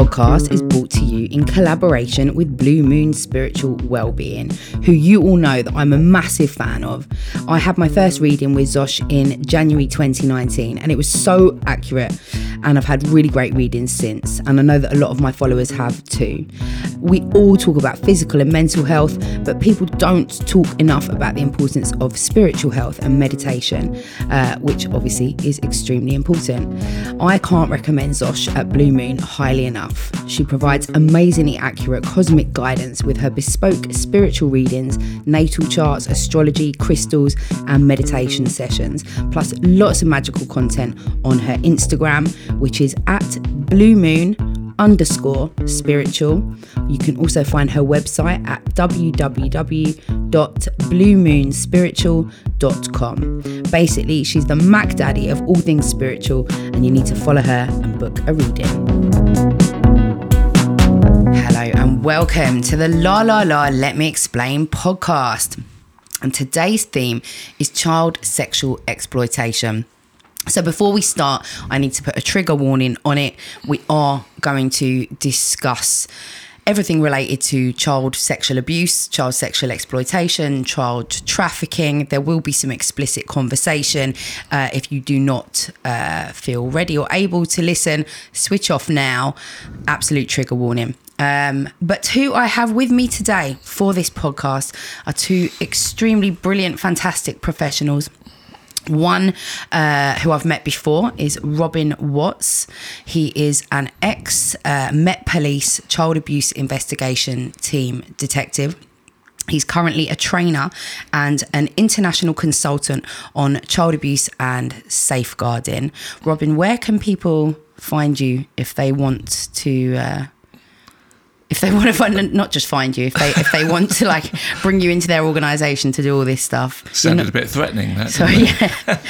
podcast is brought to you in collaboration with Blue Moon Spiritual Wellbeing, who you all know that I'm a massive fan of. I had my first reading with Zosh in January 2019, and it was so accurate. And I've had really great readings since, and I know that a lot of my followers have too. We all talk about physical and mental health, but people don't talk enough about the importance of spiritual health and meditation, uh, which obviously is extremely important. I can't recommend Zosh at Blue Moon highly enough. She provides amazingly accurate cosmic guidance with her bespoke spiritual readings, natal charts, astrology, crystals, and meditation sessions, plus lots of magical content on her Instagram, which is at Blue Moon underscore spiritual. You can also find her website at www.bluemoonspiritual.com. Basically, she's the Mac Daddy of all things spiritual, and you need to follow her and book a reading. Hello, and welcome to the La La La Let Me Explain podcast. And today's theme is child sexual exploitation. So before we start, I need to put a trigger warning on it. We are going to discuss everything related to child sexual abuse, child sexual exploitation, child trafficking. There will be some explicit conversation. Uh, if you do not uh, feel ready or able to listen, switch off now. Absolute trigger warning. Um, but who I have with me today for this podcast are two extremely brilliant, fantastic professionals. One uh, who I've met before is Robin Watts. He is an ex uh, Met Police child abuse investigation team detective. He's currently a trainer and an international consultant on child abuse and safeguarding. Robin, where can people find you if they want to? Uh, if they want to find, not just find you, if they if they want to like bring you into their organisation to do all this stuff. Sounded a bit threatening. That, So yeah,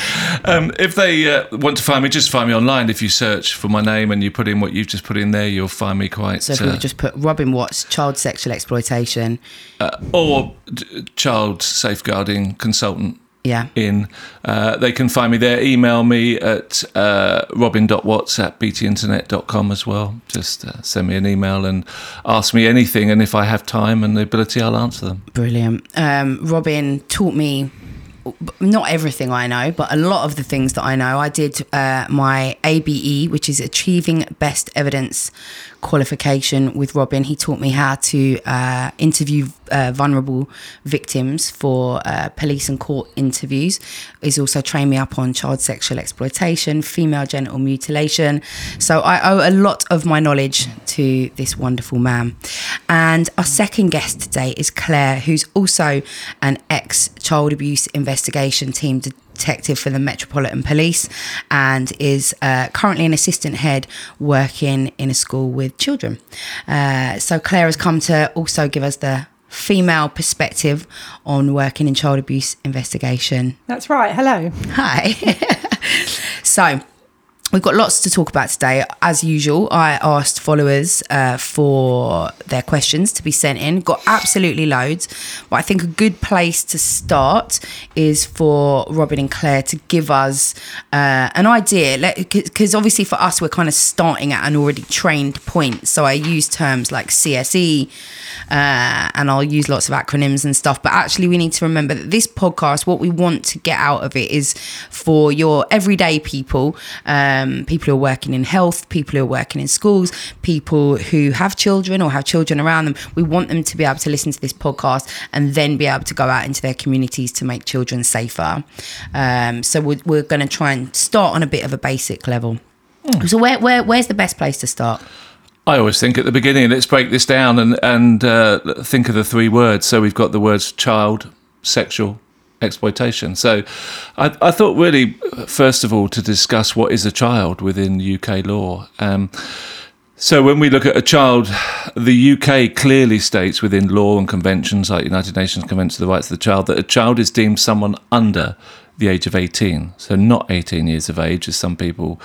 um, if they uh, want to find me, just find me online. If you search for my name and you put in what you've just put in there, you'll find me quite. so if we uh, just put Robin Watts, child sexual exploitation, uh, or d- child safeguarding consultant yeah, in. Uh, they can find me there. Email me at uh, robin.watts at btinternet.com as well. Just uh, send me an email and ask me anything. And if I have time and the ability, I'll answer them. brilliant. Um, Robin taught me not everything I know, but a lot of the things that I know. I did uh, my ABE, which is Achieving Best Evidence qualification with Robin. He taught me how to uh, interview uh, vulnerable victims for uh, police and court interviews. He's also trained me up on child sexual exploitation, female genital mutilation. So I owe a lot of my knowledge to this wonderful man. And our second guest today is Claire, who's also an ex child abuse investigation team detective for the Metropolitan Police and is uh, currently an assistant head working in a school with children. Uh, so Claire has come to also give us the female perspective on working in child abuse investigation. That's right. Hello. Hi. so, we've got lots to talk about today. As usual, I asked followers uh, for their questions to be sent in. Got absolutely loads, but I think a good place to start is for Robin and Claire to give us uh, an idea. Because obviously, for us, we're kind of starting at an already trained point. So, I use terms like CSE. Uh, and I'll use lots of acronyms and stuff. But actually, we need to remember that this podcast, what we want to get out of it is for your everyday people, um, people who are working in health, people who are working in schools, people who have children or have children around them. We want them to be able to listen to this podcast and then be able to go out into their communities to make children safer. Um, so we're, we're going to try and start on a bit of a basic level. So where, where where's the best place to start? I always think at the beginning, let's break this down and, and uh, think of the three words. So we've got the words child, sexual, exploitation. So I, I thought, really, first of all, to discuss what is a child within UK law. Um, so when we look at a child, the UK clearly states within law and conventions like United Nations Convention on the Rights of the Child that a child is deemed someone under the age of 18. So not 18 years of age, as some people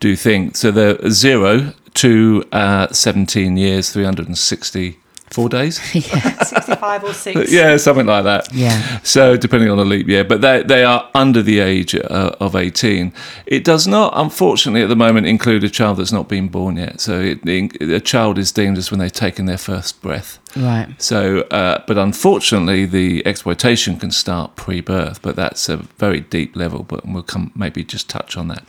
do think. So they're zero to uh, 17 years, 360 four days. yeah, 65 or 6. yeah, something like that. Yeah. So depending on the leap year, but they they are under the age uh, of eighteen. It does not, unfortunately, at the moment include a child that's not been born yet. So it, a child is deemed as when they've taken their first breath. Right. So, uh, but unfortunately, the exploitation can start pre-birth, but that's a very deep level. But we'll come maybe just touch on that.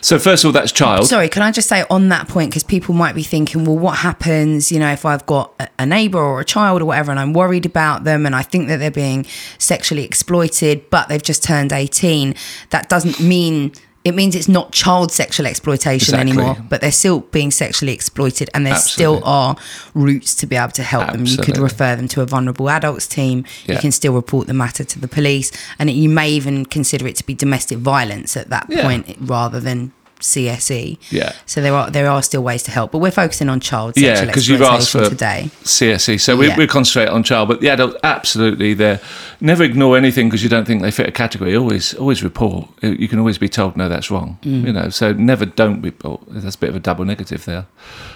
So first of all, that's child. Sorry, can I just say on that point because people might be thinking, well, what happens, you know, if I've got a, a neighbor or a child or whatever, and I'm worried about them, and I think that they're being sexually exploited, but they've just turned 18. That doesn't mean it means it's not child sexual exploitation Exactly. anymore, but they're still being sexually exploited, and there still are routes to be able to help them. You could refer them to a vulnerable adults team. Yeah. You can still report the matter to the police, and you may even consider it to be domestic violence at that Yeah. point rather than CSE. Yeah. So there are there are still ways to help, but we're focusing on child Yeah, because you've asked for today. CSE, so we, Yeah. we concentrate on child. But the adult, absolutely, there. Never ignore anything because you don't think they fit a category. Always, always report. You can always be told, no, that's wrong. Mm. You know, so never don't report. That's a bit of a double negative there.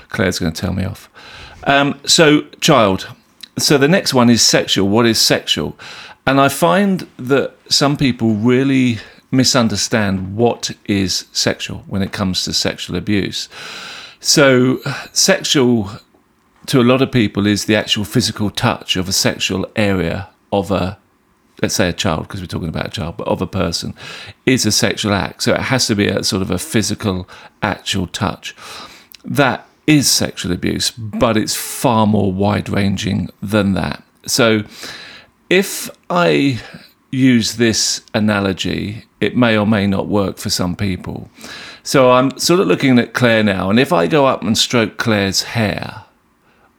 Claire's going to tell me off. Um, so child. So the next one is sexual. What is sexual? And I find that some people really misunderstand what is sexual when it comes to sexual abuse. So, sexual to a lot of people is the actual physical touch of a sexual area of a let's say a child because we're talking about a child but of a person is a sexual act. So it has to be a sort of a physical actual touch. That is sexual abuse but it's far more wide ranging than that. So if i use this analogy it may or may not work for some people so i'm sort of looking at claire now and if i go up and stroke claire's hair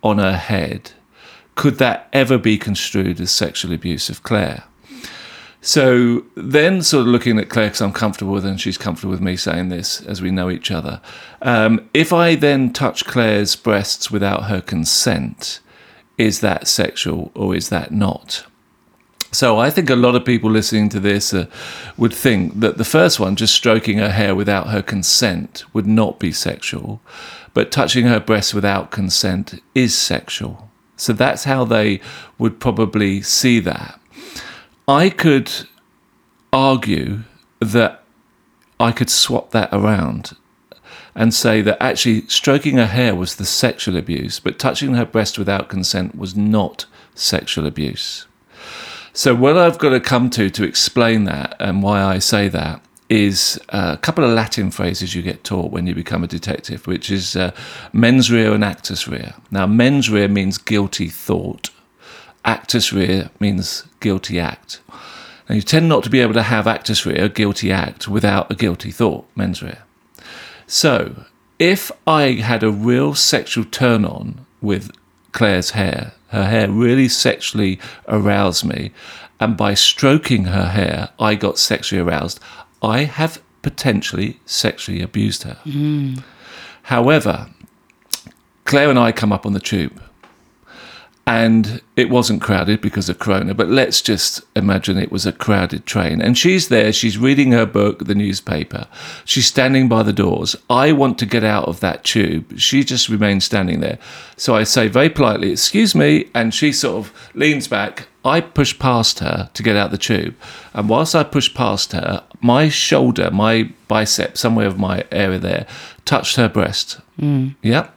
on her head, could that ever be construed as sexual abuse of Claire? So then, sort of looking at Claire, because I'm comfortable with her and she's comfortable with me saying this as we know each other. Um, if I then touch Claire's breasts without her consent, is that sexual or is that not? So I think a lot of people listening to this uh, would think that the first one, just stroking her hair without her consent, would not be sexual, but touching her breasts without consent is sexual. So that's how they would probably see that. I could argue that I could swap that around and say that actually stroking her hair was the sexual abuse, but touching her breast without consent was not sexual abuse. So, what I've got to come to to explain that and why I say that is a couple of Latin phrases you get taught when you become a detective, which is uh, mens rea and actus rea. Now, mens rea means guilty thought, actus rea means guilty act. Now, you tend not to be able to have actus rea, a guilty act, without a guilty thought, mens rea. So, if I had a real sexual turn on with Claire's hair, her hair really sexually aroused me, and by stroking her hair, I got sexually aroused, I have potentially sexually abused her. Mm. However, Claire and I come up on the tube. And it wasn't crowded because of Corona, but let's just imagine it was a crowded train. And she's there, she's reading her book, the newspaper. She's standing by the doors. I want to get out of that tube. She just remains standing there. So I say very politely, Excuse me. And she sort of leans back. I push past her to get out the tube. And whilst I push past her, my shoulder, my bicep, somewhere of my area there, touched her breast. Mm. Yeah.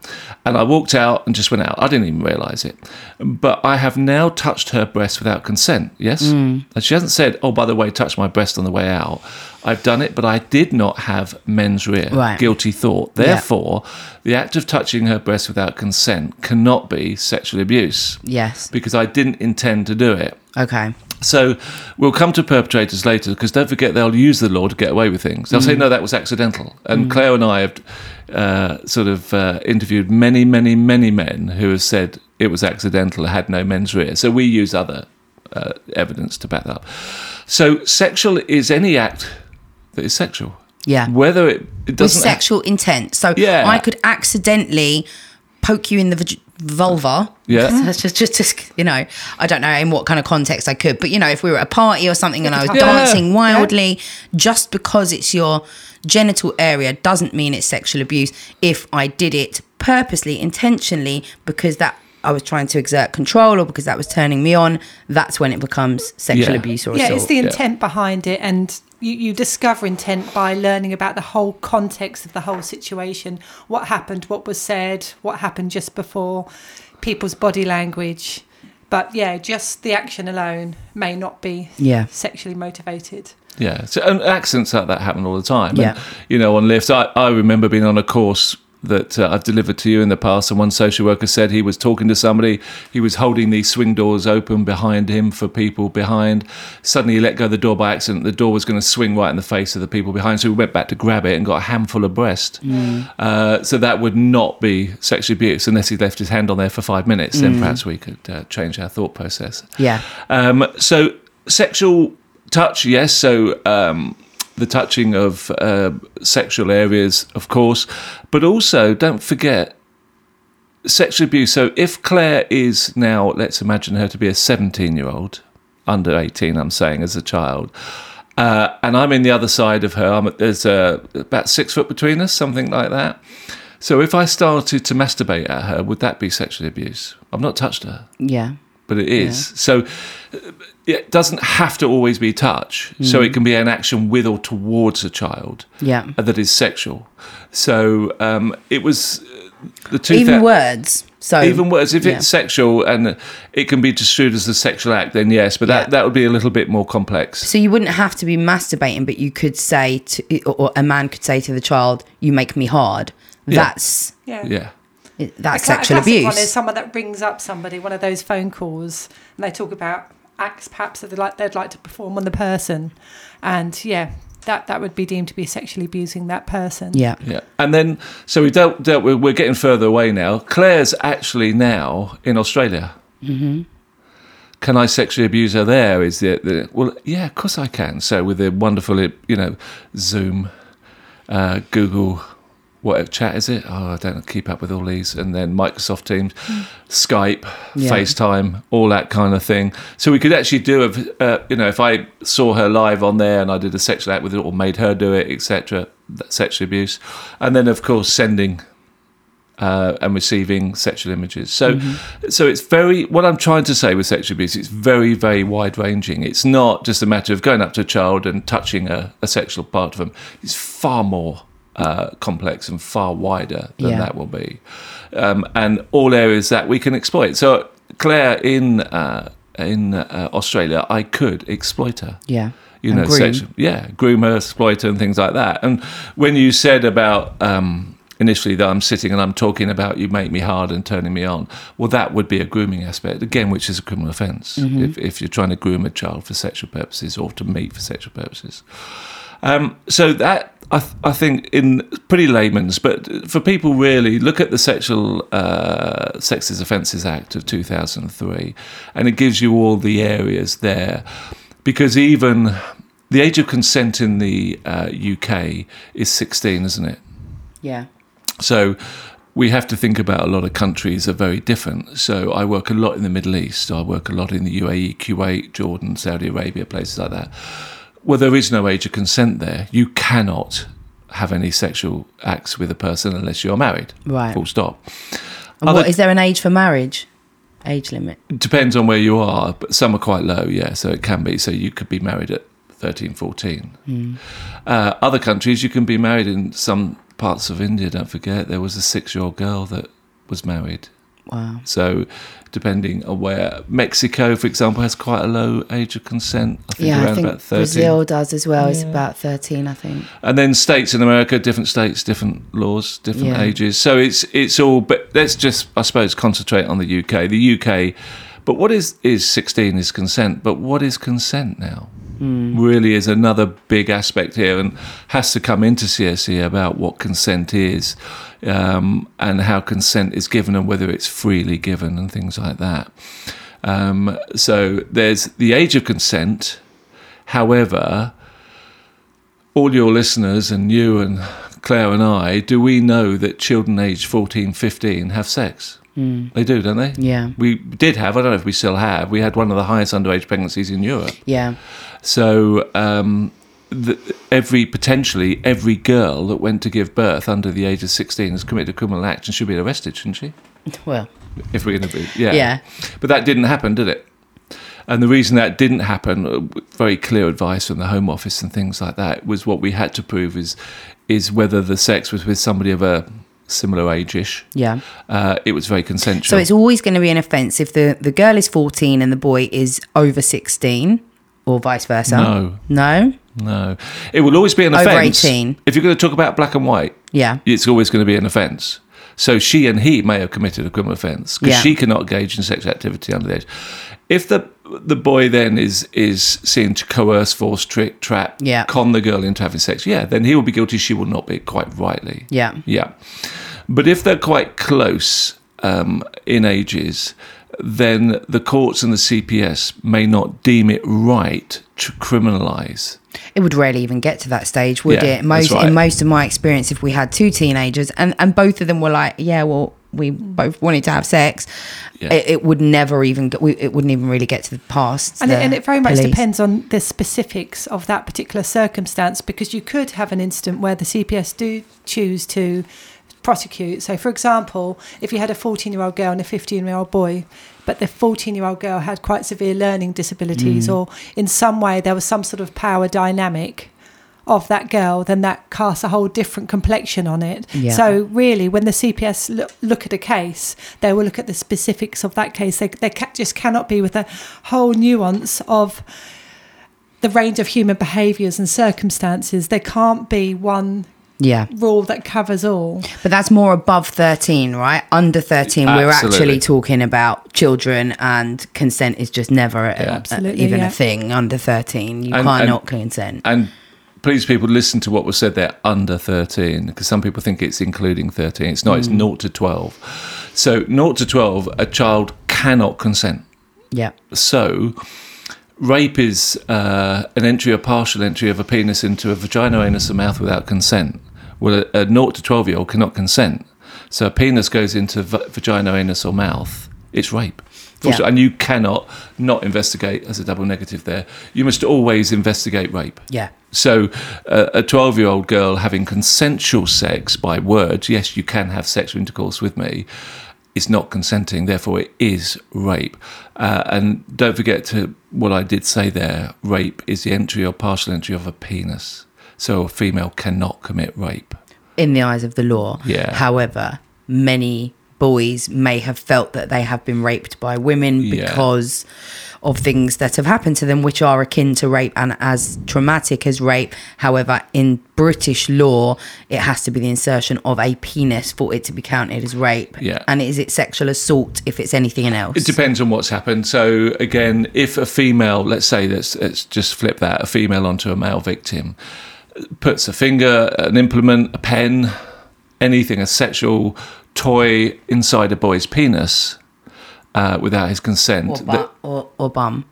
And I walked out and just went out. I didn't even realize it. But I have now touched her breast without consent. Yes. Mm. And she hasn't said, oh, by the way, touch my breast on the way out. I've done it, but I did not have mens rea, Right. guilty thought. Therefore, the act of touching her breast without consent cannot be sexual abuse Yes. because I didn't intend to do it. Okay. So we'll come to perpetrators later because don't forget they'll use the law to get away with things. They'll say, no, that was accidental. And Claire and I have uh, sort of uh, interviewed many, many, many men who have said it was accidental, had no mens rea. So we use other uh, evidence to back that up. So sexual is any act that is sexual. Yeah. Whether it, it doesn't. sexual intent. So Yeah. I could accidentally poke you in the vag- vulva. Yeah. That's just, just, just, you know, I don't know in what kind of context I could, but you know, if we were at a party or something and I was Yeah. dancing wildly, just because it's your genital area doesn't mean it's sexual abuse. If I did it purposely, intentionally, because that I was trying to exert control or because that was turning me on, that's when it becomes sexual Yeah. abuse or yeah, assault. it's the yeah. intent behind it, and you, you discover intent by learning about the whole context of the whole situation. What happened? What was said? What happened just before? People's body language. But yeah, just the action alone may not be Yeah. sexually motivated. Yeah, so and accidents like that happen all the time. And, Yeah. you know, on lifts, I, I remember being on a course that uh, I've delivered to you in the past, and one social worker said he was talking to somebody, he was holding these swing doors open behind him for people behind. Suddenly, he let go of the door by accident. The door was going to swing right in the face of the people behind, so he went back to grab it and got a handful of breast. Uh, so that would not be sexual abuse unless he left his hand on there for five minutes. Then perhaps we could uh, change our thought process. Yeah. Um, so sexual touch, yes. So um, the touching of uh, sexual areas, of course, but also don't forget sexual abuse. So if Claire is now, let's imagine her to be a 17 year old, under 18, I'm saying, as a child. Uh, and I'm in the other side of her. I'm, there's uh, about six foot between us, something like that. So if I started to masturbate at her, would that be sexual abuse? I've not touched her Yeah. but it is. So uh, it doesn't have to always be touch. So it can be an action with or towards a child Yeah. that is sexual. So um, it was uh, the two Even thou- words. So Even worse, if yeah. it's sexual and it can be construed as a sexual act, then yes, but Yeah. that, that would be a little bit more complex. So you wouldn't have to be masturbating, but you could say to, or a man could say to the child, "You make me hard." That's Yeah. Yeah. that's A cla- a sexual abuse. One is someone that rings up somebody, one of those phone calls, and they talk about acts perhaps that they'd like, they'd like to perform on the person, and yeah, that that would be deemed to be sexually abusing that person. yeah, Yeah, and then so we dealt dealt with. We're getting further away now. Claire's actually now in Australia. Mm-hmm. Can I sexually abuse her there? Is the, the well? Yeah, of course I can. So with the wonderful, you know, Zoom, uh, Google, what chat is it? Oh, I don't keep up with all these. And then Microsoft Teams, Skype, Yeah. FaceTime, all that kind of thing. So we could actually do a, uh, you know, if I saw her live on there and I did a sexual act with it or made her do it, etc. Sexual abuse. And then of course sending uh, and receiving sexual images. So, so it's very. What I'm trying to say with sexual abuse, it's very, very wide ranging. It's not just a matter of going up to a child and touching a, a sexual part of them. It's far more uh, complex and far wider than Yeah. that will be, um, and all areas that we can exploit. So, Claire in uh, in uh, Australia, I could exploit her yeah. you And know, groom. sexual, yeah, groomer, exploiter, and things like that. And when you said about um, initially that I'm sitting and I'm talking about you make me hard and turning me on, well, that would be a grooming aspect again, which is a criminal offence Mm-hmm. if, if you're trying to groom a child for sexual purposes or to meet for sexual purposes. Um, so that I, th- I think in pretty layman's, but for people really look at the Sexual uh, Sexes Offences Act of 2003, and it gives you all the areas there, because even the age of consent in the uh, UK is 16, isn't it? Yeah. So we have to think about a lot of countries are very different. So I work a lot in the Middle East. I work a lot in the UAE, Kuwait, Jordan, Saudi Arabia, places like that. Well, there is no age of consent there. You cannot have any sexual acts with a person unless you're married. Right. Full stop. And Other- what is there an age for marriage? Age limit. Depends on where you are, but some are quite low, yeah, so it can be. So you could be married at 13, 14. Uh, other countries, you can be married in some parts of India, don't forget, there was a six year old girl that was married. Wow. So, depending on where Mexico, for example, has quite a low age of consent. I think Yeah, I think about 13. Brazil does as well. It's about thirteen, I think. And then states in America, different states, different laws, different Yeah. ages. So it's it's all. But let's just, I suppose, concentrate on the UK. The UK. But what is is sixteen is consent. But what is consent now? Hmm. Really is another big aspect here, and has to come into CSE about what consent is, um, and how consent is given, and whether it's freely given, and things like that. Um, so there's the age of consent. However, all your listeners and you and Claire and I, do we know that children aged 14, 15 have sex? They do, don't they? Yeah. We did have, I don't know if we still have, we had one of the highest underage pregnancies in Europe. Yeah. So um, the, every, potentially, every girl that went to give birth under the age of 16 has committed a criminal act and should be arrested, shouldn't she? Well, If we're going to be, yeah. Yeah. But that didn't happen, did it? And the reason that didn't happen, uh, very clear advice from the Home Office and things like that, was what we had to prove is is whether the sex was with somebody of a similar age-ish. Yeah. Uh, it was very consensual. So it's always going to be an offence if the, the girl is 14 and the boy is over 16 or vice versa. No. No? No, it will always be an Over offence. 18. If you're going to talk about black and white, Yeah. it's always going to be an offence. So she and he may have committed a criminal offence because Yeah. she cannot engage in sexual activity under the age. If the the boy then is is seen to coerce, force, trick, trap, Yeah. con the girl into having sex, yeah, then he will be guilty. She will not be quite rightly. Yeah. Yeah. But if they're quite close um, in ages, then the courts and the CPS may not deem it right to criminalise. It would rarely even get to that stage, would Yeah, it? Most that's right. in most of my experience, if we had two teenagers and and both of them were like, yeah, well, we both wanted to have sex, Yeah. it, it would never even get, we, it wouldn't even really get to the past. And, it, and it very much police. depends on the specifics of that particular circumstance because you could have an incident where the CPS do choose to prosecute. So, for example, if you had a 14 year old girl and a 15 year old boy, but the 14 year old girl had quite severe learning disabilities, Mm. or in some way there was some sort of power dynamic of that girl, then that casts a whole different complexion on it. Yeah. So, really, when the CPS look, look at a case, they will look at the specifics of that case. They, they ca- just cannot be with a whole nuance of the range of human behaviours and circumstances. There can't be one Yeah. rule that covers all. But that's more above 13, right? Under 13, we're actually talking about children and consent is just never a- a- Absolutely, even yeah. a thing. Under 13, you And- cannot and- consent. And please, people, listen to what was said there under 13, because some people think it's including 13. It's not, it's 0 to 12. So, 0 to 12, a child cannot consent. yeah. So, rape is uh, an entry or partial entry of a penis into a vagina, anus, or mouth without consent. Well, a, a 0 to 12 year old cannot consent. So, a penis goes into v- vagina, anus, or mouth, it's rape. Yeah. And you cannot not investigate as a double negative there. You must always investigate rape. Yeah. So, uh, a 12 year old girl having consensual sex by words, yes, you can have sexual intercourse with me, is not consenting, therefore, it is rape. Uh, and don't forget to what I did say there rape is the entry or partial entry of a penis. So, a female cannot commit rape. in the eyes of the law. Yeah. However, many boys may have felt that they have been raped by women Yeah. because of things that have happened to them, which are akin to rape and as traumatic as rape. However, in British law, it has to be the insertion of a penis for it to be counted as rape. Yeah. And is it sexual assault if it's anything else? It depends on what's happened. So again, if a female, let's say let's, let's just flip that, a female onto a male victim, puts a finger, an implement, a pen, anything, a sexual toy inside a boy's penis uh, without his consent. or, that- or, or bum.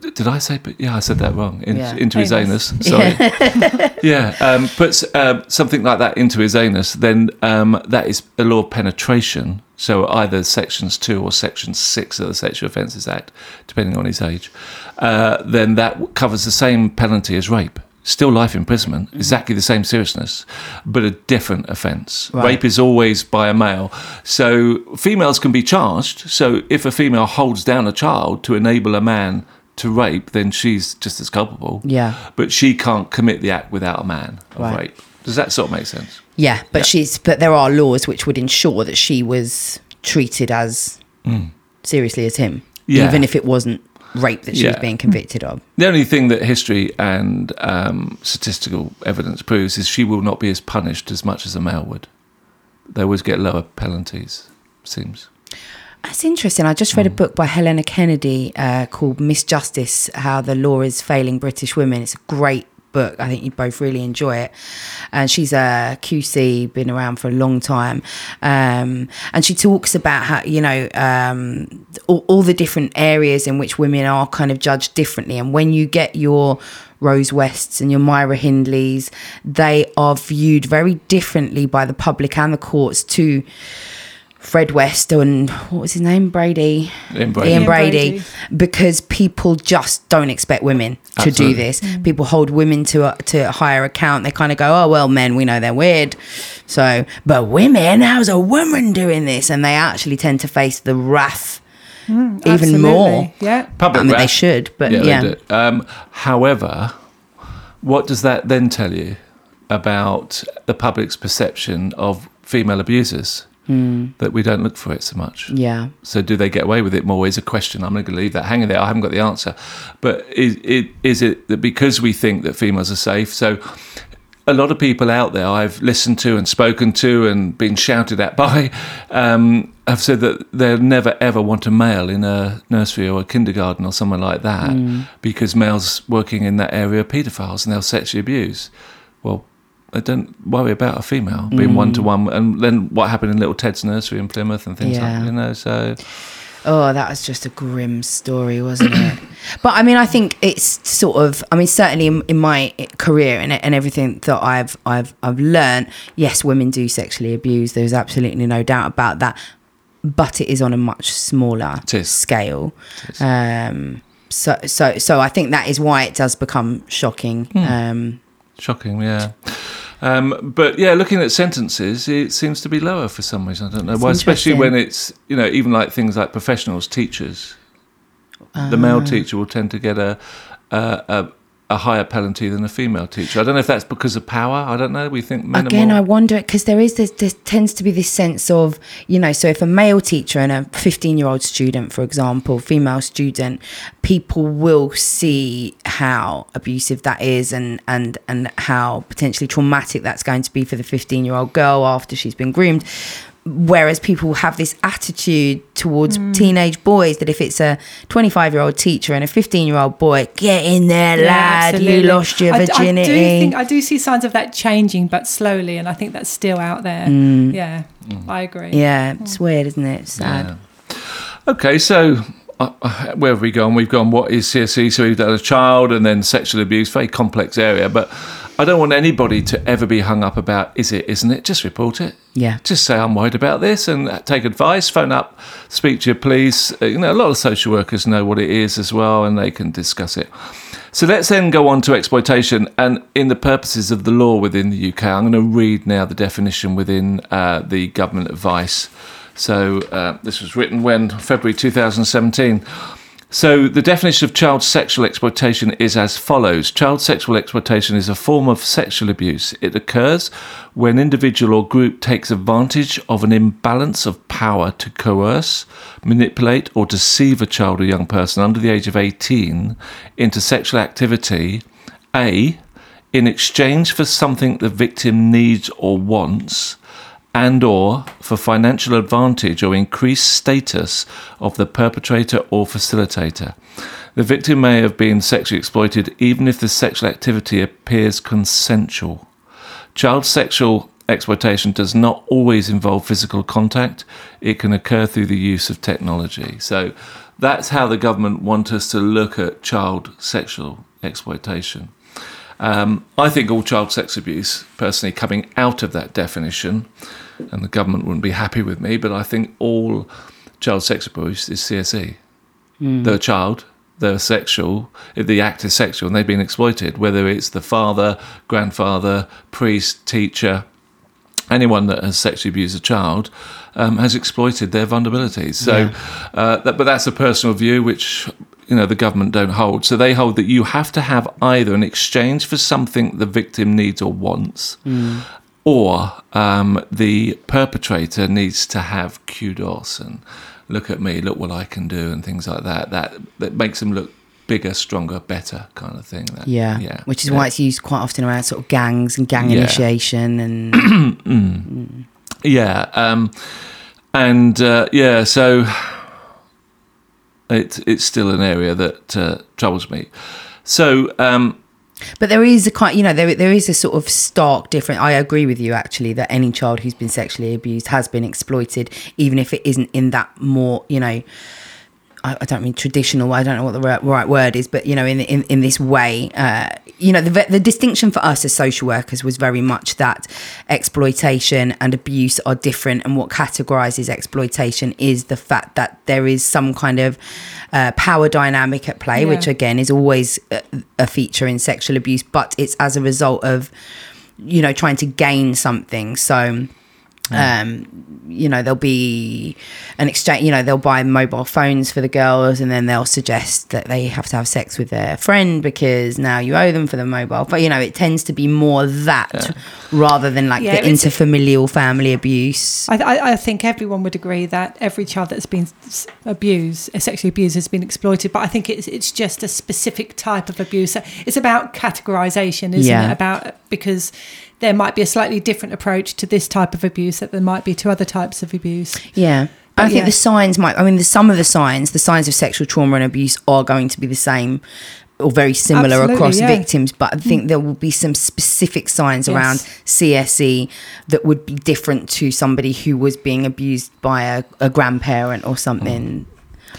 did I say? But yeah, I said that wrong. In, Yeah. Into his Anus. Sorry. yeah, um, puts uh, something like that into his anus, then um, that is a law of penetration. So either sections two or section six of the Sexual Offences Act, depending on his age. Uh, then that covers the same penalty as rape. Still life imprisonment, exactly the same seriousness, but a different offence. Right. Rape is always by a male. So females can be charged. So if a female holds down a child to enable a man to rape, then she's just as culpable. Yeah. But she can't commit the act without a man of Right. rape. Does that sort of make sense? Yeah, but Yeah. she's but there are laws which would ensure that she was treated as seriously as him, Mm. Yeah. even if it wasn't rape that she was Yeah. being convicted of. The only thing that history and um, statistical evidence proves is she will not be as punished as much as a male would. They always get lower penalties, seems. That's interesting. I just read a book by Helena Kennedy uh, called Misjustice How the Law is Failing British Women. It's a great book. I think you'd both really enjoy it. And she's a QC, been around for a long time. Um, and she talks about how, you know, um, all, all the different areas in which women are kind of judged differently. And when you get your Rose Wests and your Myra Hindleys, they are viewed very differently by the public and the courts to Fred West and what was his name? Brady. Ian Brady. Ian Ian Brady, Brady. because people just don't expect women to do Absolutely. this. People hold women to a, to a higher account. They kind of go, "Oh well, men, we know they're weird." So, but women, how's a woman doing this? And they actually tend to face the wrath even Absolutely. more. Yeah. Public I mean, they should, but yeah, yeah, they do. Um, however, what does that then tell you about the public's perception of female abusers? That we don't look for it so much. yeah, So do they get away with it more? Is a question. I'm going to leave that hanging there. I haven't got the answer. But is it is it that because we think that females are safe? So a lot of people out there I've listened to and spoken to and been shouted at by um, have said that they'll never ever want a male in a nursery or a kindergarten or somewhere like that because males working in that area are paedophiles and they'll sexually abuse. I don't worry about a female being one to one, and then what happened in Little Ted's nursery in Plymouth and things Yeah. like you know. So Oh, that was just a grim story, wasn't it? but I mean, I think it's sort of. I mean, certainly in, in my career and, and everything that I've I've I've learned. Yes, women do sexually abuse. There's absolutely no doubt about that. But it is on a much smaller scale. Um, so so so I think that is why it does become shocking. Um, Shocking, yeah. Um, but yeah, looking at sentences, it seems to be lower for some reason. I don't know why, especially when it's you know even like things like professionals, teachers. The male Ah. teacher will tend to get a a, a a higher penalty than a female teacher. I don't know if that's because of power. I don't know. We think men Again, are I wonder because there is this, there tends to be this sense of you know, so if a male teacher and a fifteen-year-old student, for example, female student, people will see how abusive that is and and and how potentially traumatic that's going to be for the fifteen-year-old girl after she's been groomed. Whereas people have this attitude towards teenage boys that if it's a 25 year old teacher and a 15 year old boy, get in there, Yeah, lad, you absolutely. lost your I- virginity. I, do think I do see signs of that changing, but slowly, and I think that's still out there. Yeah, I agree. Mm. yeah, it's weird, isn't it? It's sad. Yeah. Okay, so uh, uh, where have we gone? We've gone what is CSE? So we've done a child and then sexual abuse, very complex area. But I don't want anybody to ever be hung up about is it, isn't it? Just report it. Yeah. Just say I'm worried about this and take advice. Phone up, speak to your police. Uh, You know, a lot of social workers know what it is as well, and they can discuss it. So let's then go on to exploitation. And in the purposes of the law within the UK, I'm going to read now the definition within uh, the government advice. So uh, this was written when February 2017. So the definition of child sexual exploitation is as follows: Child sexual exploitation is a form of sexual abuse. It occurs when individual or group takes advantage of an imbalance of power to coerce, manipulate, or deceive a child or young person under the age of 18 into sexual activity. A, in exchange for something the victim needs or wants and or for financial advantage or increased status of the perpetrator or facilitator. The victim may have been sexually exploited even if the sexual activity appears consensual. Child sexual exploitation does not always involve physical contact. It can occur through the use of technology. So that's how the government want us to look at child sexual exploitation. Um, I think all child sex abuse, personally, coming out of that definition, and the government wouldn't be happy with me, but I think all child sex abuse is CSE. They're a child, they're sexual, if the act is sexual and they've been exploited, whether it's the father, grandfather, priest, teacher, anyone that has sexually abused a child um, has exploited their vulnerabilities. So, uh, that, but that's a personal view which you know the government don't hold. So they hold that you have to have either an exchange for something the victim needs or wants, or um, the perpetrator needs to have kudos and look at me, look what I can do, and things like that. That that makes them look bigger, stronger, better, kind of thing. That, Yeah. yeah. Which is yeah. why it's used quite often around sort of gangs and gang Yeah. initiation and Yeah, um, and uh, yeah, so it's it's still an area that uh, troubles me. So um, but there is a quite you know there there is a sort of stark difference. I agree with you actually that any child who's been sexually abused has been exploited, even if it isn't in that more you know. I, I don't mean traditional. I don't know what the right, right word is, but you know, in in, in this way, uh, you know, the the distinction for us as social workers was very much that exploitation and abuse are different, and what categorizes exploitation is the fact that there is some kind of uh, power dynamic at play, Yeah. which again is always a, a feature in sexual abuse, but it's as a result of you know trying to gain something. So um you know there'll be an exchange you know they'll buy mobile phones for the girls and then they'll suggest that they have to have sex with their friend because now you owe them for the mobile but you know it tends to be more that rather than like Yeah, the it's- interfamilial family abuse I, I, I think everyone would agree that every child that's been abused, uh, sexually abused, has been exploited. But I think it's it's just a specific type of abuse. It's about categorization, isn't Yeah. it? About because there might be a slightly different approach to this type of abuse that there might be to other types of abuse. yeah But I think yeah. the signs might I mean the some of the signs the signs of sexual trauma and abuse are going to be the same or very similar Absolutely, across yeah. Mm. victims but I think there will be some specific signs Yes. around CSE that would be different to somebody who was being abused by a, a grandparent or something.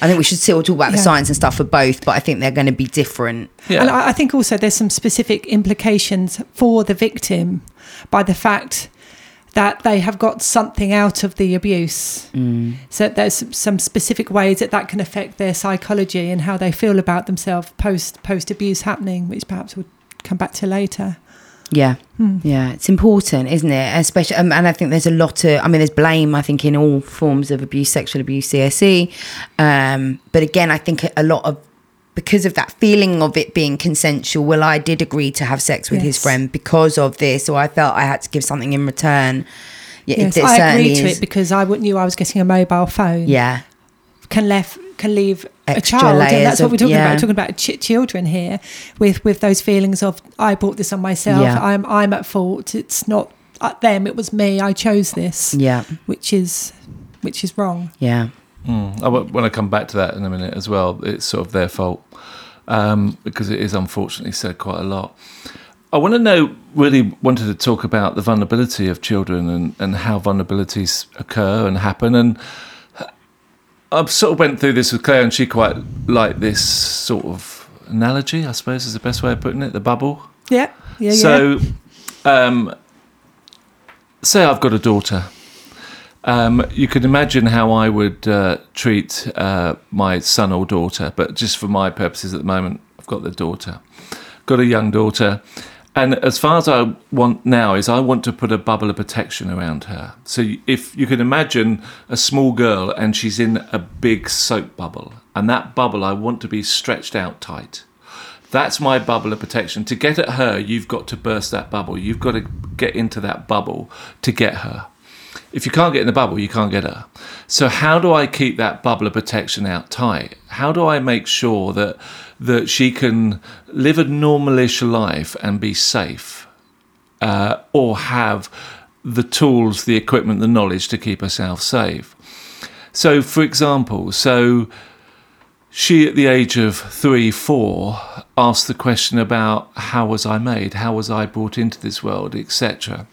I think we should still talk about the Yeah. signs and stuff for both, but I think they're going to be different. Yeah. And I, I think also there's some specific implications for the victim by the fact that they have got something out of the abuse. Mm. So there's some specific ways that that can affect their psychology and how they feel about themselves post post abuse happening, which perhaps we'll come back to later. Yeah, Hmm. yeah, it's important, isn't it? Especially, um, and I think there's a lot of. I mean, there's blame. I think in all forms of abuse, sexual abuse, CSE. Um, but again, I think a lot of because of that feeling of it being consensual. Well, I did agree to have sex with his friend because of this, or I felt I had to give something in return. Yeah, Yes, I agreed to is. it because I knew I was getting a mobile phone. Yeah, can left can leave a child, and layers that's what we're talking yeah. about. We're talking about ch- children here, with with those feelings of I brought this on myself. Yeah. I'm I'm at fault. It's not uh, them. It was me. I chose this, yeah, which is which is wrong. yeah. Mm. I want to come back to that in a minute as well. It's sort of their fault um, because it is unfortunately said quite a lot. I want to know, really wanted to talk about the vulnerability of children and, and how vulnerabilities occur and happen. And I sort of went through this with Claire, and she quite liked this sort of analogy, I suppose is the best way of putting it the bubble. Yeah, yeah, yeah. So, um, say I've got a daughter. Um, you can imagine how I would uh, treat uh, my son or daughter, but just for my purposes at the moment, I've got the daughter, got a young daughter, and as far as I want now is I want to put a bubble of protection around her. So if you can imagine a small girl and she's in a big soap bubble, and that bubble I want to be stretched out tight. That's my bubble of protection. To get at her, you've got to burst that bubble. You've got to get into that bubble to get her. If you can't get in the bubble, you can't get her. So how do I keep that bubble of protection out tight? How do I make sure that that she can live a normalish life and be safe, uh, or have the tools, the equipment, the knowledge to keep herself safe? So, for example, so she at the age of three, four, asked the question about how was I made, how was I brought into this world, etc.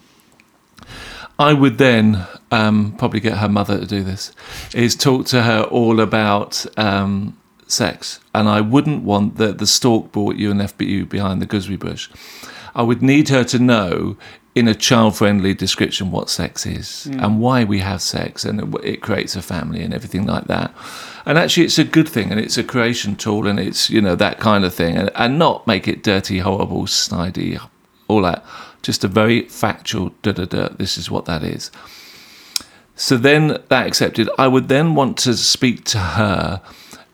I would then um, probably get her mother to do this, is talk to her all about um, sex, and I wouldn't want that the stork brought you an FBU behind the gooseberry bush. I would need her to know in a child-friendly description what sex is hmm. and why we have sex, and it, it creates a family and everything like that. And actually, it's a good thing, and it's a creation tool, and it's you know that kind of thing, and, and not make it dirty, horrible, snidey, all that. Just a very factual da da da. This is what that is. So then that accepted, I would then want to speak to her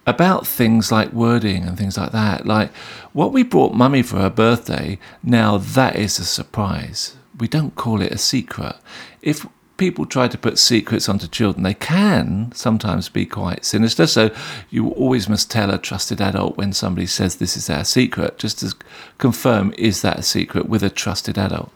about things like wording and things like that. Like what we brought mummy for her birthday, now that is a surprise. We don't call it a secret. If people try to put secrets onto children, they can sometimes be quite sinister. So you always must tell a trusted adult when somebody says this is our secret, just to confirm is that a secret with a trusted adult.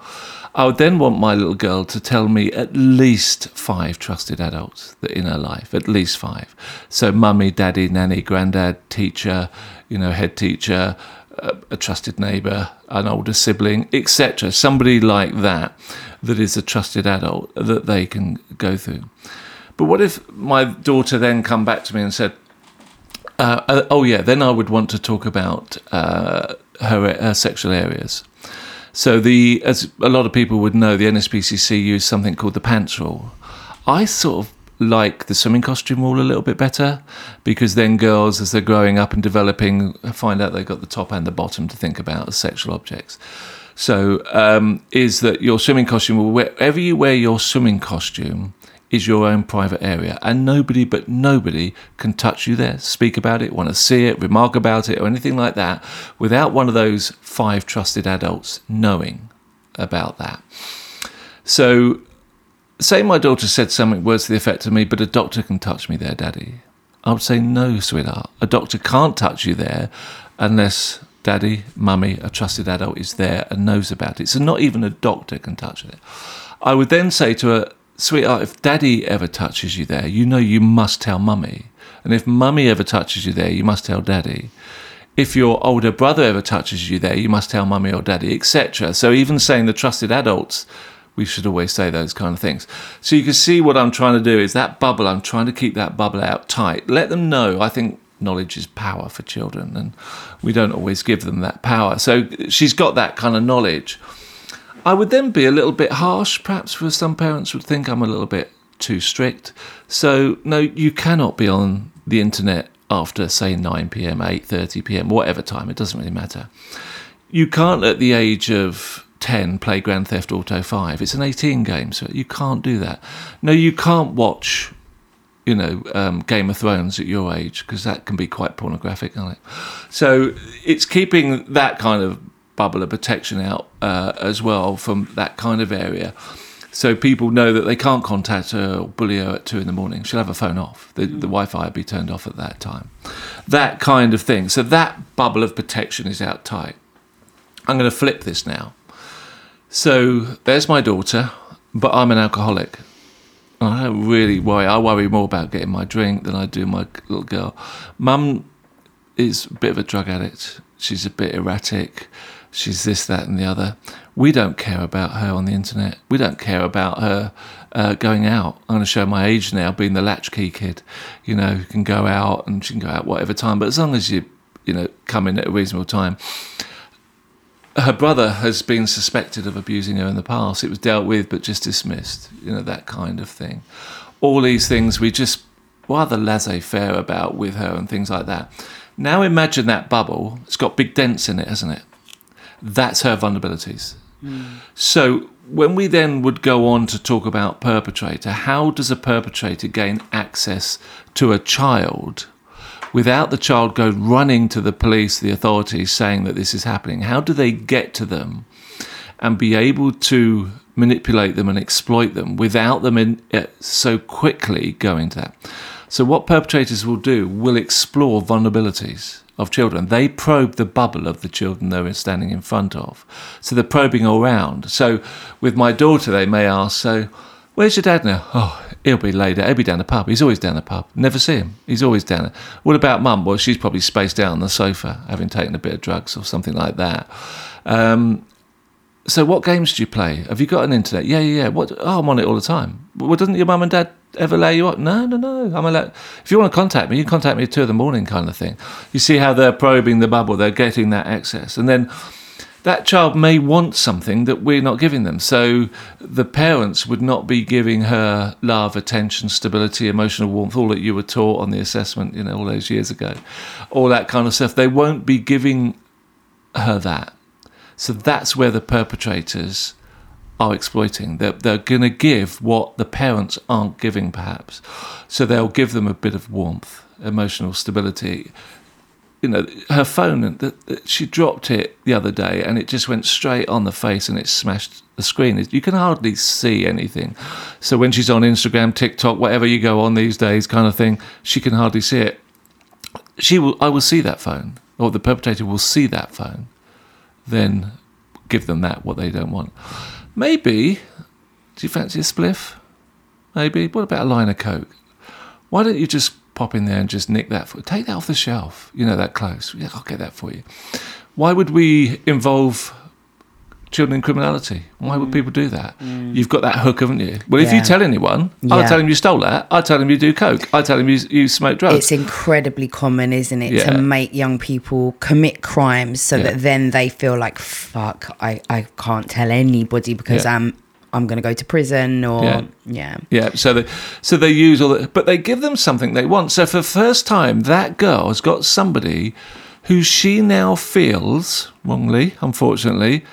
I would then want my little girl to tell me at least five trusted adults in her life, at least five. So, mummy, daddy, nanny, granddad, teacher, you know, head teacher, a, a trusted neighbour, an older sibling, etc. Somebody like that, that is a trusted adult that they can go through. But what if my daughter then come back to me and said, Uh, uh, oh yeah, then I would want to talk about uh, her, her sexual areas. So the as a lot of people would know, the NSPCC use something called the pants rule. I sort of like the swimming costume rule a little bit better because then girls, as they're growing up and developing, find out they've got the top and the bottom to think about as sexual objects. So, um, is that your swimming costume, wherever you wear your swimming costume, is your own private area, and nobody but nobody can touch you there, speak about it, want to see it, remark about it, or anything like that without one of those five trusted adults knowing about that. So, say my daughter said something words to the effect of me, but a doctor can touch me there, Daddy. I would say, no, sweetheart. A doctor can't touch you there unless daddy, mummy, a trusted adult is there and knows about it. So not even a doctor can touch it. I would then say to her, sweetheart, if daddy ever touches you there, you know you must tell mummy. And if mummy ever touches you there, you must tell daddy. If your older brother ever touches you there, you must tell mummy or daddy, etc. So even saying the trusted adults, we should always say those kind of things. So you can see what I'm trying to do is that bubble, I'm trying to keep that bubble out tight. Let them know. I think knowledge is power for children, and we don't always give them that power. So she's got that kind of knowledge. I would then be a little bit harsh, perhaps for some parents would think I'm a little bit too strict. So no, you cannot be on the internet after say 9 p.m., 8:30 p.m., whatever time. It doesn't really matter. You can't at the age of 10 play Grand Theft Auto 5. It's an 18 game, so you can't do that. No, you can't watch you know, um, Game of Thrones at your age because that can be quite pornographic, can't it? So it's keeping that kind of bubble of protection out uh, as well from that kind of area. So people know that they can't contact her or bully her at two in the morning. She'll have her phone off. The, the Wi-Fi will be turned off at that time. That kind of thing. So that bubble of protection is out tight. I'm going to flip this now. So there's my daughter, but I'm an alcoholic. I don't really worry. I worry more about getting my drink than I do my little girl. Mum is a bit of a drug addict. She's a bit erratic. She's this, that, and the other. We don't care about her on the internet. We don't care about her uh, going out. I'm going to show my age now, being the latchkey kid. You know, can go out and she can go out whatever time, but as long as you, you know, come in at a reasonable time her brother has been suspected of abusing her in the past. It was dealt with, but just dismissed. You know that kind of thing. All these things we just rather laissez-faire about with her and things like that. Now imagine that bubble. It's got big dents in it, hasn't it? That's her vulnerabilities. Mm. So when we then would go on to talk about perpetrator, how does a perpetrator gain access to a child? Without the child go running to the police, the authorities, saying that this is happening? How do they get to them and be able to manipulate them and exploit them without them in, uh, so quickly going to that? So, what perpetrators will do will explore vulnerabilities of children. They probe the bubble of the children they're standing in front of. So, they're probing all around. So, with my daughter, they may ask, So, where's your dad now? Oh, He'll be later. He'll be down the pub. He's always down the pub. Never see him. He's always down there. What about mum? Well, she's probably spaced out on the sofa, having taken a bit of drugs or something like that. Um, so, what games do you play? Have you got an internet? Yeah, yeah, yeah. What? Oh, I'm on it all the time. Well, doesn't your mum and dad ever lay you up? No, no, no. I'm allowed. If you want to contact me, you contact me at two in the morning, kind of thing. You see how they're probing the bubble. They're getting that access, and then that child may want something that we're not giving them. So the parents would not be giving her love, attention, stability, emotional warmth, all that you were taught on the assessment, you know, all those years ago, all that kind of stuff. They won't be giving her that. So that's where the perpetrators are exploiting. They're, they're going to give what the parents aren't giving, perhaps. So they'll give them a bit of warmth, emotional stability, you know, her phone, she dropped it the other day and it just went straight on the face and it smashed the screen. You can hardly see anything. So when she's on Instagram, TikTok, whatever you go on these days, kind of thing, she can hardly see it. She will, I will see that phone, or the perpetrator will see that phone, then give them that, what they don't want. Maybe, do you fancy a spliff? Maybe. What about a line of Coke? Why don't you just pop in there and just nick that for take that off the shelf. You know that close. Yeah, I'll get that for you. Why would we involve children in criminality. Why would people do that? You've got that hook, haven't you? Well, if you Mm. Tell anyone, I'll tell him you stole that. I'll tell him you do coke. I'll tell him you, you smoke drugs. It's incredibly common, isn't it, Yeah. to make young people commit crimes so Yeah. that then they feel like, fuck, I, I can't tell anybody because Yeah. I'm I'm going to go to prison or Yeah. yeah. Yeah, so they so they use all that, but they give them something they want. So for the first time, that girl has got somebody who she now feels wrongly, unfortunately,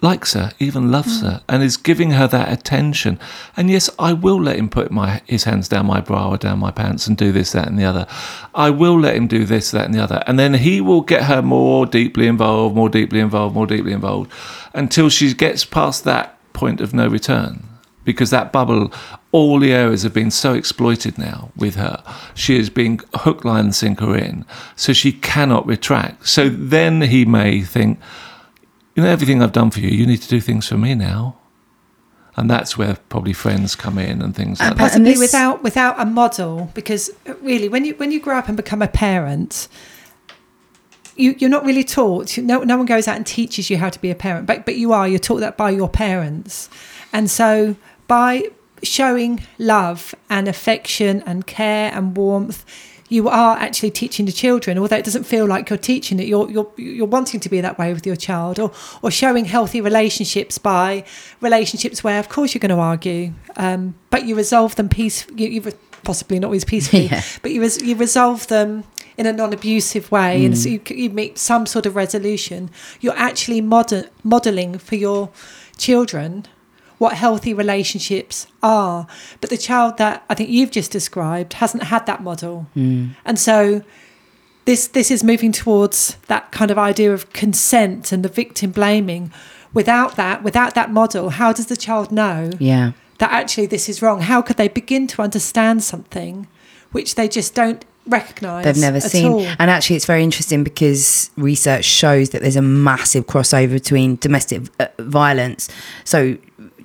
likes her, even loves mm. her, and is giving her that attention. And yes, I will let him put my his hands down my bra or down my pants and do this, that, and the other. I will let him do this, that, and the other, and then he will get her more deeply involved, more deeply involved, more deeply involved, until she gets past that point of no return. Because that bubble, all the areas have been so exploited now with her. She is being hook, line, and sinker in, so she cannot retract. So then he may think, you know, everything I've done for you, you need to do things for me now. And that's where probably friends come in and things like And that. possibly this- without without a model because really when you when you grow up and become a parent you, you're not really taught no, no one goes out and teaches you how to be a parent but, but you are you're taught that by your parents and so by showing love and affection and care and warmth you are actually teaching the children although it doesn't feel like you're teaching it you're you're, you're wanting to be that way with your child or or showing healthy relationships by relationships where of course you're going to argue um, but you resolve them peace you, you possibly not always peacefully Yeah. but you res- you resolve them in a non-abusive way and so mm. you, you meet some sort of resolution. You're actually model, modeling for your children what healthy relationships are. But the child that i think you've just described hasn't had that model. Mm. And so this this is moving towards that kind of idea of consent and the victim blaming. Without that without that model how does the child know Yeah. that actually this is wrong? How could they begin to understand something which they just don't recognize They've never at seen. all. And actually, it's very interesting because research shows that there's a massive crossover between domestic uh, violence. So,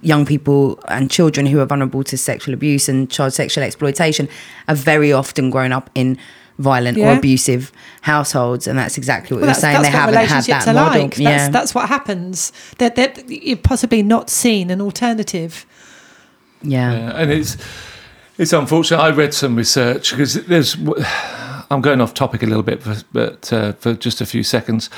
young people and children who are vulnerable to sexual abuse and child sexual exploitation are very often grown up in violent or abusive households. And that's exactly what Well, you're saying. that's they what haven't had that model. like. yeah. That's, that's what happens. That that you've possibly not seen an alternative. yeah. Yeah, and it's it's unfortunate. I read some research because there's. I'm going off topic a little bit, but, but uh, for just a few seconds,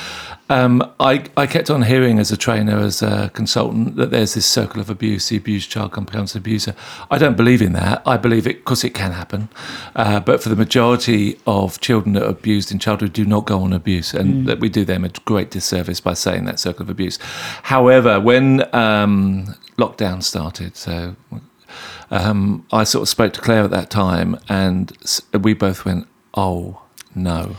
um, I I kept on hearing as a trainer, as a consultant, that there's this circle of abuse. The abused child becomes an abuser. I don't believe in that. I believe it because it can happen, uh, but for the majority of children that are abused in childhood, do not go on abuse, and that we do them a great disservice by saying that circle of abuse. However, when um, lockdown started, so um, I sort of spoke to Claire at that time, and we both went, "Oh no,"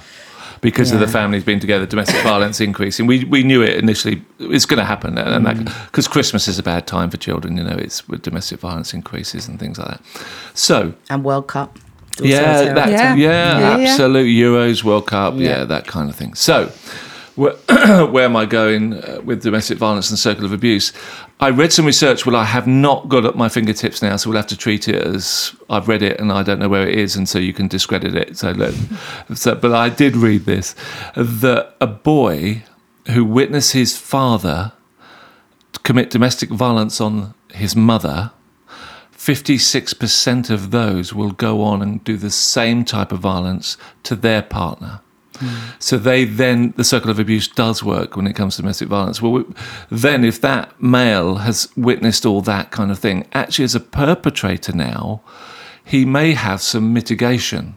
because of the families being together, domestic violence increasing. We we knew it initially; it's going to happen, and Mm. because Christmas is a bad time for children, you know, it's with domestic violence increases and things like that. So And World Cup. Yeah, that, Yeah. yeah, Yeah, yeah. absolute Euros, World Cup, yeah. Yeah. that kind of thing. So, where, where am I going uh, with domestic violence and circle of abuse? I read some research. Well, I have not got at my fingertips now, so we'll have to treat it as I've read it and I don't know where it is, and so you can discredit it. So, so but I did read this that a boy who witnessed his father commit domestic violence on his mother 56% of those will go on and do the same type of violence to their partner. So they then, the circle of abuse does work when it comes to domestic violence. Well, we- then if that male has witnessed all that kind of thing, actually as a perpetrator now, he may have some mitigation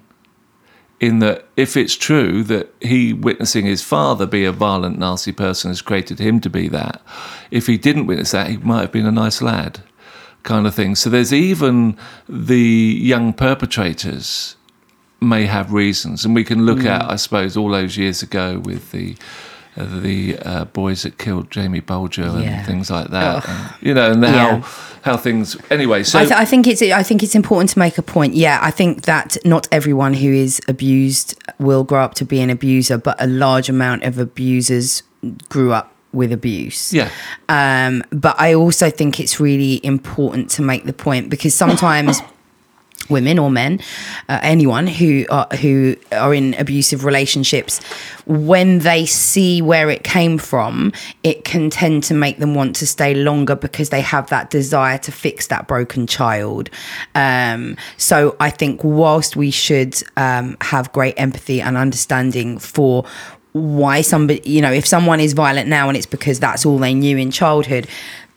in that if it's true that he witnessing his father be a violent, nasty person has created him to be that, if he didn't witness that, he might have been a nice lad, kind of thing. So there's even the young perpetrators may have reasons, and we can look at, I suppose, all those years ago with the. Uh, the uh, boys that killed Jamie Bulger and things like that, and, you know, and how Yeah. how things. Anyway, so I, th- I think it's I think it's important to make a point. Yeah, I think that not everyone who is abused will grow up to be an abuser, but a large amount of abusers grew up with abuse. yeah, Um, but I also think it's really important to make the point because sometimes women or men, uh, anyone who are who are in abusive relationships, when they see where it came from, it can tend to make them want to stay longer because they have that desire to fix that broken child. Um, so I think whilst we should um, have great empathy and understanding for why somebody, you know, if someone is violent now and it's because that's all they knew in childhood,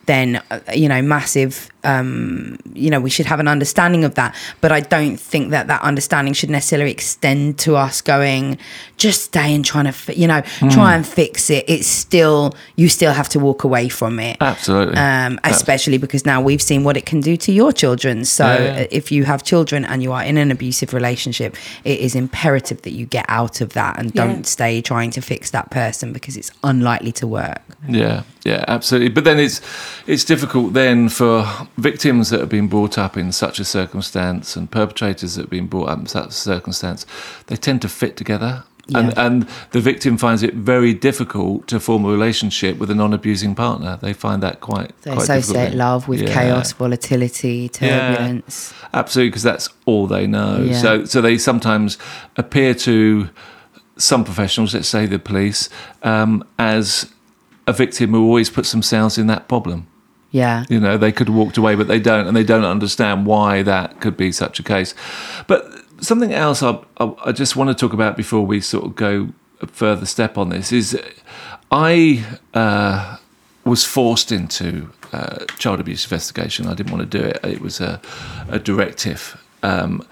then uh, you know massive um, you know we should have an understanding of that but i don't think that that understanding should necessarily extend to us going just stay and trying to fi- you know Hmm. try and fix it it's still you still have to walk away from it Absolutely. um, especially because now we've seen what it can do to your children. So Yeah, yeah. if you have children and you are in an abusive relationship, it is imperative that you get out of that and don't stay trying to fix that person because it's unlikely to work. Yeah, yeah, absolutely. But then it's it's difficult then for victims that have been brought up in such a circumstance and perpetrators that have been brought up in such a circumstance, they tend to fit together. And, Yeah. and the victim finds it very difficult to form a relationship with a non-abusing partner. They find that quite. They quite associate difficult. love with Yeah. chaos, volatility, turbulence. Absolutely, because that's all they know. Yeah. So, so they sometimes appear to some professionals, let's say the police, um, as a victim who always puts themselves in that problem. Yeah. You know, they could have walked away, but they don't, and they don't understand why that could be such a case. But something else I, I, I just want to talk about before we sort of go a further step on this is I uh, was forced into uh, child abuse investigation. I didn't want to do it. It was a, a directive. Um,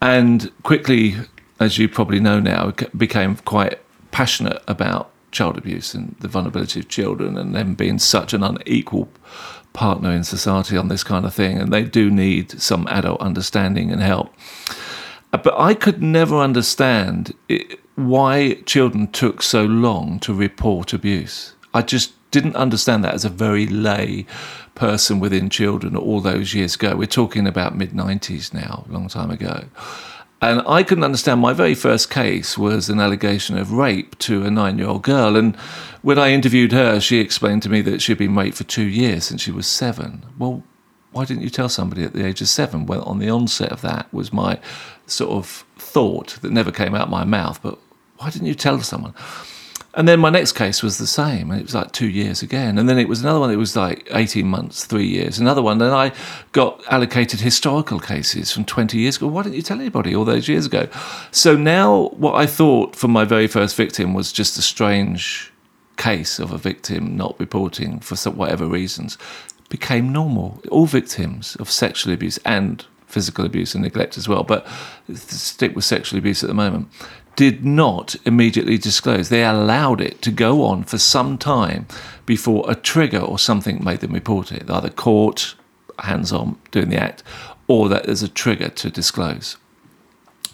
and quickly, as you probably know now, became quite passionate about child abuse and the vulnerability of children and them being such an unequal partner in society on this kind of thing. And they do need some adult understanding and help. Uh, But I could never understand it, why children took so long to report abuse. I just didn't understand that as a very lay person within children all those years ago. We're talking about mid 90s now, a long time ago. And I couldn't understand. My very first case was an allegation of rape to a nine year old girl. And when I interviewed her, she explained to me that she'd been raped for two years since she was seven. Well, why didn't you tell somebody at the age of seven? Well, on the onset of that was my sort of thought that never came out my mouth, but why didn't you tell someone? And then my next case was the same, and it was like two years again. And then it was another one that was like 18 months, three years, another one. Then I got allocated historical cases from 20 years ago. Why didn't you tell anybody all those years ago? So now, what I thought for my very first victim was just a strange case of a victim not reporting for whatever reasons became normal. All victims of sexual abuse and physical abuse and neglect as well, but stick with sexual abuse at the moment, did not immediately disclose. They allowed it to go on for some time before a trigger or something made them report it, either court, hands on doing the act, or that there's a trigger to disclose.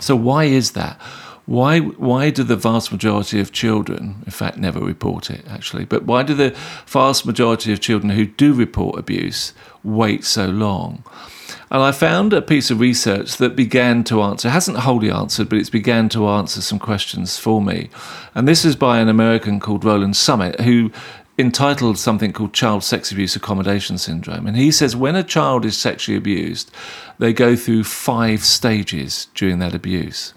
So why is that? Why why do the vast majority of children, in fact, never report it actually, but why do the vast majority of children who do report abuse wait so long? And I found a piece of research that began to answer, hasn't wholly answered, but it's began to answer some questions for me. And this is by an American called Roland Summit, who entitled something called Child Sex Abuse Accommodation Syndrome. And he says when a child is sexually abused, they go through five stages during that abuse.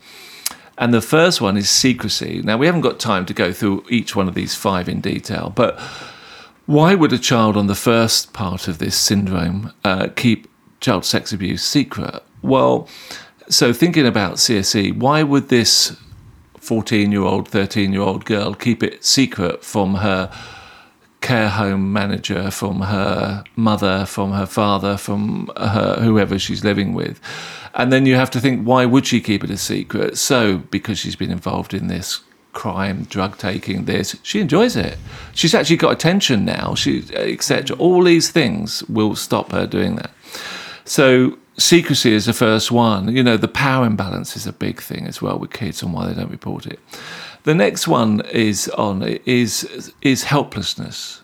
And the first one is secrecy. Now, we haven't got time to go through each one of these five in detail, but why would a child on the first part of this syndrome uh, keep child sex abuse secret? Well, so thinking about CSE, why would this 14 year old, 13 year old girl keep it secret from her care home manager, from her mother, from her father, from her whoever she's living with? And then you have to think, why would she keep it a secret? So, because she's been involved in this crime, drug taking, this, she enjoys it. She's actually got attention now, she etc. All these things will stop her doing that. So secrecy is the first one. You know, the power imbalance is a big thing as well with kids and why they don't report it. The next one is on is is helplessness.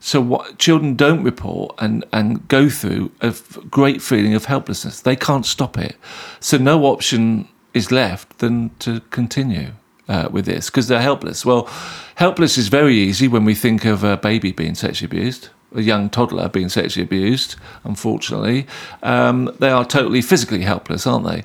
So what children don't report and, and go through a great feeling of helplessness. They can't stop it. So no option is left than to continue uh, with this because they're helpless. Well, helpless is very easy when we think of a baby being sexually abused. a young toddler being sexually abused, unfortunately, um, they are totally physically helpless, aren't they?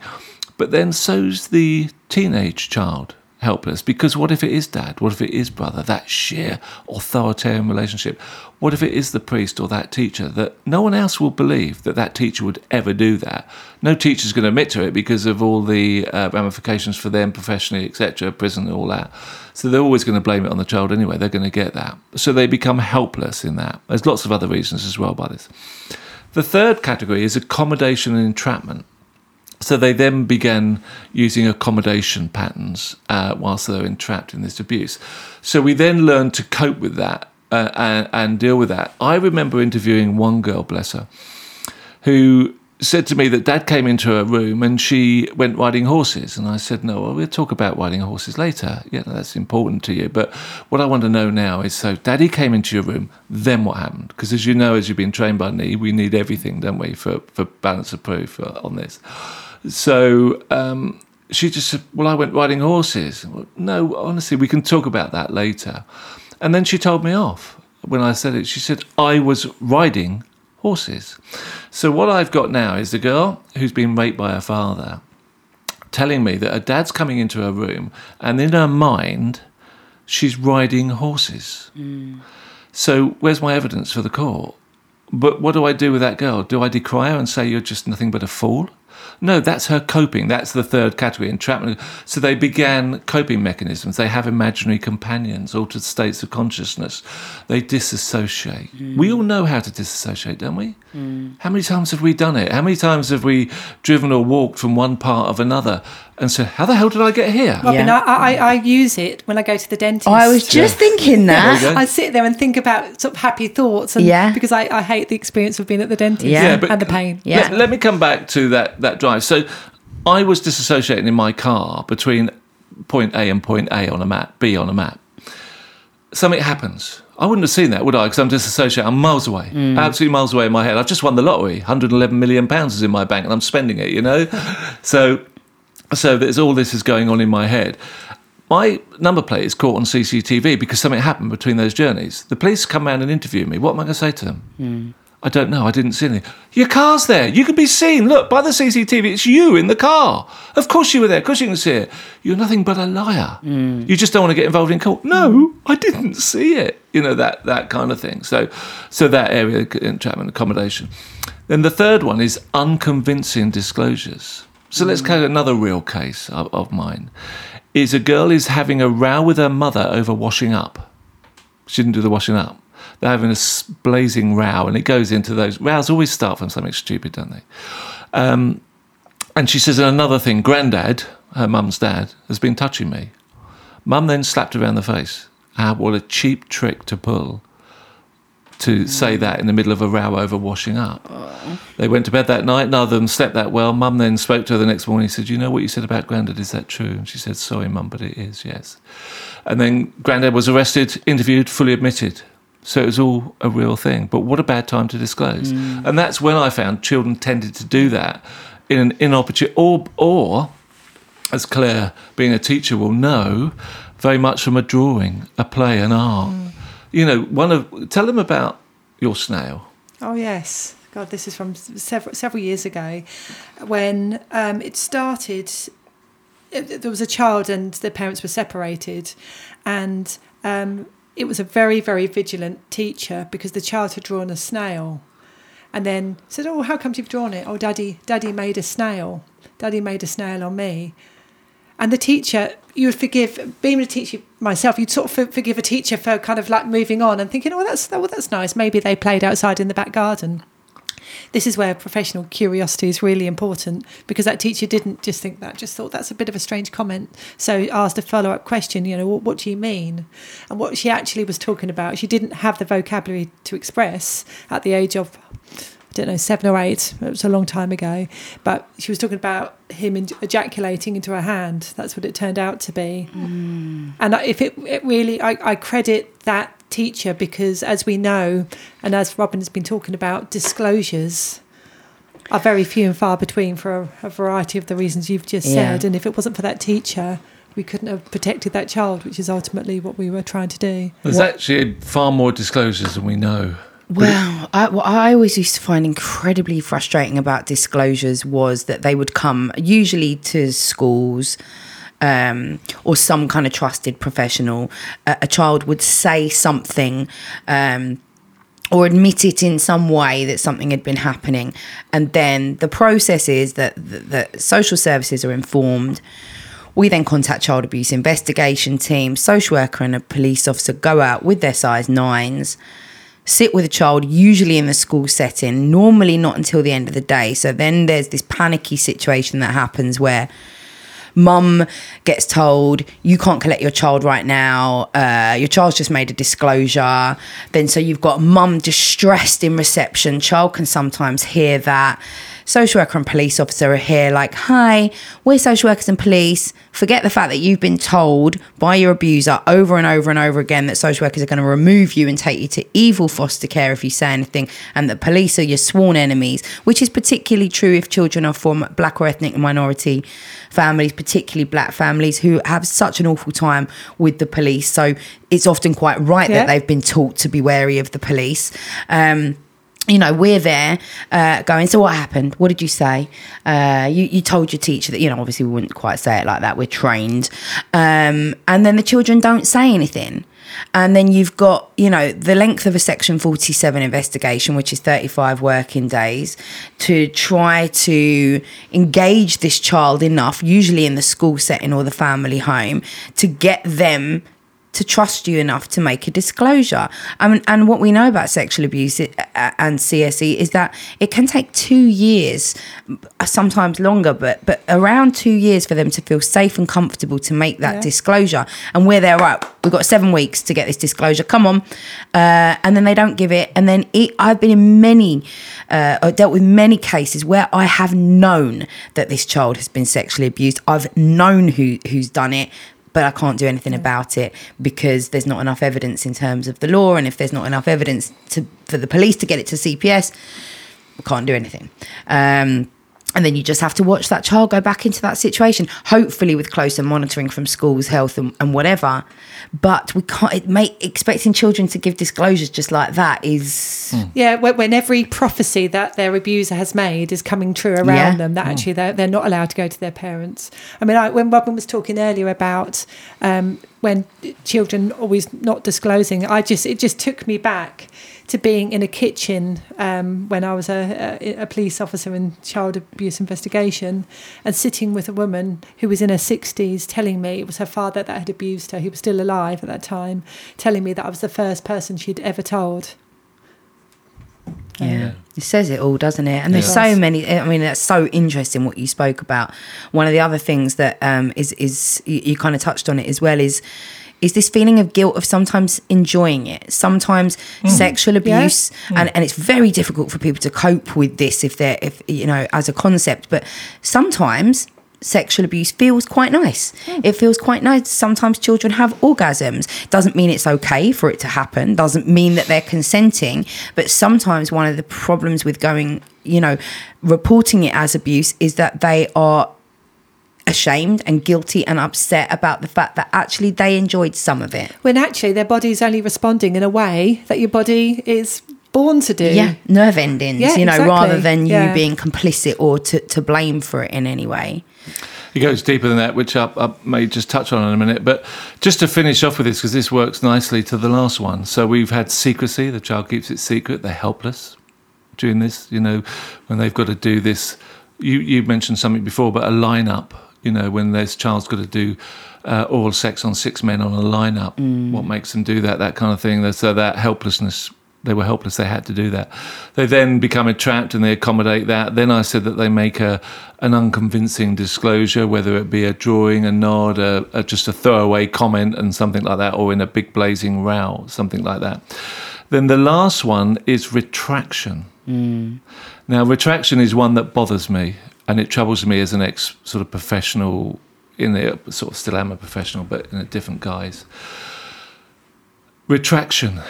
But then so's the teenage child helpless because what if it is dad? What if it is brother? That sheer authoritarian relationship. What if it is the priest or that teacher that no one else will believe that that teacher would ever do that? No teacher's going to admit to it because of all the uh, ramifications for them professionally, etc., prison, and all that. So they're always going to blame it on the child anyway. They're going to get that. So they become helpless in that. There's lots of other reasons as well by this. The third category is accommodation and entrapment. So they then began using accommodation patterns uh, whilst they were entrapped in this abuse. So we then learned to cope with that uh, and, and deal with that. I remember interviewing one girl, bless her, who said to me that dad came into her room and she went riding horses. And I said, No, well, we'll talk about riding horses later. Yeah, that's important to you. But what I want to know now is so daddy came into your room, then what happened? Because as you know, as you've been trained by me, we need everything, don't we, for, for balance of proof uh, on this. So um, she just said, Well, I went riding horses. Well, no, honestly, we can talk about that later. And then she told me off when I said it. She said, I was riding horses. So what I've got now is the girl who's been raped by her father telling me that her dad's coming into her room and in her mind, she's riding horses. So where's my evidence for the court? But what do I do with that girl? Do I decry her and say you're just nothing but a fool? No, that's her coping. That's the third category, entrapment. So they began coping mechanisms. They have imaginary companions, altered states of consciousness. They disassociate. Mm. We all know how to disassociate, don't we? Mm. How many times have we done it? How many times have we driven or walked from one part of another and said, How the hell did I get here? Robin, Yeah. I, I, I use it when I go to the dentist. Oh, I was just thinking that. I sit there and think about sort of happy thoughts, and Yeah. because I, I hate the experience of being at the dentist Yeah. Yeah, but- and the pain. Yeah. Let, let me come back to that, that drive. So I was disassociating in my car between point A and point A on a map, B on a map. Something happens. I wouldn't have seen that, would I? Because I'm disassociating. I'm miles away, mm. absolutely miles away in my head. I've just won the lottery. 111 million pounds is in my bank, and I'm spending it. You know, so so there's all this is going on in my head. My number plate is caught on CCTV because something happened between those journeys. The police come around and interview me. What am I going to say to them? Mm. I don't know. I didn't see anything. Your car's there. You can be seen. Look, by the CCTV, it's you in the car. Of course you were there. Of course you can see it. You're nothing but a liar. Mm. You just don't want to get involved in court. No, mm. I didn't see it. You know that that kind of thing. So, so that area of entrapment accommodation. Then the third one is unconvincing disclosures. So let's mm. go another real case of, of mine. Is a girl is having a row with her mother over washing up. She didn't do the washing up. They're having a blazing row, and it goes into those rows. Always start from something stupid, don't they? Um, and she says another thing. Granddad, her mum's dad, has been touching me. Mum then slapped her around the face. Ah, what a cheap trick to pull to say that in the middle of a row over washing up. They went to bed that night. None of them slept that well. Mum then spoke to her the next morning. and said, "You know what you said about Grandad? Is that true?" And she said, "Sorry, Mum, but it is. Yes." And then Grandad was arrested, interviewed, fully admitted. So it was all a real thing. But what a bad time to disclose. And that's when I found children tended to do that in an inopportune or or as Claire, being a teacher, will know, very much from a drawing, a play, an art. You know, one of tell them about your snail. Oh yes, God, this is from several several years ago, when um, it started. it- There was a child and their parents were separated, and um, it was a very very vigilant teacher because the child had drawn a snail, and then said, "Oh, how come you've drawn it? Oh, daddy, daddy made a snail. Daddy made a snail on me." And the teacher, you would forgive, being a teacher myself, you'd sort of forgive a teacher for kind of like moving on and thinking, oh, that's well, that's nice. Maybe they played outside in the back garden. This is where professional curiosity is really important because that teacher didn't just think that, just thought that's a bit of a strange comment. So asked a follow up question, you know, what, what do you mean? And what she actually was talking about, she didn't have the vocabulary to express at the age of I don't know, seven or eight. It was a long time ago. But she was talking about him in- ejaculating into her hand. That's what it turned out to be. Mm. And if it, it really, I, I credit that teacher because, as we know, and as Robin has been talking about, disclosures are very few and far between for a, a variety of the reasons you've just Yeah. said. And if it wasn't for that teacher, we couldn't have protected that child, which is ultimately what we were trying to do. There's actually far more disclosures than we know Well, I, what I always used to find incredibly frustrating about disclosures was that they would come usually to schools um, or some kind of trusted professional. A, child would say something. Um, or admit it in some way that something had been happening. And then the process is that the, the social services are informed. We then contact child abuse investigation team, social worker, and a police officer go out with their size nines, sit with a child, usually in the school setting, normally not until the end of the day. So then there's this panicky situation that happens where mum gets told you can't collect your child right now. Uh, your child's just made a disclosure. Then so you've got mum distressed in reception. Child can sometimes hear that social worker and police officer are here like hi we're social workers and police. Forget the fact that you've been told by your abuser over and over and over again that social workers are going to remove you and take you to evil foster care if you say anything and that police are your sworn enemies which is particularly true if children are from black or ethnic minority families particularly black families who have such an awful time with the police. So it's often quite right Yeah. that they've been taught to be wary of the police. Um, you know, we're there uh, going, so what happened? What did you say? Uh, you, you told your teacher that, you know, obviously we wouldn't quite say it like that. We're trained. Um, and then the children don't say anything. And then you've got, you know, the length of a Section 47 investigation, which is 35 working days, to try to engage this child enough, usually in the school setting or the family home, to get them to trust you enough to make a disclosure. Mean, and what we know about sexual abuse uh, and CSE is that it can take two years, uh, sometimes longer, but but around two years for them to feel safe and comfortable to make that Yeah. disclosure. And we're there, right? We've got seven weeks to get this disclosure. Come on, uh, and then they don't give it. And then it, I've been in many, uh, or dealt with many cases where I have known that this child has been sexually abused. I've known who who's done it but I can't do anything about it because there's not enough evidence in terms of the law. And if there's not enough evidence to for the police to get it to CPS, we can't do anything. Um, and then you just have to watch that child go back into that situation, hopefully with closer monitoring from schools, health, and, and whatever. But we can't it make expecting children to give disclosures just like that is Yeah, when, when every prophecy that their abuser has made is coming true around Yeah. them, that actually they're, they're not allowed to go to their parents. I mean, I, when Robin was talking earlier about um, when children always not disclosing, I just it just took me back to being in a kitchen um, when I was a, a, a police officer in child abuse investigation and sitting with a woman who was in her 60s telling me it was her father that had abused her. He was still alive at that time, telling me that I was the first person she'd ever told. Yeah. It says it all, doesn't it? And there's so many. I mean, that's so interesting what you spoke about. One of the other things that um, is is you, you kind of touched on it as well is is this feeling of guilt of sometimes enjoying it, sometimes mm. sexual abuse, mm. and and it's very difficult for people to cope with this if they're if you know as a concept, but sometimes. Sexual abuse feels quite nice. Mm. It feels quite nice. Sometimes children have orgasms. Doesn't mean it's okay for it to happen. Doesn't mean that they're consenting. But sometimes one of the problems with going, you know, reporting it as abuse is that they are ashamed and guilty and upset about the fact that actually they enjoyed some of it. when actually their body's only responding in a way that your body is born to do. Yeah, nerve endings, Yeah, you know, exactly. rather than you Yeah. being complicit or to, to blame for it in any way. It goes deeper than that, which I, I may just touch on in a minute. But just to finish off with this, because this works nicely to the last one. So we've had secrecy. The child keeps it secret. They're helpless doing this. You know, when they've got to do this. You you mentioned something before, but a lineup. You know, when this child's got to do uh, oral sex on six men on a lineup, what makes them do that? That kind of thing. So that helplessness. They were helpless. They had to do that. They then become entrapped and they accommodate that. Then I said that they make a an unconvincing disclosure, whether it be a drawing, a nod, a, a just a throwaway comment, and something like that, or in a big blazing row, something like that. Then the last one is retraction. Now, retraction is one that bothers me, and it troubles me as an ex sort of professional. In the sort of still am a professional, but in a different guise. Retraction.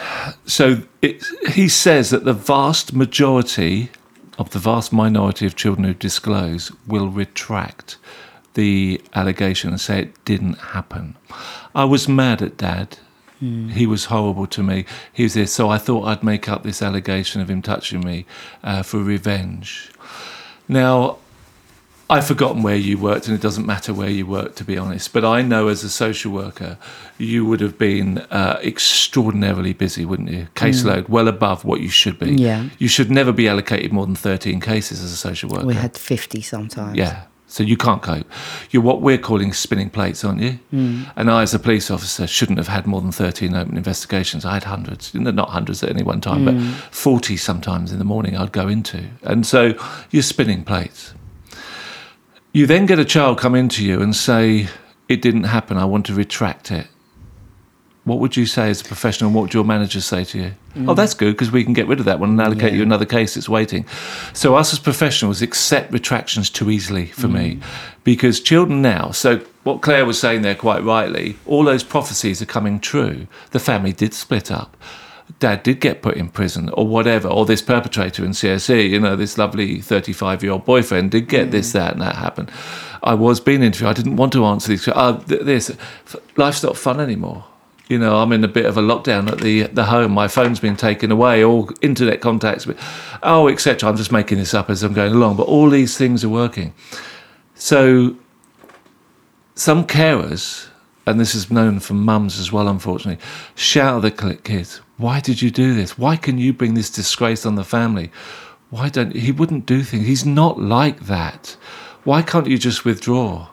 So it, he says that the vast majority of the vast minority of children who disclose will retract the allegation and say it didn't happen. I was mad at dad He was horrible to me. He was this. So I thought I'd make up this allegation of him touching me uh, for revenge. Now, I've forgotten where you worked, and it doesn't matter where you worked, to be honest. But I know as a social worker, you would have been uh, extraordinarily busy, wouldn't you? Caseload well above what you should be. Yeah. You should never be allocated more than 13 cases as a social worker. We had 50 sometimes. Yeah. So you can't cope. You're what we're calling spinning plates, aren't you? Mm. And I, as a police officer, shouldn't have had more than 13 open investigations. I had hundreds, not hundreds at any one time, mm. but 40 sometimes in the morning I'd go into. And so you're spinning plates. You then get a child come into you and say, It didn't happen, I want to retract it. What would you say as a professional? What would your manager say to you? Mm. Oh, that's good because we can get rid of that one and allocate yeah. you another case that's waiting. So, us as professionals accept retractions too easily for mm. me because children now, so what Claire was saying there quite rightly, all those prophecies are coming true. The family did split up dad did get put in prison or whatever, or this perpetrator in CSE, you know, this lovely 35 year old boyfriend did get mm. this, that, and that happened. I was being interviewed. I didn't want to answer these. Uh, this life's not fun anymore. You know, I'm in a bit of a lockdown at the the home. My phone's been taken away. All internet contacts, oh, etc. I'm just making this up as I'm going along, but all these things are working. So, some carers and this is known for mums as well, unfortunately, shout at the kids, Why did you do this? Why can you bring this disgrace on the family? Why don't he wouldn't do things? He's not like that. Why can't you just withdraw?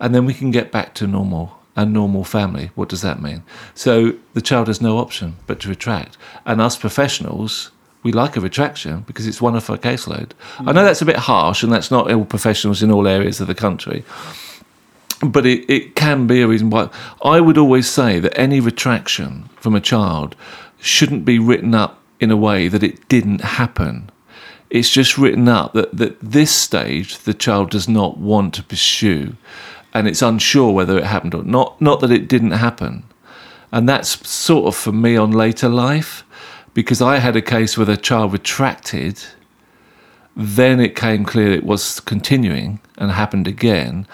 And then we can get back to normal a normal family. What does that mean? So the child has no option but to retract. And us professionals, we like a retraction because it's one of our caseload. Mm. I know that's a bit harsh and that's not all professionals in all areas of the country but it, it can be a reason why. I would always say that any retraction from a child shouldn't be written up in a way that it didn't happen. It's just written up that, that this stage the child does not want to pursue and it's unsure whether it happened or not. Not that it didn't happen. And that's sort of for me on later life because I had a case where the child retracted, then it came clear it was continuing and happened again.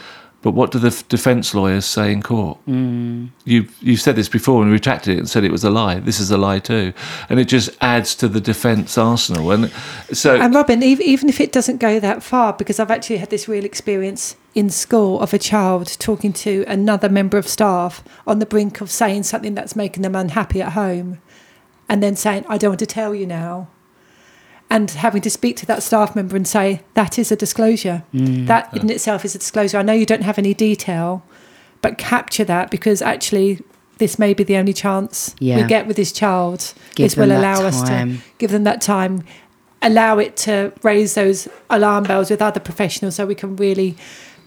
But what do the f- defence lawyers say in court? Mm. You've, you've said this before and retracted it and said it was a lie. This is a lie too. And it just adds to the defence arsenal. And so. And Robin, even if it doesn't go that far, because I've actually had this real experience in school of a child talking to another member of staff on the brink of saying something that's making them unhappy at home and then saying, I don't want to tell you now and having to speak to that staff member and say that is a disclosure. Mm, that yeah. in itself is a disclosure. I know you don't have any detail but capture that because actually this may be the only chance yeah. we get with this child. Give this will allow us to give them that time allow it to raise those alarm bells with other professionals so we can really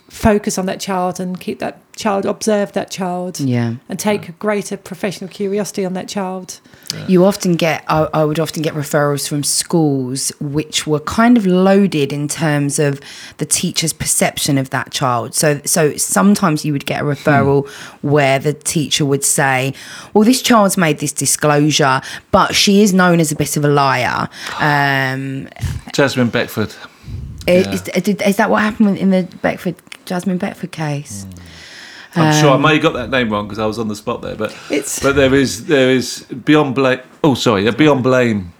focus on that child and keep that child observe that child yeah and take yeah. greater professional curiosity on that child yeah. you often get I, I, would often get referrals from schools which were kind of loaded in terms of the teacher's perception of that child so so sometimes you would get a referral hmm. where the teacher would say well this child's made this disclosure but she is known as a bit of a liar um, jasmine beckford yeah. Is, is, that what happened in the Beckford Jasmine Beckford case. Mm. I'm um, sure I may have got that name wrong because I was on the spot there, but it's but there is there is beyond blame. Oh, sorry, beyond blame.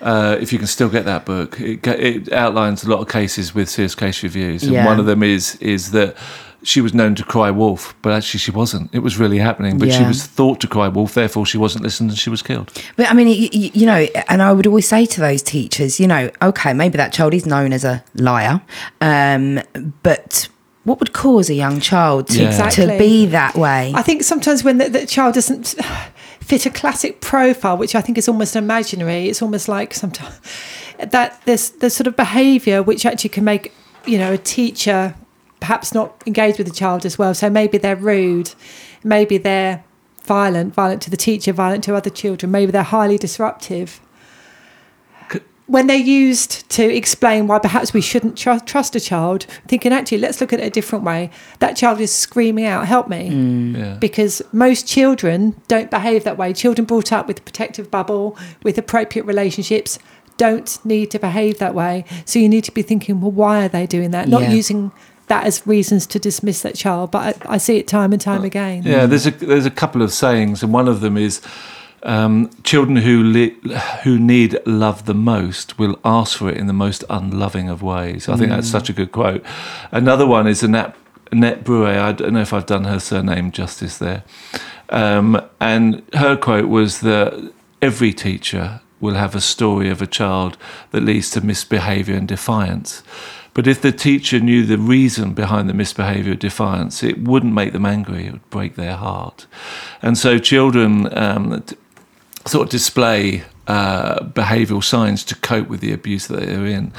Uh, if you can still get that book, it, it, outlines a lot of cases with serious case reviews, and yeah. one of them is is that she was known to cry wolf, but actually she wasn't. It was really happening, but yeah. she was thought to cry wolf, therefore she wasn't listened and she was killed. But I mean, you, you, know, and I would always say to those teachers, you know, okay, maybe that child is known as a liar, um, but what would cause a young child to, yeah. exactly. to be that way? I think sometimes when the, the, child doesn't fit a classic profile, which I think is almost imaginary, it's almost like sometimes that there's there's sort of behaviour which actually can make you know a teacher perhaps not engage with the child as well. So maybe they're rude, maybe they're violent, violent to the teacher, violent to other children, maybe they're highly disruptive when they're used to explain why perhaps we shouldn't tr- trust a child, thinking actually, let's look at it a different way. That child is screaming out, "Help me!" Mm. Yeah. Because most children don't behave that way. Children brought up with a protective bubble, with appropriate relationships, don't need to behave that way. So you need to be thinking, well, why are they doing that? Not yeah. using that as reasons to dismiss that child. But I, I see it time and time again. Yeah, there's a there's a couple of sayings, and one of them is. Um, children who li- who need love the most will ask for it in the most unloving of ways. I think that's such a good quote. Another one is Annette, Annette Breaux. I don't know if I've done her surname justice there. Um, and her quote was that every teacher will have a story of a child that leads to misbehavior and defiance. But if the teacher knew the reason behind the misbehavior or defiance, it wouldn't make them angry, it would break their heart. And so children um, sort of display uh, behavioural signs to cope with the abuse that they're in.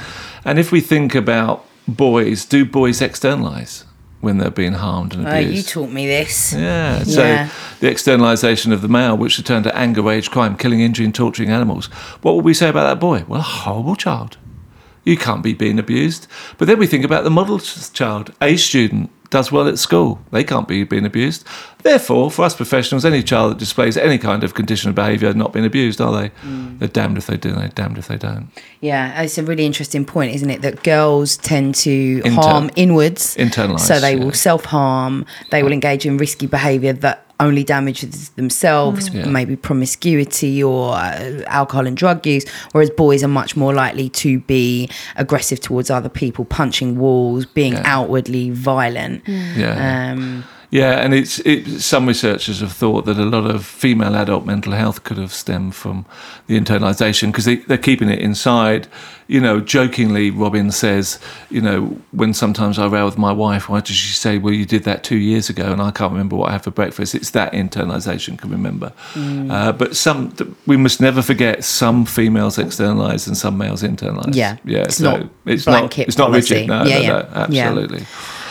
And if we think about boys, do boys externalise when they're being harmed and abused. Oh, you taught me this. Yeah. So Yeah. the externalisation of the male, which should turn to anger, rage, crime, killing, injury, and torturing animals. What would we say about that boy? Well, a horrible child. You can't be being abused. But then we think about the model child. A student does well at school. They can't be being abused. Therefore, for us professionals, any child that displays any kind of condition of behaviour not being abused, are they? Mm. They're damned if they do, they're damned if they don't. Yeah, it's a really interesting point, isn't it? That girls tend to Inter- harm inwards. Internalise, So they yeah. will self harm, they will engage in risky behaviour that only damages themselves, Yeah. maybe promiscuity or uh, alcohol and drug use, whereas boys are much more likely to be aggressive towards other people, punching walls, being Yeah. outwardly violent. Yeah. Um, Yeah, and it's it, some researchers have thought that a lot of female adult mental health could have stemmed from the internalisation because they, they're keeping it inside. You know, jokingly, Robin says, you know, when sometimes I row with my wife, why does she say, well, you did that two years ago and I can't remember what I had for breakfast? It's that internalisation can remember. Uh, but some, we must never forget some females externalise and some males internalise. Yeah, Yeah, it's so not it's blanket not, it's not policy. rigid. No, Yeah, no, yeah. no, Yeah.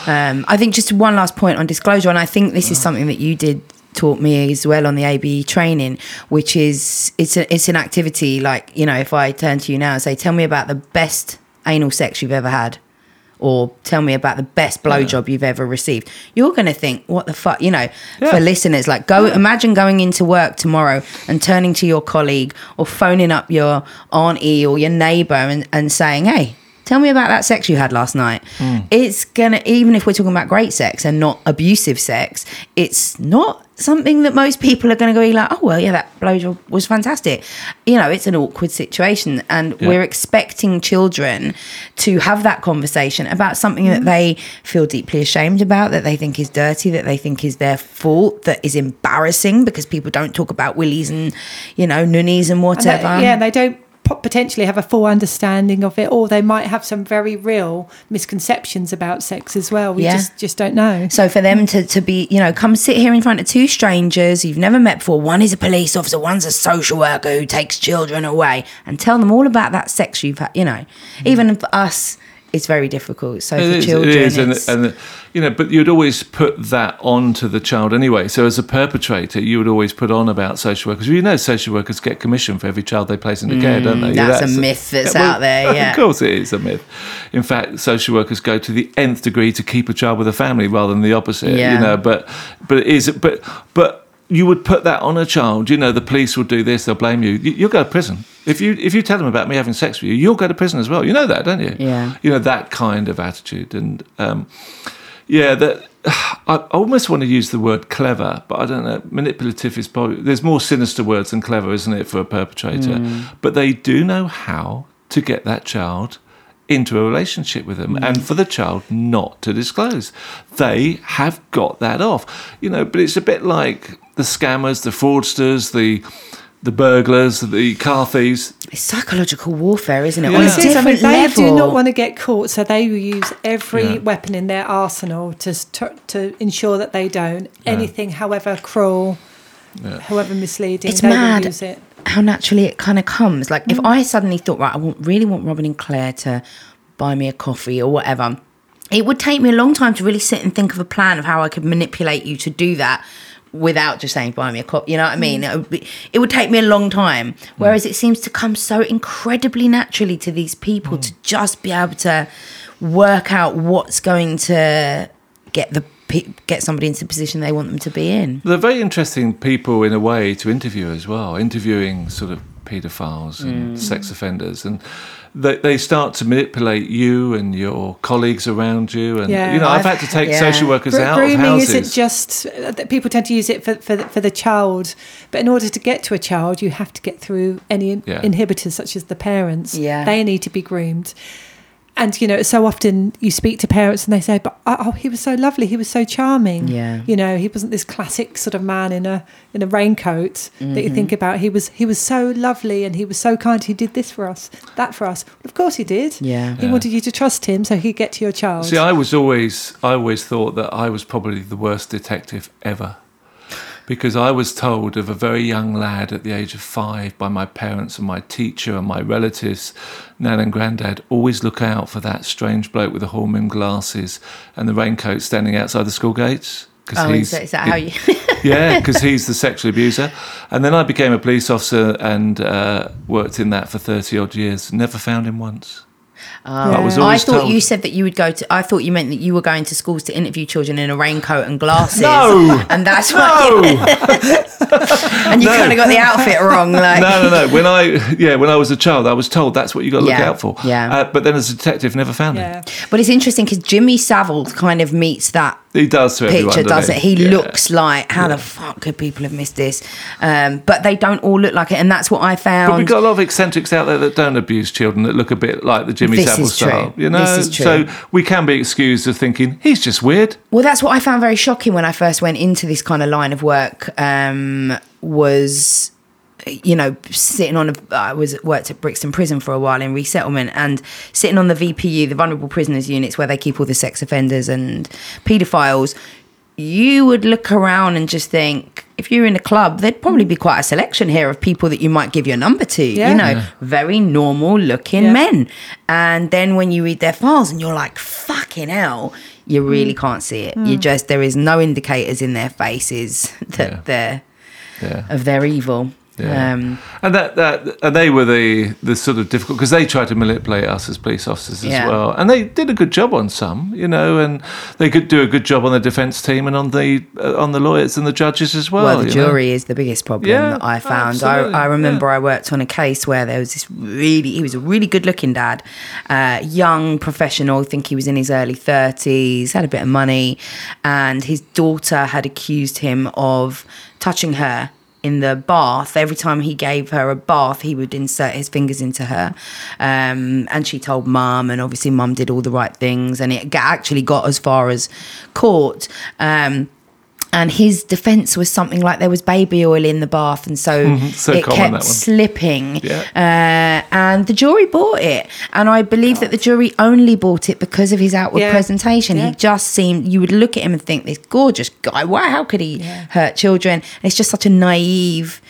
Um, I think just one last point on disclosure, and I think this is something that you did taught me as well on the ABE training, which is it's a, it's an activity like you know if I turn to you now and say, tell me about the best anal sex you've ever had. Or tell me about the best blowjob you've ever received. You're going to think, what the fuck? You know, Yeah. for listeners, like go imagine going into work tomorrow and turning to your colleague or phoning up your auntie or your neighbor and, and saying, hey, tell me about that sex you had last night. Hmm. It's gonna, even if we're talking about great sex and not abusive sex, it's not something that most people are going to go like, oh, well, yeah, that blowjob was fantastic. You know, it's an awkward situation. And Yeah. we're expecting children to have that conversation about something that they feel deeply ashamed about, that they think is dirty, that they think is their fault, that is embarrassing because people don't talk about willies and, you know, nunnies and And whatever. yeah, they don't potentially have a full understanding of it, or they might have some very real misconceptions about sex as well. We Yeah. just just don't know. So for them to, to be, you know, come sit here in front of two strangers you've never met before. One is a police officer, one's a social worker who takes children away, and tell them all about that sex you've had. You know, mm. even for us, it's very difficult. So It for is, children, it is, and, and you know, but you'd always put that onto the child anyway. So as a perpetrator, you would always put on about social workers. You know, social workers get commission for every child they place into care, don't they? Mm, that's a myth that's out there, yeah. of course it is a myth. In fact, social workers go to the nth degree to keep a child with a family rather than the opposite. Yeah. You know, but but it is, but but. You would put that on a child. You know, the police will do this; they'll blame you. You'll go to prison if you if you tell them about me having sex with you. You'll go to prison as well. You know that, don't you? Yeah. you know that kind of attitude and um, yeah that I almost want to use the word clever but i don't know manipulative is probably there's more sinister words than clever isn't it for a perpetrator but they do know how to get that child into a relationship with them and for the child not to disclose they have got that off you know but it's a bit like the scammers the fraudsters the the burglars the car thieves it's psychological warfare, isn't it? Yeah. On a Well, It is, I mean, they level. do not want to get caught, so they will use every Yeah. weapon in their arsenal to to, to ensure that they don't. Anything, however cruel, however misleading, It's they mad. will use it. how naturally it kind of comes. Like Mm. if I suddenly thought, right, I want, really want Robin and Claire to buy me a coffee or whatever, it would take me a long time to really sit and think of a plan of how I could manipulate you to do that without just saying buy me a coffee. You know what I mean? Mm. It would, be, it would take me a long time. Mm. Whereas it seems to come so incredibly naturally to these people to mm. just be able to work out what's going to get the get somebody into the position they want them to be in. They're very interesting people in a way to interview as well, interviewing sort of paedophiles and mm. sex offenders. And they, they start to manipulate you and your colleagues around you. And Yeah, you know, I've, I've- had to take yeah. social workers Gro- out of grooming houses. isn't just uh, that people tend to use it for, for the- for the child, but in order to get to a child, you have to get through any Yeah. inhibitors such as the parents. Yeah. they need to be groomed. And you know, so often you speak to parents and they say, "But oh, oh, he was so lovely, he was so charming." Yeah. you know, he wasn't this classic sort of man in a in a raincoat that you think mm-hmm. about. He was he was so lovely and he was so kind. He did this for us, that for us. Of course, he did. Yeah. he Yeah. wanted you to trust him so he'd get to your child. See, I was always, I always thought that I was probably the worst detective ever. Because I was told of a very young lad at the age of five by my parents and my teacher and my relatives, nan and granddad, always look out for that strange bloke with the horn rimmed glasses and the raincoat standing outside the school gates. 'Cause Oh, is that, is that how you? yeah, because he's the sexual abuser. And then I became a police officer and uh, worked in that for 30 odd years. Never found him once. I was I thought told. you said that you would go to. I thought you meant that you were going to schools to interview children in a raincoat and glasses. No! and that's why. no! and you No. kind of got the outfit wrong. Like, no, no, no. When I, yeah, when I was a child, I was told that's what you got to look out for. yeah. Uh, but then as a detective, never found yeah. him. but it's interesting because Jimmy Savile kind of meets that He does to everyone, picture, doesn't does it? He Yeah. looks like how the fuck could people have missed this? Um, but they don't all look like it, and that's what I But found. we've got a lot of eccentrics out there that don't abuse children that look a bit like the Jimmy This Savile style. You know, This is true. so we can be excused of thinking he's just weird. Well, that's what I found very shocking when I first went into this kind of line of work. Um, was you know sitting on a I was worked at Brixton Prison for a while in resettlement and sitting on the VPU, the vulnerable prisoners units where they keep all the sex offenders and paedophiles. You would look around and just think, if you're in a club, there'd probably be quite a selection here of people that you might give your number to. Yeah. You know, very normal looking Yeah. men. And then when you read their files and you're like, fucking hell, you mm. really can't see it. You mm. just, there is no indicators in their faces that Yeah. they're, Yeah. of their evil. Yeah. Um, And that, that and they were the the sort of difficult because they tried to manipulate us as police officers as Yeah. well, and they did a good job on some, you know, and they could do a good job on the defence team and on the uh, on the lawyers and the judges as well. well, the you know. jury is the biggest problem Yeah, that I found. I, I remember I worked on a case where there was this really, he was a really good looking dad, uh, young professional, I think he was in his early 30s, had a bit of money, and his daughter had accused him of touching her. In the bath, every time he gave her a bath, he would insert his fingers into her. Um, and she told mum, and obviously, mum did all the right things, and it actually got as far as court. Um, and his defense was something like there was baby oil in the bath and so, Mm-hmm. So it common, kept slipping Yeah. uh, and the jury bought it and i believe that the jury only bought it because of his outward Yeah. presentation Yeah. he just seemed you would look at him and think this gorgeous guy wow how could he Yeah. hurt children it's just such a naive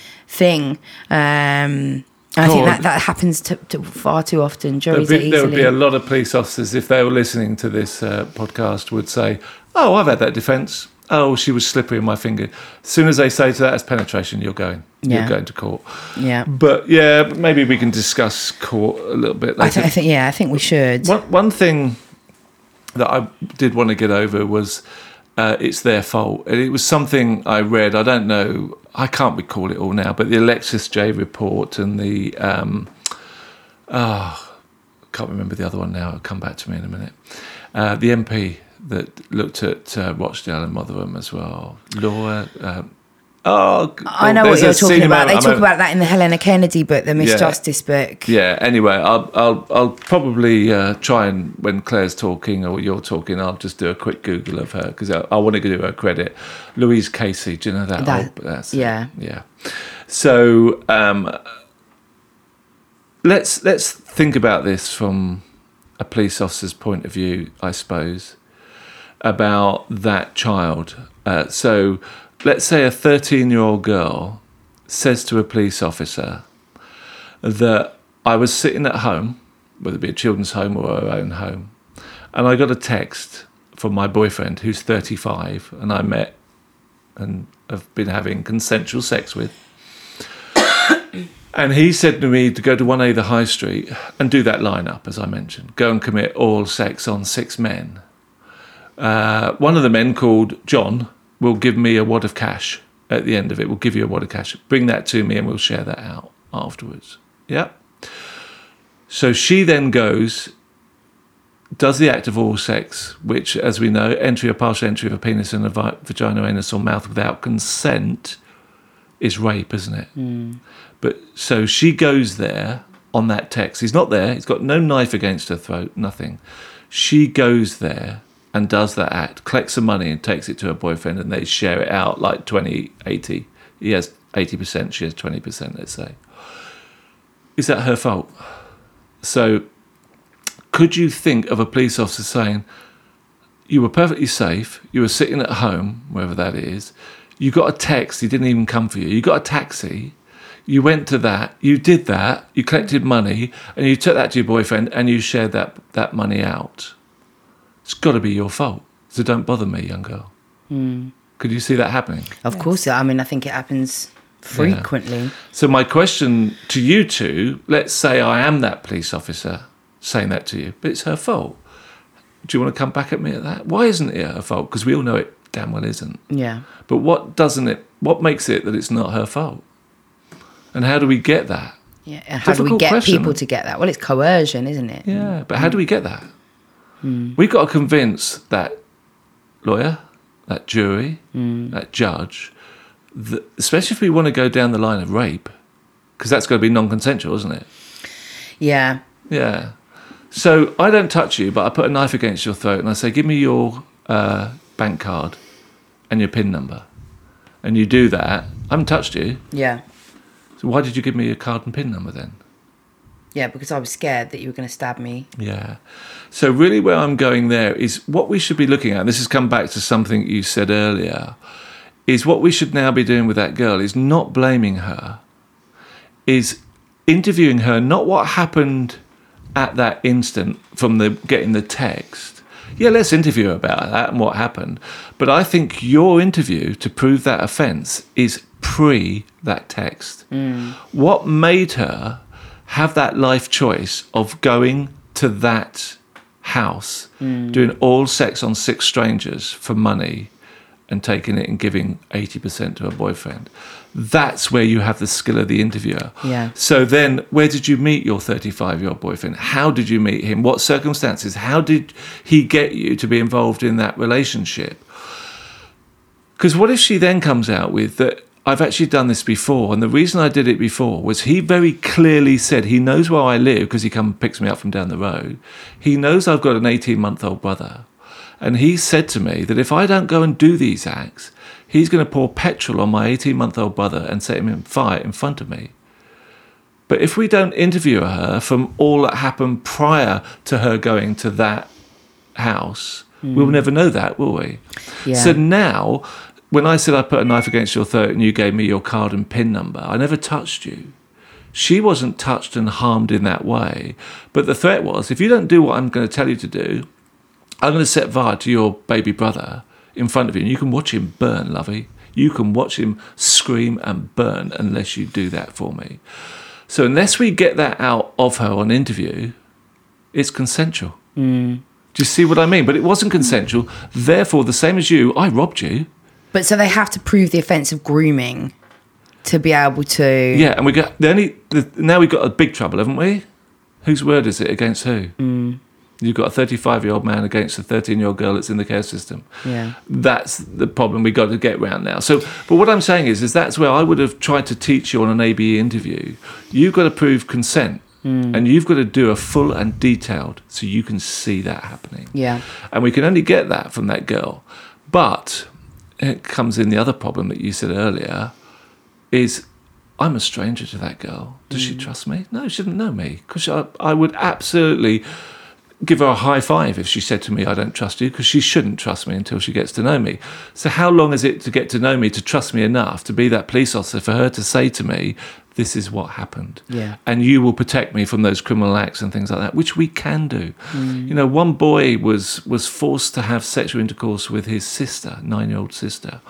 thing um I think that, that happens to, to far too often. There'd Juries are be, there would be easily. a lot of police officers if they were listening to this uh, podcast would say, "Oh, I've had that defence. Oh, she was slippery in my finger." As soon as they say to that as penetration, you're going, Yeah. you're going to court. yeah. But yeah, maybe we can discuss court a little bit I, th- I think yeah, I think we should. One, one thing that I did want to get over was uh, it's their fault. And it was something I read. I don't know. I can't recall it all now. But the Alexis Jay report and the um, oh, can't remember the other one now. It'll come back to me in a minute. Uh, the MP that looked at uh, Rochdale and Rotherham as well. Laura. Um, oh, I know what you're talking about. They talk I'm a- about that in the Helena Kennedy book, the Miss Yeah. Justice book. yeah. Anyway, I'll I'll I'll probably uh, try and when Claire's talking or you're talking, I'll just do a quick Google of her because I, I want to give her credit. Louise Casey, do you know that? That- old, that's it. yeah. yeah. So um, let's let's think about this from a police officer's point of view, I suppose, about that child. Uh, so let's say a 13 year old girl says to a police officer that I was sitting at home, whether it be a children's home or our own home, and I got a text from my boyfriend who's 35 and I met and have been having consensual sex with. And he said to me to go to 1A the High Street and do that lineup, as I mentioned. Go and commit oral sex on six men. Uh, one of the men called John will give me a wad of cash at the end of it. We'll give you a wad of cash. Bring that to me and we'll share that out afterwards. Yeah. So she then goes, does the act of oral sex, which, as we know, entry or partial entry of a penis in a vi- vagina, anus, or mouth without consent is rape, isn't it? But so she goes there on that text. He's not there. He's got no knife against her throat, nothing. She goes there and does that act, collects some money and takes it to her boyfriend, and they share it out like 20, 80. He has 80%, she has 20%, let's say. Is that her fault? So, could you think of a police officer saying, you were perfectly safe, you were sitting at home, wherever that is, you got a text, he didn't even come for you, you got a taxi, you went to that, you did that, you collected money, and you took that to your boyfriend and you shared that, that money out. It's got to be your fault. So don't bother me, young girl. Hmm. Could you see that happening? Of course, I mean, I think it happens frequently. So my question to you two, let's say I am that police officer saying that to you, but it's her fault. Do you want to come back at me at that? Why isn't it her fault? Because we all know it damn well isn't. Yeah. But what doesn't it? What makes it that it's not her fault? And how do we get that? Yeah. And how do we get question. people to get that? Well, it's coercion, isn't it? Yeah, but how do we get that? We've got to convince that lawyer, that jury, that judge, that, especially if we want to go down the line of rape, because that's going to be non-consensual, isn't it? Yeah. Yeah. So I don't touch you, but I put a knife against your throat and I say, "Give me your uh, bank card and your PIN number," and you do that. I haven't touched you. Yeah. So why did you give me your card and PIN number then? Yeah, because I was scared that you were going to stab me. Yeah. So really where I'm going there is what we should be looking at, and this has come back to something you said earlier, is what we should now be doing with that girl is not blaming her, is interviewing her, not what happened at that instant from the getting the text. Yeah, let's interview her about that and what happened. But I think your interview to prove that offence is pre that text. Mm. What made her have that life choice of going to that house, mm. doing all sex on six strangers for money and taking it and giving 80% to her boyfriend? That's where you have the skill of the interviewer. Yeah. So then, where did you meet your 35 year old boyfriend? How did you meet him? What circumstances? How did he get you to be involved in that relationship? Because what if she then comes out with that? I've actually done this before, and the reason I did it before was he very clearly said he knows where I live because he comes and picks me up from down the road. He knows I've got an 18 month old brother, and he said to me that if I don't go and do these acts, he's going to pour petrol on my 18 month old brother and set him in fire in front of me. But if we don't interview her from all that happened prior to her going to that house, we'll mm. never know that, will we? Yeah. So now, when I said I put a knife against your throat and you gave me your card and PIN number, I never touched you. She wasn't touched and harmed in that way. But the threat was if you don't do what I'm going to tell you to do, I'm going to set fire to your baby brother in front of you, and you can watch him burn, lovey. You can watch him scream and burn unless you do that for me. So, unless we get that out of her on interview, it's consensual. Mm. Do you see what I mean? But it wasn't consensual. Therefore, the same as you, I robbed you. But so they have to prove the offence of grooming to be able to. Yeah, and we got the only the, now we've got a big trouble, haven't we? Whose word is it against who? Mm. You've got a 35 year old man against a 13 year old girl that's in the care system. Yeah. That's the problem we've got to get round now. So, but what I'm saying is, is that's where I would have tried to teach you on an ABE interview. You've got to prove consent, and you've got to do a full and detailed, so you can see that happening. Yeah. And we can only get that from that girl. But comes in the other problem that you said earlier is I'm a stranger to that girl. Does she mm. trust me? No, she doesn't know me. Because I, I would absolutely give her a high five if she said to me, I don't trust you, because she shouldn't trust me until she gets to know me. So, how long is it to get to know me, to trust me enough, to be that police officer, for her to say to me, This is what happened? Yeah. And you will protect me from those criminal acts and things like that, which we can do. Mm. You know, one boy was, was forced to have sexual intercourse with his sister, nine year old sister.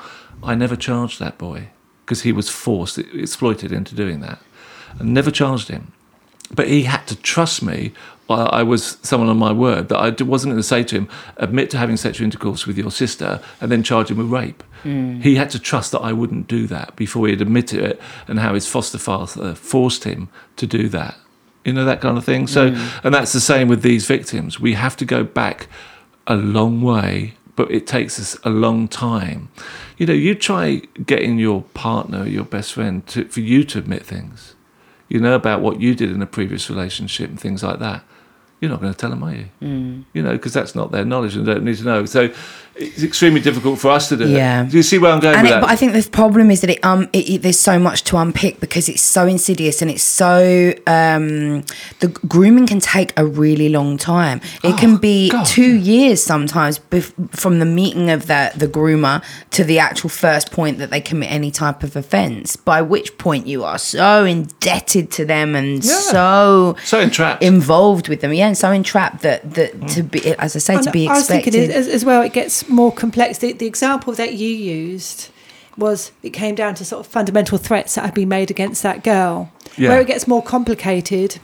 I never charged that boy because he was forced, exploited into doing that. and never charged him but he had to trust me. I I was someone on my word that I wasn't going to say to him, admit to having sexual intercourse with your sister and then charge him with rape. Mm. He had to trust that I wouldn't do that before he'd admit to it and how his foster father forced him to do that. You know that kind of thing. So, mm. and that's the same with these victims. We have to go back a long way, but it takes us a long time. You know, you try getting your partner, your best friend, to, for you to admit things. You know about what you did in a previous relationship and things like that. You're not going to tell them, are you? Mm. You know, because that's not their knowledge and they don't need to know. So it's extremely difficult for us to do. Yeah. It. Do you see where I'm going and with it, that? but I think the problem is that it um it, it- there's so much to unpick because it's so insidious and it's so um the grooming can take a really long time. It can be God. two years sometimes bef- from the meeting of the the groomer to the actual first point that they commit any type of offence. By which point you are so indebted to them and Yeah. so so entrapped. involved with them, yeah, and so entrapped that that to be as I say to And be I was thinking expected. as, as well, it gets more complex. The, the example that you used was it came down to sort of fundamental threats that had been made against that girl. Yeah. Where it gets more complicated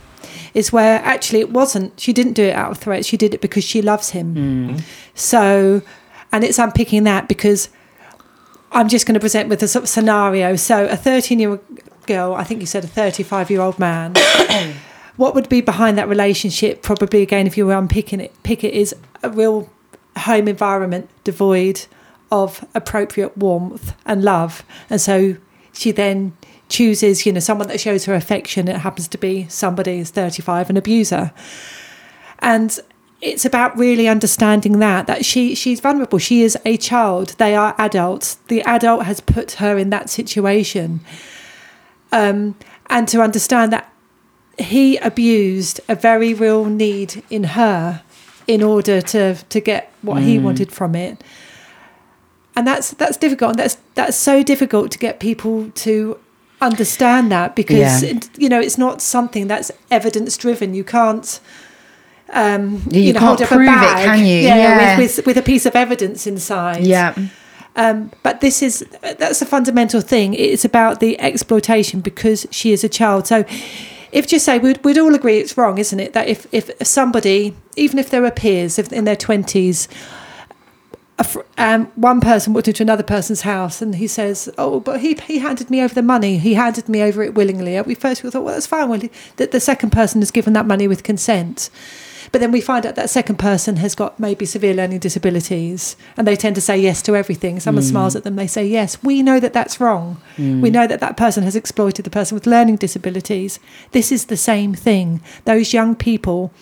is where actually it wasn't. She didn't do it out of threat. She did it because she loves him. Mm. So, and it's unpicking that because I'm just going to present with a sort of scenario. So, a 13 year old girl, I think you said a 35 year old man. what would be behind that relationship? Probably again, if you were unpicking it, pick it is a real home environment devoid of appropriate warmth and love, and so she then chooses, you know, someone that shows her affection. It happens to be somebody who's 35, an abuser, and it's about really understanding that that she she's vulnerable. She is a child. They are adults. The adult has put her in that situation. Um, and to understand that he abused a very real need in her in order to to get what he wanted from it and that's that's difficult and that's that's so difficult to get people to understand that because Yeah. it, you know it's not something that's evidence driven you can't um Yeah, you know, can't hold up a prove it, can you? yeah, Yeah. With, with with a piece of evidence inside yeah. um, but this is that's a fundamental thing. It's about the exploitation because she is a child. So, if just say we'd, we'd all agree it's wrong, isn't it? That if if somebody, even if they're peers, if in their twenties, um, one person walked into another person's house and he says, "Oh, but he he handed me over the money. He handed me over it willingly." We first we thought, "Well, that's fine." Well, that the second person has given that money with consent. But then we find out that second person has got maybe severe learning disabilities and they tend to say yes to everything. Someone mm. smiles at them, they say yes. We know that that's wrong. We mm. know that that person has exploited the person with learning disabilities. This is the same thing. Those young people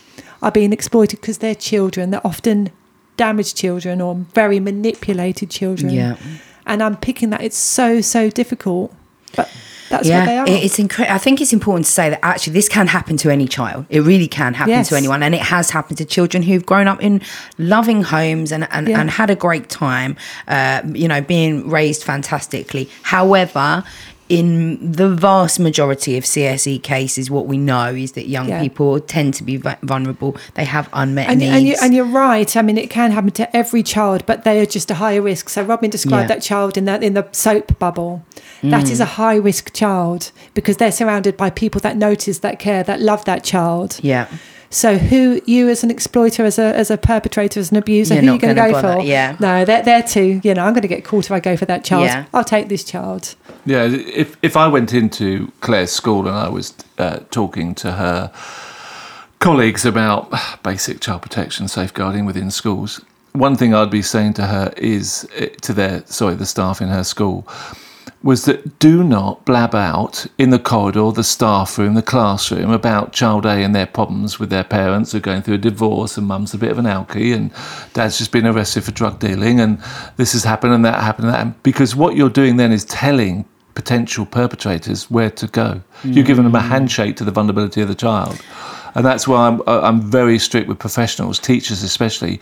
are being exploited because they're children. They're often damaged children or very manipulated children. Yeah. And I'm picking that it's so, so difficult. But that's what they yeah, are. it's incredible. I think it's important to say that actually this can happen to any child. It really can happen Yes. to anyone, and it has happened to children who've grown up in loving homes and and, Yeah. and had a great time. Uh, you know, being raised fantastically. However. In the vast majority of CSE cases, what we know is that young Yeah. people tend to be vulnerable. They have unmet and, needs. and, you, and you're right. I mean, it can happen to every child, but they are just a higher risk. So Robin described Yeah. that child in that in the soap bubble. That Mm. is a high risk child because they're surrounded by people that notice, that care, that love that child. yeah, So who you as an exploiter, as a as a perpetrator, as an abuser, You're who are you going to gonna go bother, for? yeah. No, they're they're too. You know, I'm going to get caught if I go for that child. Yeah. I'll take this child. Yeah, if if I went into Claire's school and I was uh, talking to her colleagues about basic child protection, safeguarding within schools, one thing I'd be saying to her is eh, to their sorry the staff in her school was that do not blab out in the corridor, the staff room, the classroom about child A and their problems with their parents who are going through a divorce and mum's a bit of an alkie and dad's just been arrested for drug dealing and this has happened and that happened and that because what you're doing then is telling potential perpetrators where to go. You're giving them a mm. handshake to the vulnerability of the child. And that's why I'm, I'm very strict with professionals, teachers especially.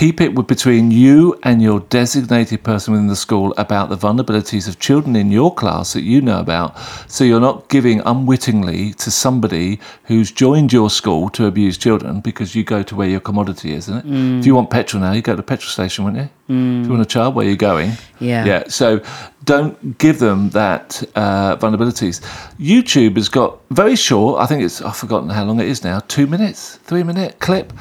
Keep it between you and your designated person within the school about the vulnerabilities of children in your class that you know about. So you're not giving unwittingly to somebody who's joined your school to abuse children because you go to where your commodity is, isn't it? If you want petrol now, you go to the petrol station, wouldn't you? If you want a child, where are you going? Yeah. Yeah. So don't give them that uh, vulnerabilities. YouTube has got very short. I think it's I've forgotten how long it is now. Two minutes, three minute clip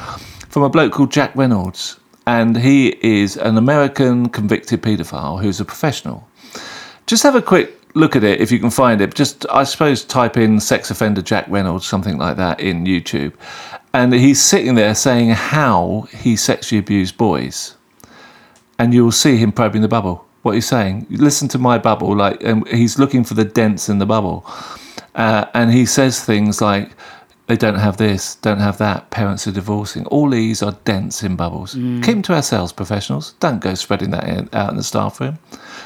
from a bloke called Jack Reynolds, and he is an American convicted paedophile who's a professional. Just have a quick look at it if you can find it. Just I suppose type in sex offender Jack Reynolds something like that in YouTube, and he's sitting there saying how he sexually abused boys, and you'll see him probing the bubble. What he's saying, listen to my bubble, like, and he's looking for the dents in the bubble, uh, and he says things like. They don't have this, don't have that. Parents are divorcing. All these are dents in bubbles. Mm. Keep them to ourselves, professionals. Don't go spreading that in, out in the staff room.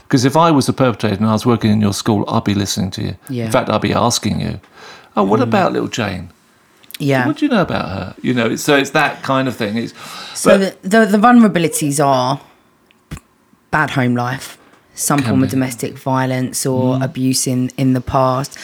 Because if I was the perpetrator and I was working in your school, I'd be listening to you. Yeah. In fact, I'd be asking you, "Oh, what mm. about little Jane? Yeah. What do you know about her?" You know, so it's that kind of thing. It's So but- the, the the vulnerabilities are bad home life, some Can form of be. Mm. domestic violence or abuse in in the past.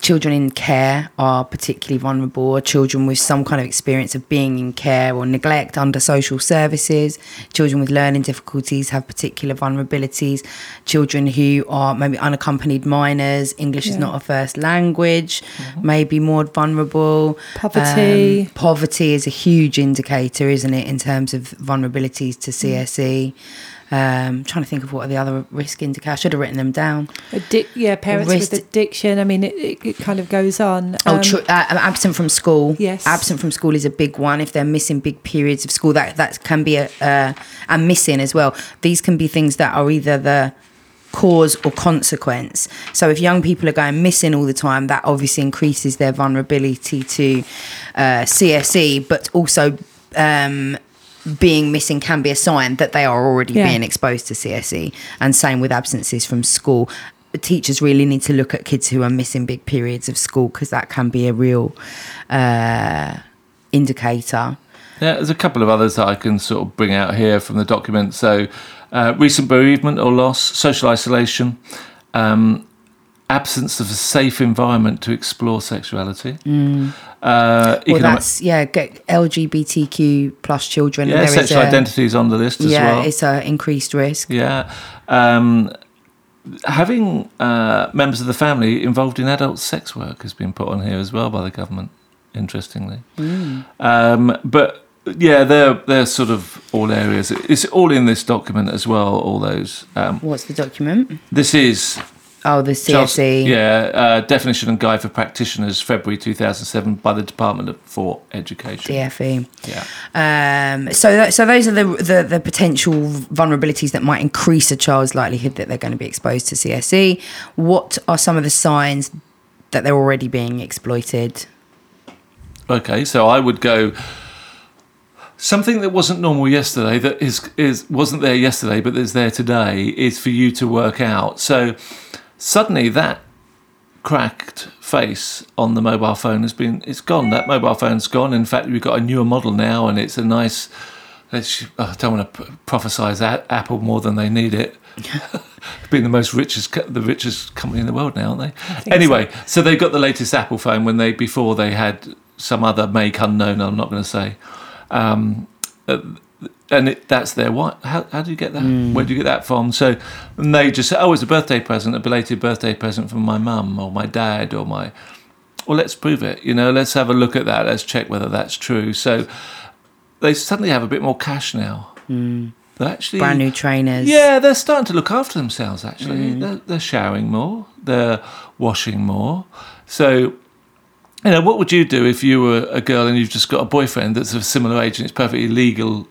Children in care are particularly vulnerable. Or children with some kind of experience of being in care or neglect under social services. Children with learning difficulties have particular vulnerabilities. Children who are maybe unaccompanied minors, English is not a first language, Mm-hmm. may be more vulnerable. Poverty. Um, poverty is a huge indicator, isn't it, in terms of vulnerabilities to CSE? Um, trying to think of what are the other risk indicators. I should have written them down. Addic- yeah, parents Risk- with addiction. I mean, it, it, it kind of goes on. Oh, Um, tr- uh, absent from school. Yes. absent from school is a big one. If they're missing big periods of school, that that can be a uh, and missing as well. These can be things that are either the cause or consequence. So if young people are going missing all the time, that obviously increases their vulnerability to uh, CSE, but also. Um, being missing can be a sign that they are already Yeah. being exposed to CSE, and same with absences from school. Teachers really need to look at kids who are missing big periods of school because that can be a real uh, indicator. Yeah, there's a couple of others that I can sort of bring out here from the document. So, uh, recent bereavement or loss, social isolation, um, absence of a safe environment to explore sexuality, uh, Mm. Well, that's yeah, get LGBTQ plus children. yeah, sexual identity is on the list as Yeah, well. it's a increased risk. Yeah. Um, having uh, members of the family involved in adult sex work has been put on here as well by the government, interestingly. Um, but yeah, they're, they're sort of all areas. It's all in this document as well, all those. Um, What's the document? this is Oh, the CSE. yeah, uh, definition and guide for practitioners, February 2007, by the Department for Education. DFE. Yeah. Um, so, that, so those are the, the the potential vulnerabilities that might increase a child's likelihood that they're going to be exposed to CSE. What are some of the signs that they're already being exploited? Okay, so I would go something that wasn't normal yesterday that is is wasn't there yesterday but is there today is for you to work out. So suddenly that cracked face on the mobile phone has been it's gone. That mobile phone's gone. In fact, we've got a newer model now and it's a nice let's, I don't want to prophesize that Apple more than they need it. Being the most richest, the richest company in the world now, aren't they? Anyway, so they've got the latest Apple phone when they before they had some other make unknown. I'm not going to say, um, uh, and it, that's their what? How, how do you get that? Hmm. Where do you get that from? So and they just say, oh, it's a birthday present, a belated birthday present from my mum or my dad or my. Well, let's prove it. You know, let's have a look at that. Let's check whether that's true. So they suddenly have a bit more cash now. Hmm. They're actually Brand new trainers. yeah, they're starting to look after themselves. Actually, hmm. they're, they're showering more, they're washing more. So, you know, what would you do if you were a girl and you've just got a boyfriend that's of similar age and it's perfectly legal?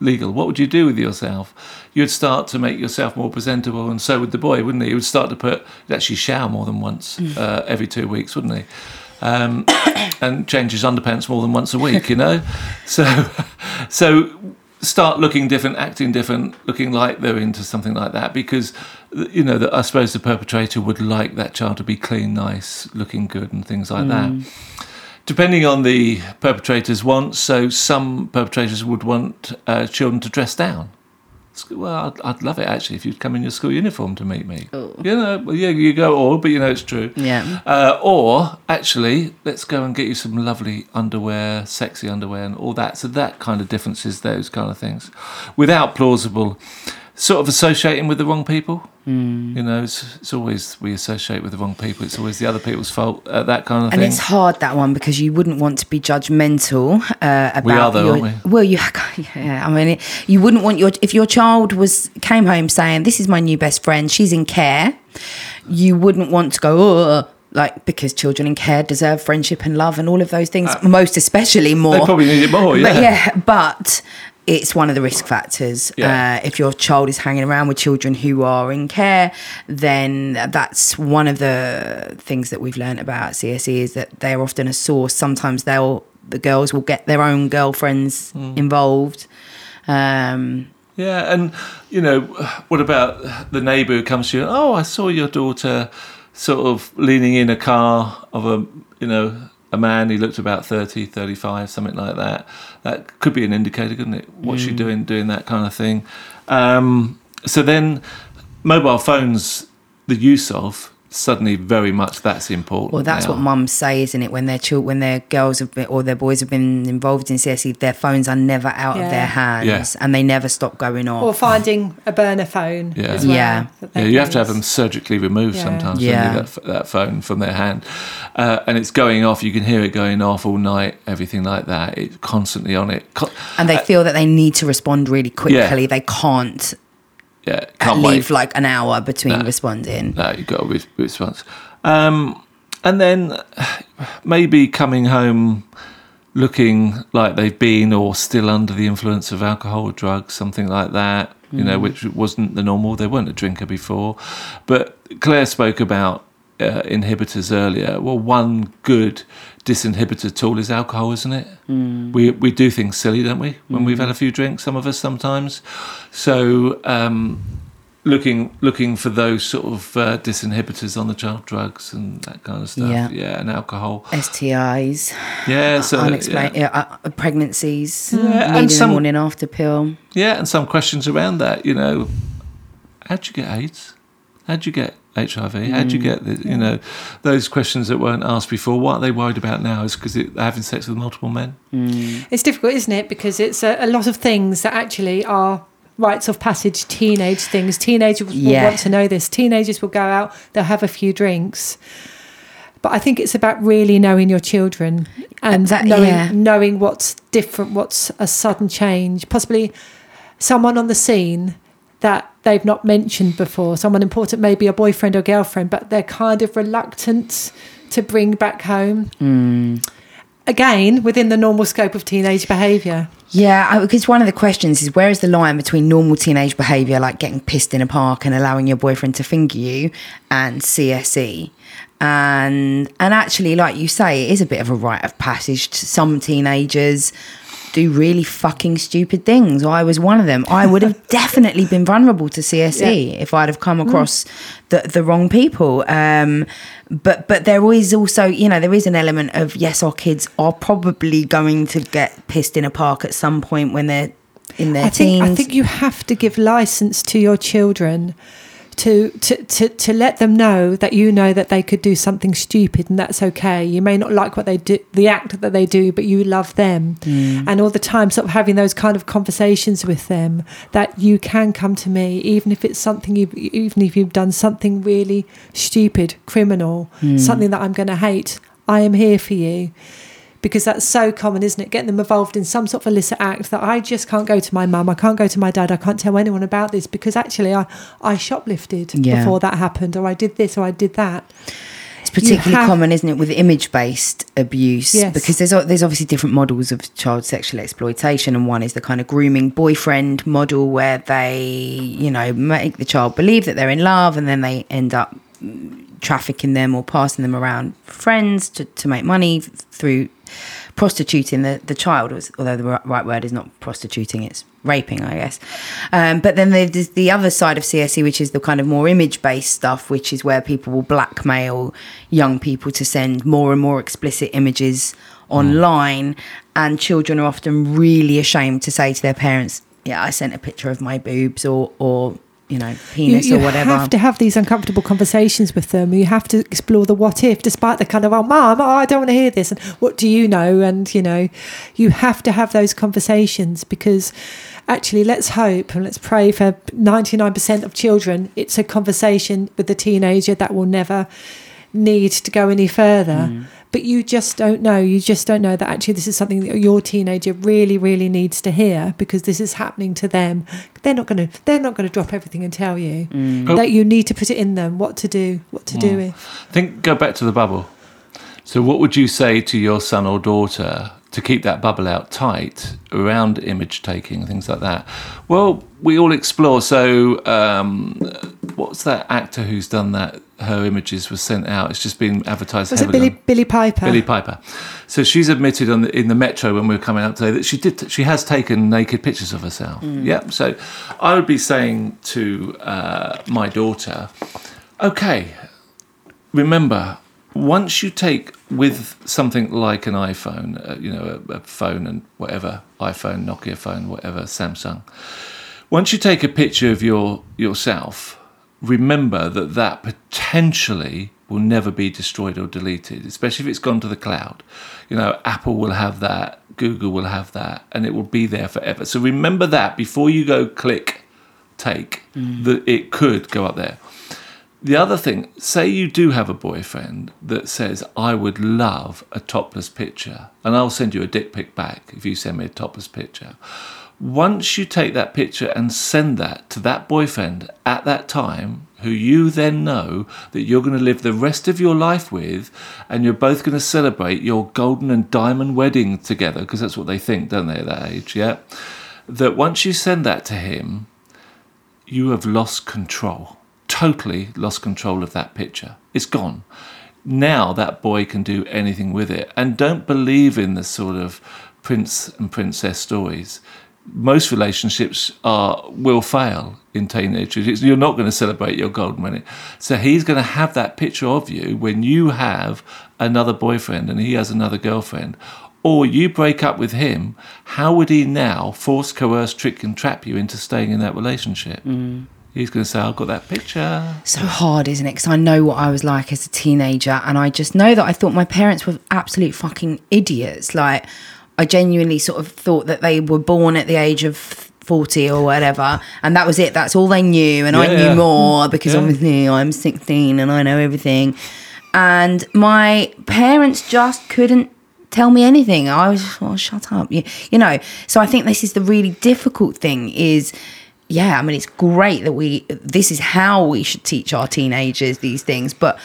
Legal. What would you do with yourself? You'd start to make yourself more presentable, and so would the boy, wouldn't he? He would start to put. He'd actually shower more than once uh, every two weeks, wouldn't he? Um, and change his underpants more than once a week, you know. So, so start looking different, acting different, looking like they're into something like that because, you know, that I suppose the perpetrator would like that child to be clean, nice, looking good, and things like that. Depending on the perpetrator's wants, so some perpetrators would want uh, children to dress down. Well, I'd, I'd love it actually if you'd come in your school uniform to meet me. You know, well, yeah, you go all, but you know it's true. Yeah. Uh, or actually, let's go and get you some lovely underwear, sexy underwear, and all that. So that kind of differences those kind of things, without plausible, sort of associating with the wrong people. Mm. You know, it's, it's always we associate with the wrong people. It's always the other people's fault. Uh, that kind of And thing. And it's hard that one because you wouldn't want to be judgmental uh, about We are though, your. aren't we? Well, you, yeah. I mean, it, you wouldn't want your if your child was came home saying, "This is my new best friend. She's in care." you wouldn't want to go, oh, like because children in care deserve friendship and love and all of those things, most especially more. They probably need it more, yeah. But yeah, but it's one of the risk factors. Yeah. Uh, if your child is hanging around with children who are in care, then that's one of the things that we've learned about CSE is that they're often a source. Sometimes they'll the girls will get their own girlfriends Hmm. involved. Um, Yeah, and you know, what about the neighbour who comes to you? Oh, I saw your daughter sort of leaning in a car of a, you know, a man. He looked about 30, 35, something like that. That could be an indicator, couldn't it? What's she doing, doing that kind of thing? Um, so then, mobile phones, the use of suddenly very much that's important. Well, that's now. what mums say, isn't it? When their children, when their girls have been, or their boys have been involved in CSE, their phones are never out of their hands, Yeah. and they never stop going off. Or finding a burner phone. Yeah. As well, Yeah. Yeah, you have to have them surgically removed Yeah. sometimes. Yeah. Yeah. That, f- that phone from their hand, uh, and it's going off. You can hear it going off all night. Everything like that. It's constantly on it. Co- and they feel that they need to respond really quickly. Yeah. They can't yeah, can't leave wait. like an hour between No. responding. No, you've got a re- response. Um, and then maybe coming home looking like they've been or still under the influence of alcohol or drugs, something like that, you know, which wasn't the normal. They weren't a drinker before. But Claire spoke about uh, inhibitors earlier. Well, one good disinhibitor tool is alcohol, isn't it? We, we do things silly, don't we, when we've had a few drinks, some of us sometimes. So, um, looking looking for those sort of uh, disinhibitors on the child drugs and that kind of stuff. Yeah. yeah and alcohol. STIs, Yeah, so unexplained yeah. yeah, uh, pregnancies, Yeah, and some- morning after pill. yeah, and some questions around that. You know, how'd you get AIDS? How'd you get HIV? How'd you get the, you mm. know those questions that weren't asked before? What are they worried about now? Is because they're having sex with multiple men? Mm. It's difficult, isn't it? Because it's a, a lot of things that actually are rites of passage teenage things. Teenagers will Yeah. want to know this. Teenagers will go out, they'll have a few drinks. But I think it's about really knowing your children and That- knowing, yeah. knowing what's different, what's a sudden change. Possibly someone on the scene that they've not mentioned before, someone important, maybe a boyfriend or girlfriend, but they're kind of reluctant to bring back home. Hmm. Again, within the normal scope of teenage behaviour. Yeah, because one of the questions is where is the line between normal teenage behaviour, like getting pissed in a park and allowing your boyfriend to finger you, and CSE? And and actually, like you say, it is a bit of a rite of passage. To some teenagers do really fucking stupid things. I was one of them. I would have definitely been vulnerable to CSE if I'd have come across the the wrong people. Um, but but there is also you know there is an element of yes, our kids are probably going to get pissed in a park at some point when they're in their I think teens. I think you have to give license to your children to, to to to let them know that you know that they could do something stupid and that's okay. You may not like what they do, the act that they do, but you love them, mm. and all the time sort of having those kind of conversations with them that you can come to me even if it's something you even if you've done something really stupid, criminal, mm. something that I'm going to hate. I am here for you because that's so common, isn't it? Getting them involved in some sort of illicit act that I just can't go to my mum, I can't go to my dad, I can't tell anyone about this because actually I, I shoplifted Yeah. before that happened, or I did this, or I did that. It's particularly have- common, isn't it, with image-based abuse? Yes. Because there's there's obviously different models of child sexual exploitation, and one is the kind of grooming boyfriend model where they, you know, make the child believe that they're in love, and then they end up mm, trafficking them or passing them around friends to, to make money through prostituting the, the child, was, although the right word is not prostituting, it's raping, I guess. Um, but then there's the other side of CSE, which is the kind of more image based stuff, which is where people will blackmail young people to send more and more explicit images online. And children are often really ashamed to say to their parents, Yeah, I sent a picture of my boobs or, or you know, penis you or whatever. You have to have these uncomfortable conversations with them. You have to explore the what if, despite the kind of, oh, mom, oh, I don't want to hear this. And what do you know? And, you know, you have to have those conversations because actually, let's hope and let's pray for 99% of children. It's a conversation with the teenager that will never need to go any further. Mm. But you just don't know. You just don't know that actually this is something that your teenager really, really needs to hear because this is happening to them. They're not going to. They're not going to drop everything and tell you mm. Oh. that you need to put it in them. What to do? What to do mm. with? Think, go back to the bubble. So, what would you say to your son or daughter to keep that bubble out tight around image taking, things like that? Well, we all explore. So, um, what's that actor who's done that? Her images were sent out. It's just been advertised. Was it Billie Billie Piper? Billie Piper. So she's admitted on the, in the metro when we were coming out today that she did. She has taken naked pictures of herself. Yep. So I would be saying to uh, my daughter, okay, remember, once you take with something like an iPhone, uh, you know, a, a phone and whatever iPhone, Nokia phone, whatever, Samsung. Once you take a picture of your yourself, remember that that potentially will never be destroyed or deleted, especially if it's gone to the cloud. You know, Apple will have that, Google will have that, and it will be there forever. So remember that before you go click, take, that it could go up there. The other thing, say you do have a boyfriend that says, I would love a topless picture, and I'll send you a dick pic back if you send me a topless picture. Once you take that picture and send that to that boyfriend at that time, who you then know that you're going to live the rest of your life with, and you're both going to celebrate your golden and diamond wedding together, because that's what they think, don't they, at that age, yeah? That once you send that to him, you have lost control, totally lost control of that picture. It's gone. Now that boy can do anything with it. And don't believe in the sort of prince and princess stories. Most relationships are will fail in teenage It's- You're not going to celebrate your golden wedding. So he's going to have that picture of you when you have another boyfriend and he has another girlfriend. Or you break up with him, how would he now force, coerce, trick, and trap you into staying in that relationship? Mm. He's going to say, I've got that picture. so hard, isn't it? Because I know what I was like as a teenager, and I just know that I thought my parents were absolute fucking idiots. Like, I genuinely sort of thought that they were born at the age of 40 or whatever, and that was it. That's all they knew, and I knew yeah. more because Yeah. obviously I'm 16 and I know everything. And my parents just couldn't tell me anything. I was just, well, shut up. You, you know, so I think this is the really difficult thing is, yeah, I mean, it's great that we, this is how we should teach our teenagers these things, but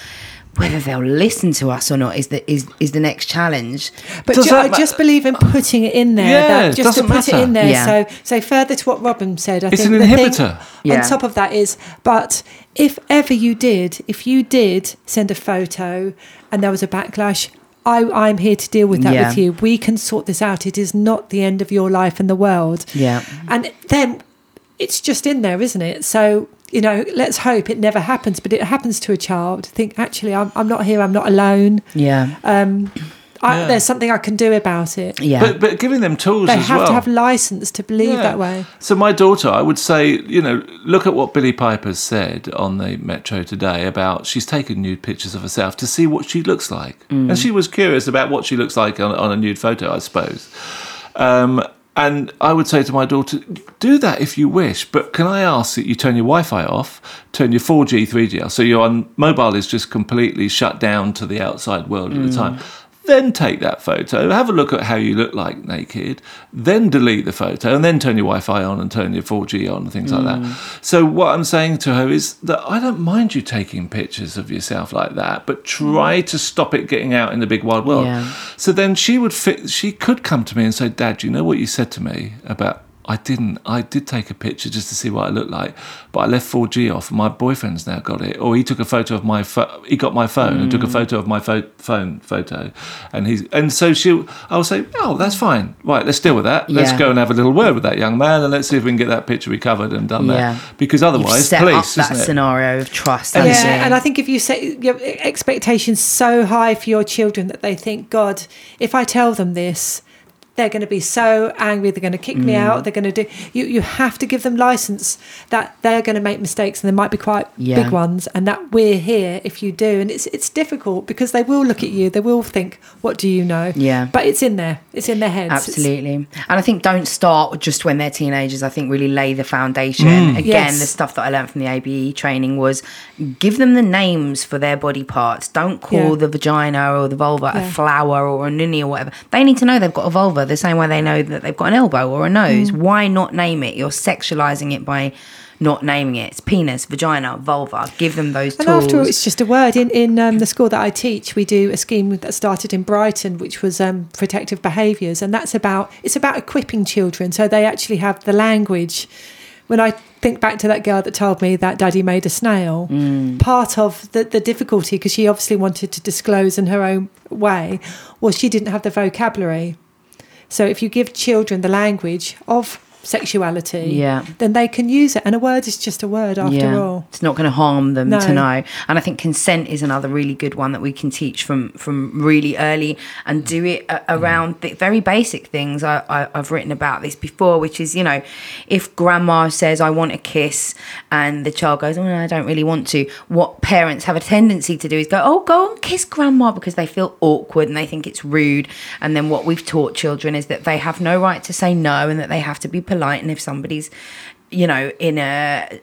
whether they'll listen to us or not is the, is, is the next challenge. But ju- I just believe in putting it in there. Yeah, that just to doesn't put it matter. in there. Yeah. So, so further to what Robin said, I It's think an the thing inhibitor. Yeah. on top of that is, but if ever you did, if you did send a photo and there was a backlash. I, I'm here to deal with that Yeah. with you. We can sort this out. It is not the end of your life and the world. Yeah. And then it's just in there, isn't it? So, you know, let's hope it never happens, but it happens to a child. Think, actually, I'm, I'm not here, I'm not alone. Yeah. Um, I, Yeah. There's something I can do about it. Yeah. But, but giving them tools They as have well. to have license to believe Yeah. that way. So my daughter, I would say, you know, look at what Billie Piper's said on the Metro today about she's taken nude pictures of herself to see what she looks like, and she was curious about what she looks like on, on a nude photo, I suppose. Um, and I would say to my daughter, do that if you wish, but can I ask that you turn your Wi-Fi off, turn your 4G, 3G off, so your mobile is just completely shut down to the outside world at the hmm. time. Then take that photo, have a look at how you look like naked, then delete the photo, and then turn your Wi Fi on and turn your 4G on and things like that. Hmm. So, what I'm saying to her is that I don't mind you taking pictures of yourself like that, but try hmm. to stop it getting out in the big wide world. Yeah. So then she would fit, she could come to me and say, Dad, you know what you said to me about. I didn't. I did take a picture just to see what I looked like, but I left 4G off. My boyfriend's now got it, or he took a photo of my. Fo- he got my phone and took a hmm. photo of my pho- phone photo, and he's and so she. I'll say, oh, that's fine. Right, let's deal with that. Let's go and have a little word with that young man, and let's see if we can get that picture recovered and done Yeah. that. Because You've otherwise, set police, up that isn't it? scenario of trust. And Yeah, and I think if you set your expectations so high for your children that they think, God, if I tell them this, they're going to be so angry they're going to kick me Mm. out they're going to do you you have to give them license that they're going to make mistakes and they might be quite Yeah. big ones and that we're here if you do and it's it's difficult because they will look at you they will think what do you know Yeah. but it's in there it's in their heads It's- Absolutely. And I think don't start just when they're teenagers. I think really lay the foundation. Mm. Again, Yes. the stuff that I learned from the ABE training was give them the names for their body parts. Don't call Yeah. the vagina or the vulva Yeah. a flower or a ninny or whatever. They need to know they've got a vulva the same way they know that they've got an elbow or a nose. Mm. Why not name it? You're sexualizing it by not naming it. It's penis, vagina, vulva. Give them those And tools. after all, it's just a word. In in um, the school that I teach, we do a scheme that started in Brighton, which was um, protective behaviours, and that's about it's about equipping children so they actually have the language. When I think back to that girl that told me that daddy made a snail, part of the, the difficulty, because she obviously wanted to disclose in her own way, was she didn't have the vocabulary. So if you give children the language of sexuality, Yeah. then they can use it. And a word is just a word after all. It's not going to harm them No. to know. And I think consent is another really good one that we can teach from from really early and do it a- around the very basic things. I, I, I've written about this before, which is, you know, if grandma says, I want a kiss, and the child goes, Oh, no, I don't really want to, what parents have a tendency to do is go, Oh, go and kiss grandma because they feel awkward and they think it's rude. And then what we've taught children is that they have no right to say no and that they have to be polite. And if somebody's, you know, in a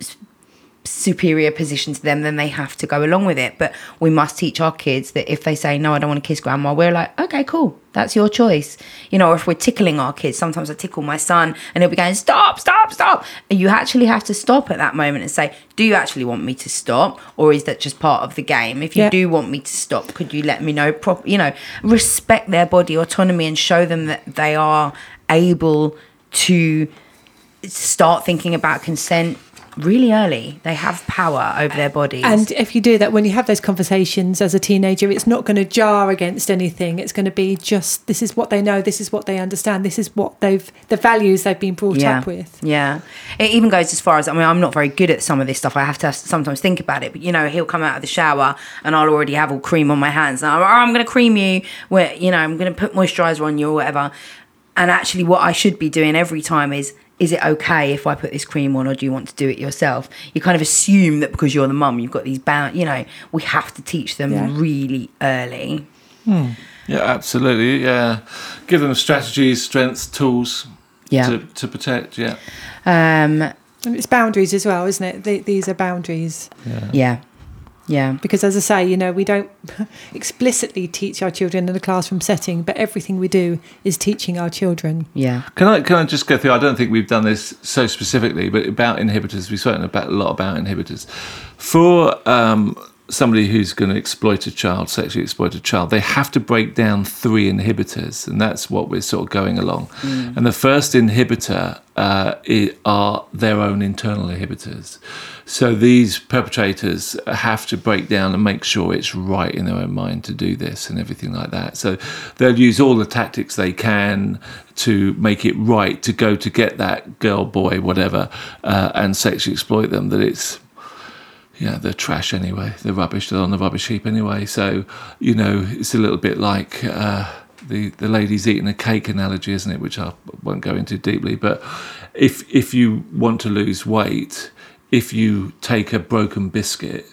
superior position to them, then they have to go along with it. But we must teach our kids that if they say, no, I don't want to kiss grandma, we're like, okay, cool. That's your choice. You know, or if we're tickling our kids, sometimes I tickle my son and he'll be going, stop, stop, stop. And you actually have to stop at that moment and say, do you actually want me to stop? Or is that just part of the game? If you Yeah. do want me to stop, could you let me know? Prop- you know, respect their body autonomy and show them that they are able to start thinking about consent really early. They have power over their bodies. And if you do that, when you have those conversations as a teenager, it's not going to jar against anything. It's going to be just this is what they know, this is what they understand, this is what they've the values they've been brought yeah, up with. yeah. It even goes as far as I mean, I'm not very good at some of this stuff. I have to sometimes think about it. But you know, he'll come out of the shower and I'll already have all cream on my hands. And I'm, oh, I'm going to cream you. Where you know, I'm going to put moisturizer on you or whatever. And actually, what I should be doing every time is. Is it okay if I put this cream on, or do you want to do it yourself? You kind of assume that because you're the mum, you've got these bound. You know, we have to teach them Yeah. really early. Yeah, absolutely. Yeah, give them strategies, strengths, tools Yeah. to, to protect. Yeah, Um. And it's boundaries as well, isn't it? Th these are boundaries Yeah. Yeah. Because, as I say, you know, we don't explicitly teach our children in a classroom setting, but everything we do is teaching our children. Yeah. Can I can I just go through? I don't think we've done this so specifically, but about inhibitors, we've spoken about a lot about inhibitors. For um, somebody who's going to exploit a child, sexually exploit a child, they have to break down three inhibitors, and that's what we're sort of going along. And the first inhibitor uh, are their own internal inhibitors. So these perpetrators have to break down and make sure it's right in their own mind to do this and everything like that. So they'll use all the tactics they can to make it right to go to get that girl, boy, whatever, uh, and sexually exploit them. That it's yeah, they're trash anyway. They're rubbish. They're on the rubbish heap anyway. So, you know, it's a little bit like uh, the the lady's eating a cake analogy, isn't it? Which I won't go into deeply. But if if you want to lose weight, if you take a broken biscuit,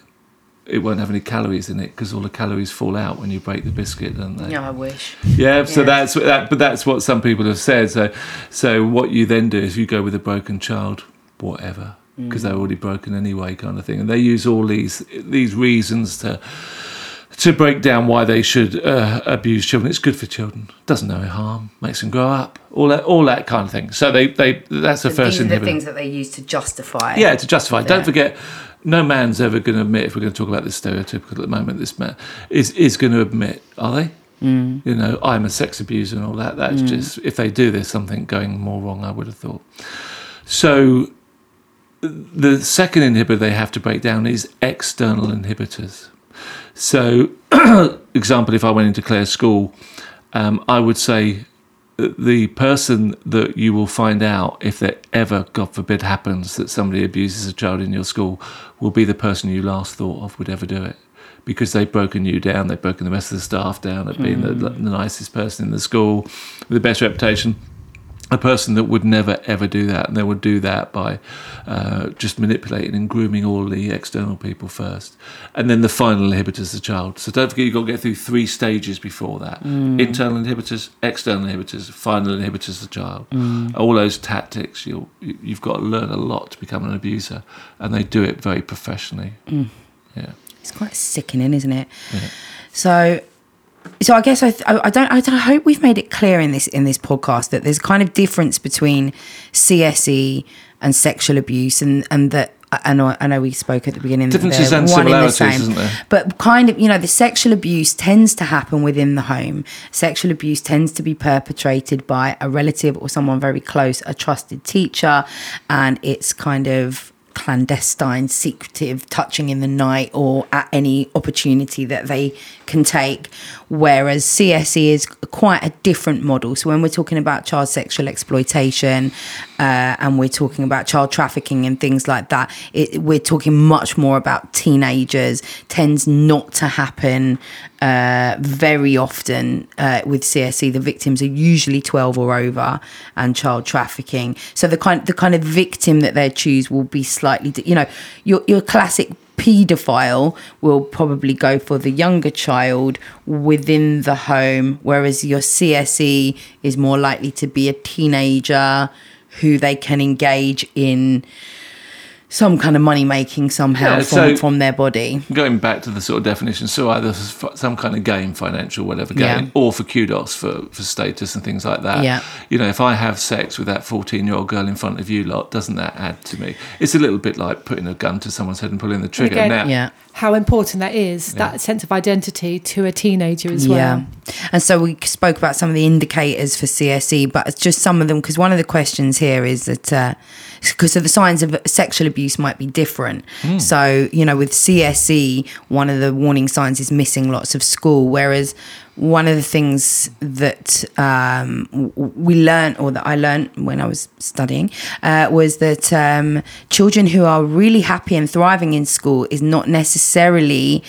it won't have any calories in it because all the calories fall out when you break the biscuit, don't they? Yeah, I wish. Yeah, so Yeah. that's that. But that's what some people have said. So, so what you then do is you go with a broken child, whatever, because they're already broken anyway, kind of thing. And they use all these these reasons to to break down why they should uh, abuse children. It's good for children. Doesn't know any harm. Makes them grow up. All that all that kind of thing. So they they that's the These first are the things that they use to justify. Yeah, to justify. Don't forget, no man's ever going to admit. If we're going to talk about this stereotypical at the moment, this man is is going to admit. Are they? Mm. You know, I'm a sex abuser and all that. That's just if they do, there's something going more wrong. I would have thought. So, the second inhibitor they have to break down is external inhibitors. So, example, if I went into Claire's school, um, I would say the person that you will find out if that ever, God forbid, happens that somebody abuses a child in your school will be the person you last thought of would ever do it. because they've broken you down, they've broken the rest of the staff down at being the, the nicest person in the school with the best reputation. A person that would never ever do that, and they would do that by uh, just manipulating and grooming all the external people first, and then the final inhibitor is the child. So don't forget, you've got to get through three stages before that: mm. internal inhibitors, external inhibitors, final inhibitors, the child. Mm. All those tactics, you'll, you- you've got to learn a lot to become an abuser, and they do it very professionally. Mm. Yeah. It's quite sickening, isn't it? Yeah. So, so I guess I, th- I don't I, don't- I hope we've made it clear in this in this podcast that there's kind of difference between CSE and sexual abuse, and and that. I know, I know we spoke at the beginning. Differences and one in the similarities, same. isn't there? But kind of, you know, the sexual abuse tends to happen within the home. Sexual abuse tends to be perpetrated by a relative or someone very close, a trusted teacher, and it's kind of clandestine, secretive, touching in the night or at any opportunity that they can take. Whereas CSE is quite a different model. So when we're talking about child sexual exploitation uh, and we're talking about child trafficking and things like that, it, we're talking much more about teenagers. Tends not to happen uh, very often uh, with CSE. The victims are usually 12 or over, and child trafficking. So the kind the kind of victim that they choose will be slightly, you know, your your classic paedophile will probably go for the younger child within the home, whereas your CSE is more likely to be a teenager who they can engage in some kind of money making somehow Yeah, from, so- from their body. Going back to the sort of definition, so either some kind of game, financial, whatever Yeah. game, or for kudos, for, for status and things like that. Yeah. You know, if I have sex with that 14 year old girl in front of you lot, doesn't that add to me? It's a little bit like putting a gun to someone's head and pulling the trigger. again- now, Yeah. How important that is, that sense of identity to a teenager as well. Yeah. And so we spoke about some of the indicators for CSE, but just some of them because one of the questions here is that uh, because of the signs of sexual abuse might be different. Hmm. So, you know, with CSE, one of the warning signs is missing lots of school, whereas one of the things that um, we learned, or that I learned when I was studying, uh, was that um, children who are really happy and thriving in school is not necessarily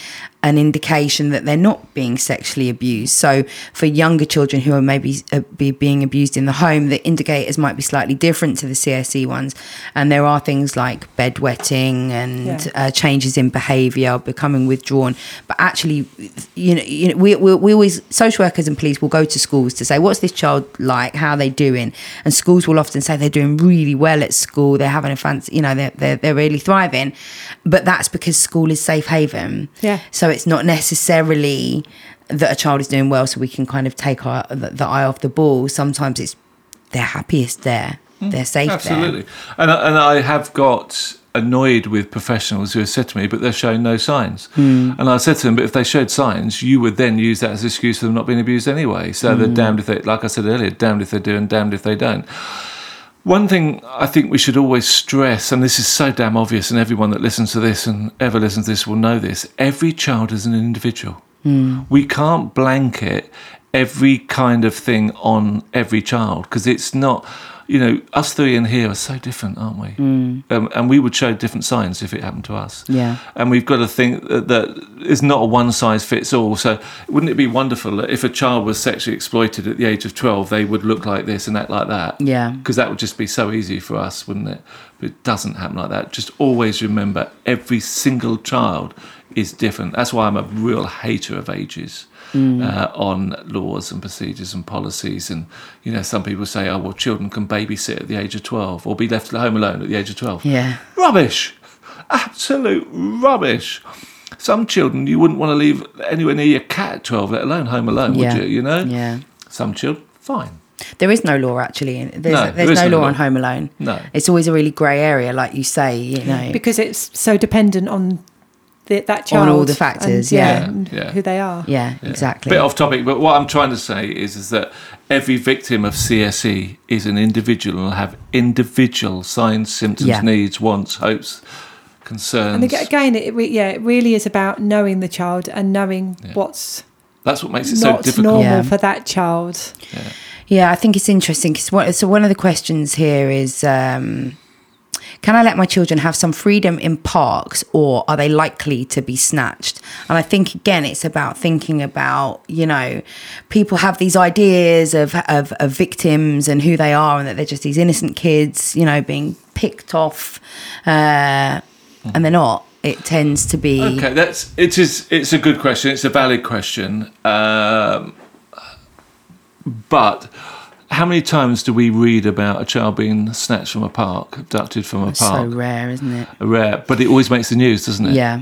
an indication that they're not being sexually abused. So for younger children who are maybe uh, be being abused in the home, the indicators might be slightly different to the CSE ones. And there are things like bedwetting and Yeah. uh, changes in behaviour, becoming withdrawn. But actually, you know, you know we, we, we always, social workers and police will go to schools to say, what's this child like? How are they doing? And schools will often say they're doing really well at school. They're having a fancy, you know, they're, they're, they're really thriving. But that's because school is safe haven. Yeah. So it's not necessarily that a child is doing well, so we can kind of take our, the, the eye off the ball. Sometimes it's they're happiest there, mm. they're safe Absolutely. there. And, and I have got annoyed with professionals who have said to me, but they're showing no signs. Hmm. And I said to them, but if they showed signs, you would then use that as an excuse for them not being abused anyway. So Hmm. they're damned if they, like I said earlier, damned if they do and damned if they don't. One thing I think we should always stress, and this is so damn obvious, and everyone that listens to this and ever listens to this will know this every child is an individual. We can't blanket every kind of thing on every child because it's not, you know, us three in here are so different, aren't we? Um, and we would show different signs if it happened to us. Yeah. And we've got to think that, that it's not a one size fits all. So wouldn't it be wonderful that if a child was sexually exploited at the age of 12, they would look like this and act like that? Yeah. Because that would just be so easy for us, wouldn't it? But it doesn't happen like that. Just always remember every single child is different. That's why I'm a real hater of ages. Uh, on laws and procedures and policies, and you know, some people say, "Oh, well, children can babysit at the age of twelve or be left at home alone at the age of 12. Yeah. Rubbish. Absolute rubbish. Some children you wouldn't want to leave anywhere near your cat at 12, let alone home alone, Yeah. would you? You know? Yeah. Some children, fine. There is no law actually. There's, No, there's there is no, no law law. on Home Alone. No. It's always a really grey area, like you say, you know. Because it's so dependent on the, that child. On all the and, factors, yeah. yeah. and Yeah. Who they are. yeah, Yeah. exactly. Bit off topic, but what I'm trying to say is, is that every victim of CSE is an individual and will have individual signs, symptoms, Yeah. needs, wants, hopes, concerns. And again, it re- yeah, it really is about knowing the child and knowing what's That's what makes it so difficult. normal Yeah. for that child. Yeah, I think it's interesting because so one of the questions here is um, can I let my children have some freedom in parks or are they likely to be snatched? And I think again, it's about thinking about, you know, people have these ideas of, of, of victims and who they are and that they're just these innocent kids, you know, being picked off, uh, and they're not. It tends to be. Okay, that's it is it's a good question. It's a valid question. Um, but how many times do we read about a child being snatched from a park, abducted from a It's so park? rare, isn't it? Rare, but it always makes the news, doesn't it? Yeah,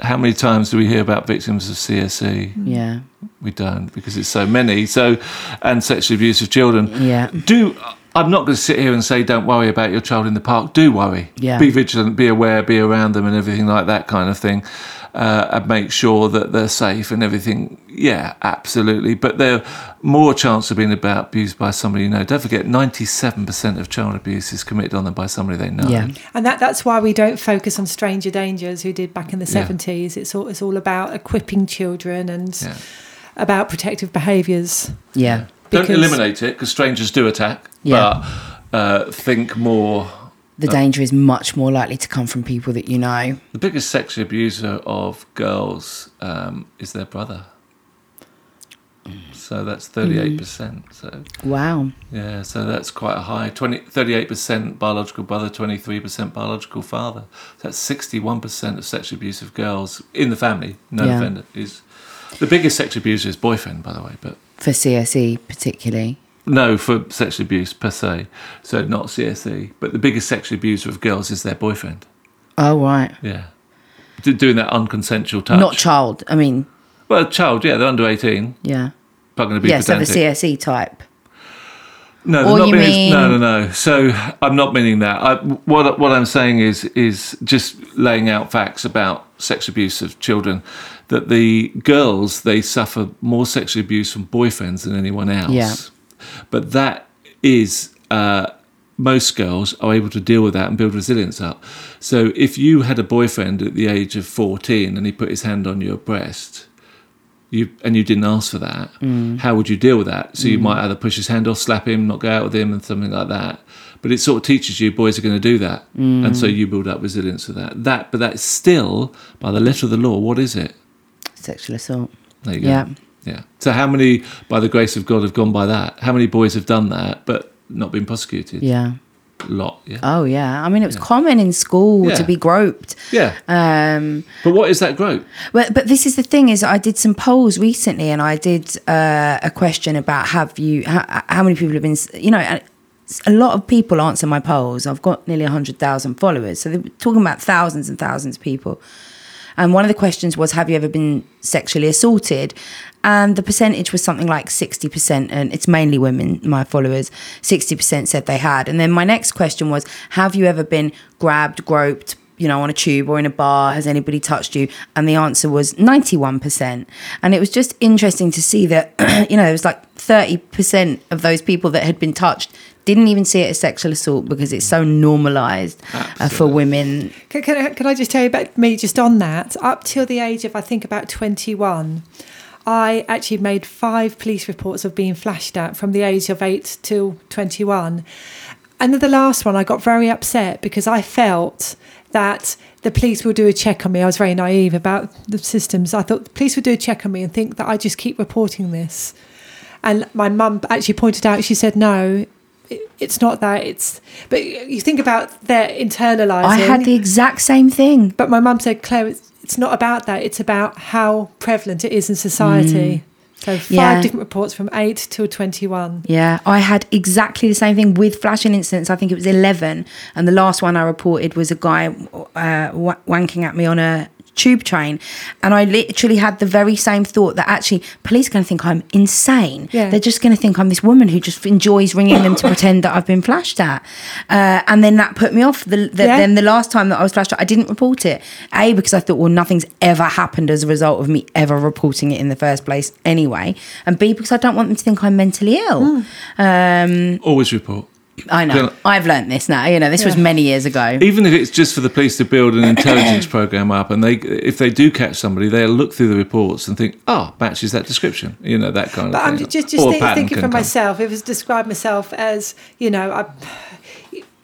How many times do we hear about victims of CSE? Mm. yeah, We don't because it's so many. So, and sexually abusive children. yeah. Do I'm not going to sit here and say don't worry about your child in the park. Do worry. Yeah. Be vigilant. Be aware. Be around them and everything like that kind of thing, uh, and make sure that they're safe and everything. Yeah, absolutely. But they're more chance of being about abused by somebody you know. Don't forget, 97% of child abuse is committed on them by somebody they know. Yeah. And that, that's why we don't focus on stranger dangers who did back in the Yeah. 70s. It's all, it's all about equipping children and Yeah. about protective behaviours. Yeah. Don't eliminate it because strangers do attack. Yeah. But uh, think more The danger is much more likely to come from people that you know. The biggest sexual abuser of girls um, is their brother. So that's 38%. So, Wow. yeah, so that's quite a high 20, 38% biological brother, 23% biological father. That's 61% of sexual abuse of girls in the family, no Yeah. offender, is the biggest sexual abuser is boyfriend, by the way, but For CSE, particularly. No for sexual abuse per se. So not CSE, but the biggest sexual abuser of girls is their boyfriend. Oh, right. Yeah. Do- Doing that unconsensual touch. Not child. I mean, Well, child, yeah, they're under 18. yeah. Not going to be Yeah, so the pedantic. CSE type. no, Or they're not you being, mean- no, no, no. So I'm not meaning that. I, what what I'm saying is is just laying out facts about sex abuse of children. That the girls they suffer more sexual abuse from boyfriends than anyone else. Yeah. But that is. Uh, most girls are able to deal with that and build resilience up. So if you had a boyfriend at the age of 14 and he put his hand on your breast, you and you didn't ask for that, mm. how would you deal with that? So you mm. might either push his hand off, slap him, not go out with him, and something like that. But it sort of teaches you boys are going to do that, mm. and so you build up resilience for that. That, but that's still by the letter of the law. What is it? Sexual assault. There you go. Yeah. Yeah. So how many, by the grace of God, have gone by that? How many boys have done that but not been prosecuted? Yeah. A lot. Yeah. Oh, yeah. I mean, it was common in school Yeah. to be groped. yeah. Um, But what is that grope? But but this is the thing is I did some polls recently and I did uh, a question about have you how, how many people have been you know a lot of people answer my polls. I've got nearly hundred thousand followers, so they're talking about thousands and thousands of people. And one of the questions was, have you ever been sexually assaulted? And the percentage was something like 60%, and it's mainly women, my followers. 60% said they had. And then my next question was, have you ever been grabbed, groped, you know, on a tube or in a bar? Has anybody touched you? And the answer was 91%. And it was just interesting to see that, you know, it was like 30% of those people that had been touched didn't even see it as sexual assault because it's so normalized uh, for women. Can, can, I- can I just tell you about me just on that? Up till the age of, I think, about 21, I actually made five police reports of being flashed at from the age of 8 till 21. And then the last one, I got very upset because I felt that the police will do a check on me. I was very naive about the systems. I thought the police would do a check on me and think that I just keep reporting this. And my mum actually pointed out, she said, no, it's not that. It's, but you think about their internalizing. I had the exact same thing. But my mum said, Claire, it's, it's not about that. It's about how prevalent it is in society. So five Yeah. different reports from eight till twenty-one. Yeah, I had exactly the same thing with flashing incidents. I think it was 11. And the last one I reported was a guy uh, wa- wanking at me on a tube train. And I literally had the very same thought that actually police are going to think I'm insane. Yeah. They're just going to think I'm this woman who just enjoys ringing them to pretend that I've been flashed at. Uh, and then that put me off. The, the, Yeah. Then the last time that I was flashed at, I didn't report it. A, because I thought, well, nothing's ever happened as a result of me ever reporting it in the first place anyway. And B, because I don't want them to think I'm mentally ill. Um, Always report. I know. Yeah. I've learnt this now. You know, this was many years ago. Even if it's just for the police to build an intelligence program up, and they, if they do catch somebody, they'll look through the reports and think, "Ah, matches that description." You know that kind But of I'm thing. just just think, thinking can for come. myself. It was describe myself as you know, I,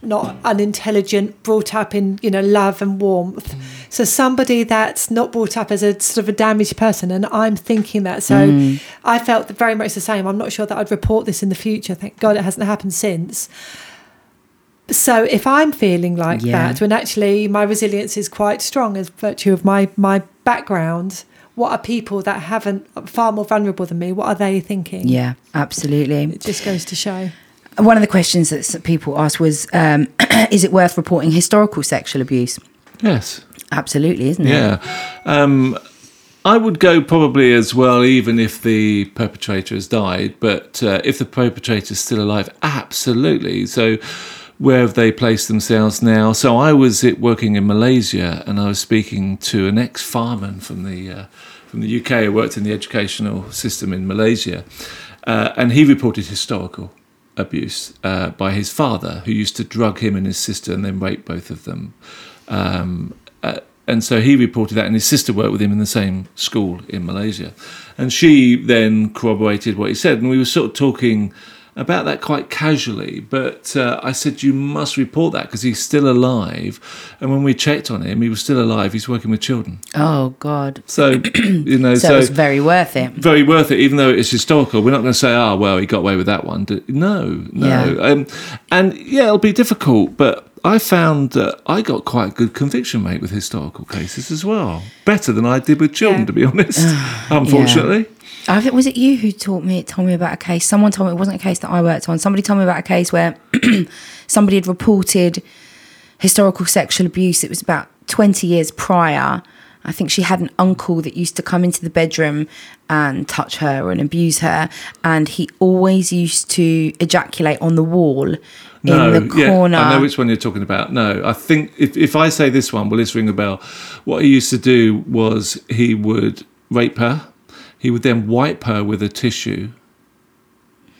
not unintelligent, brought up in you know love and warmth. Mm. So somebody that's not brought up as a sort of a damaged person, and I'm thinking that. So Mm. I felt very much the same. I'm not sure that I'd report this in the future. Thank God it hasn't happened since. So if I'm feeling like Yeah. that, when actually my resilience is quite strong as virtue of my my background, what are people that haven't far more vulnerable than me? What are they thinking? Yeah, absolutely. It just goes to show. One of the questions that people asked was, um, is it worth reporting historical sexual abuse? Yes. Absolutely, isn't it? Yeah. Um, I would go probably as well, even if the perpetrator has died. But uh, if the perpetrator is still alive, absolutely. So, where have they placed themselves now? So, I was it working in Malaysia, and I was speaking to an ex-fireman from the uh, from the UK who worked in the educational system in Malaysia, uh, and he reported historical abuse uh, by his father, who used to drug him and his sister and then rape both of them. Um, uh, and so he reported that, and his sister worked with him in the same school in Malaysia. And she then corroborated what he said, and we were sort of talking about that quite casually. But uh, I said, You must report that because he's still alive. And when we checked on him, he was still alive. He's working with children. Oh God. So, you know, So, so, it's very worth it. very worth it, even though it's historical. We're not going to say, oh, well, he got away with that one. No, no. Yeah. Um, and yeah, it'll be difficult, but I found that I got quite a good conviction rate with historical cases as well. Better than I did with children, Yeah. to be honest, unfortunately. I think was it you who taught me told me about a case. Someone told me it wasn't a case that I worked on. Somebody told me about a case where somebody had reported historical sexual abuse. It was about twenty years prior. I think she had an uncle that used to come into the bedroom and touch her and abuse her, and he always used to ejaculate on the wall No, in the yeah, corner. I know which one you're talking about. No, I think if, if I say this one, will this ring a bell? What he used to do was he would rape her. He would then wipe her with a tissue.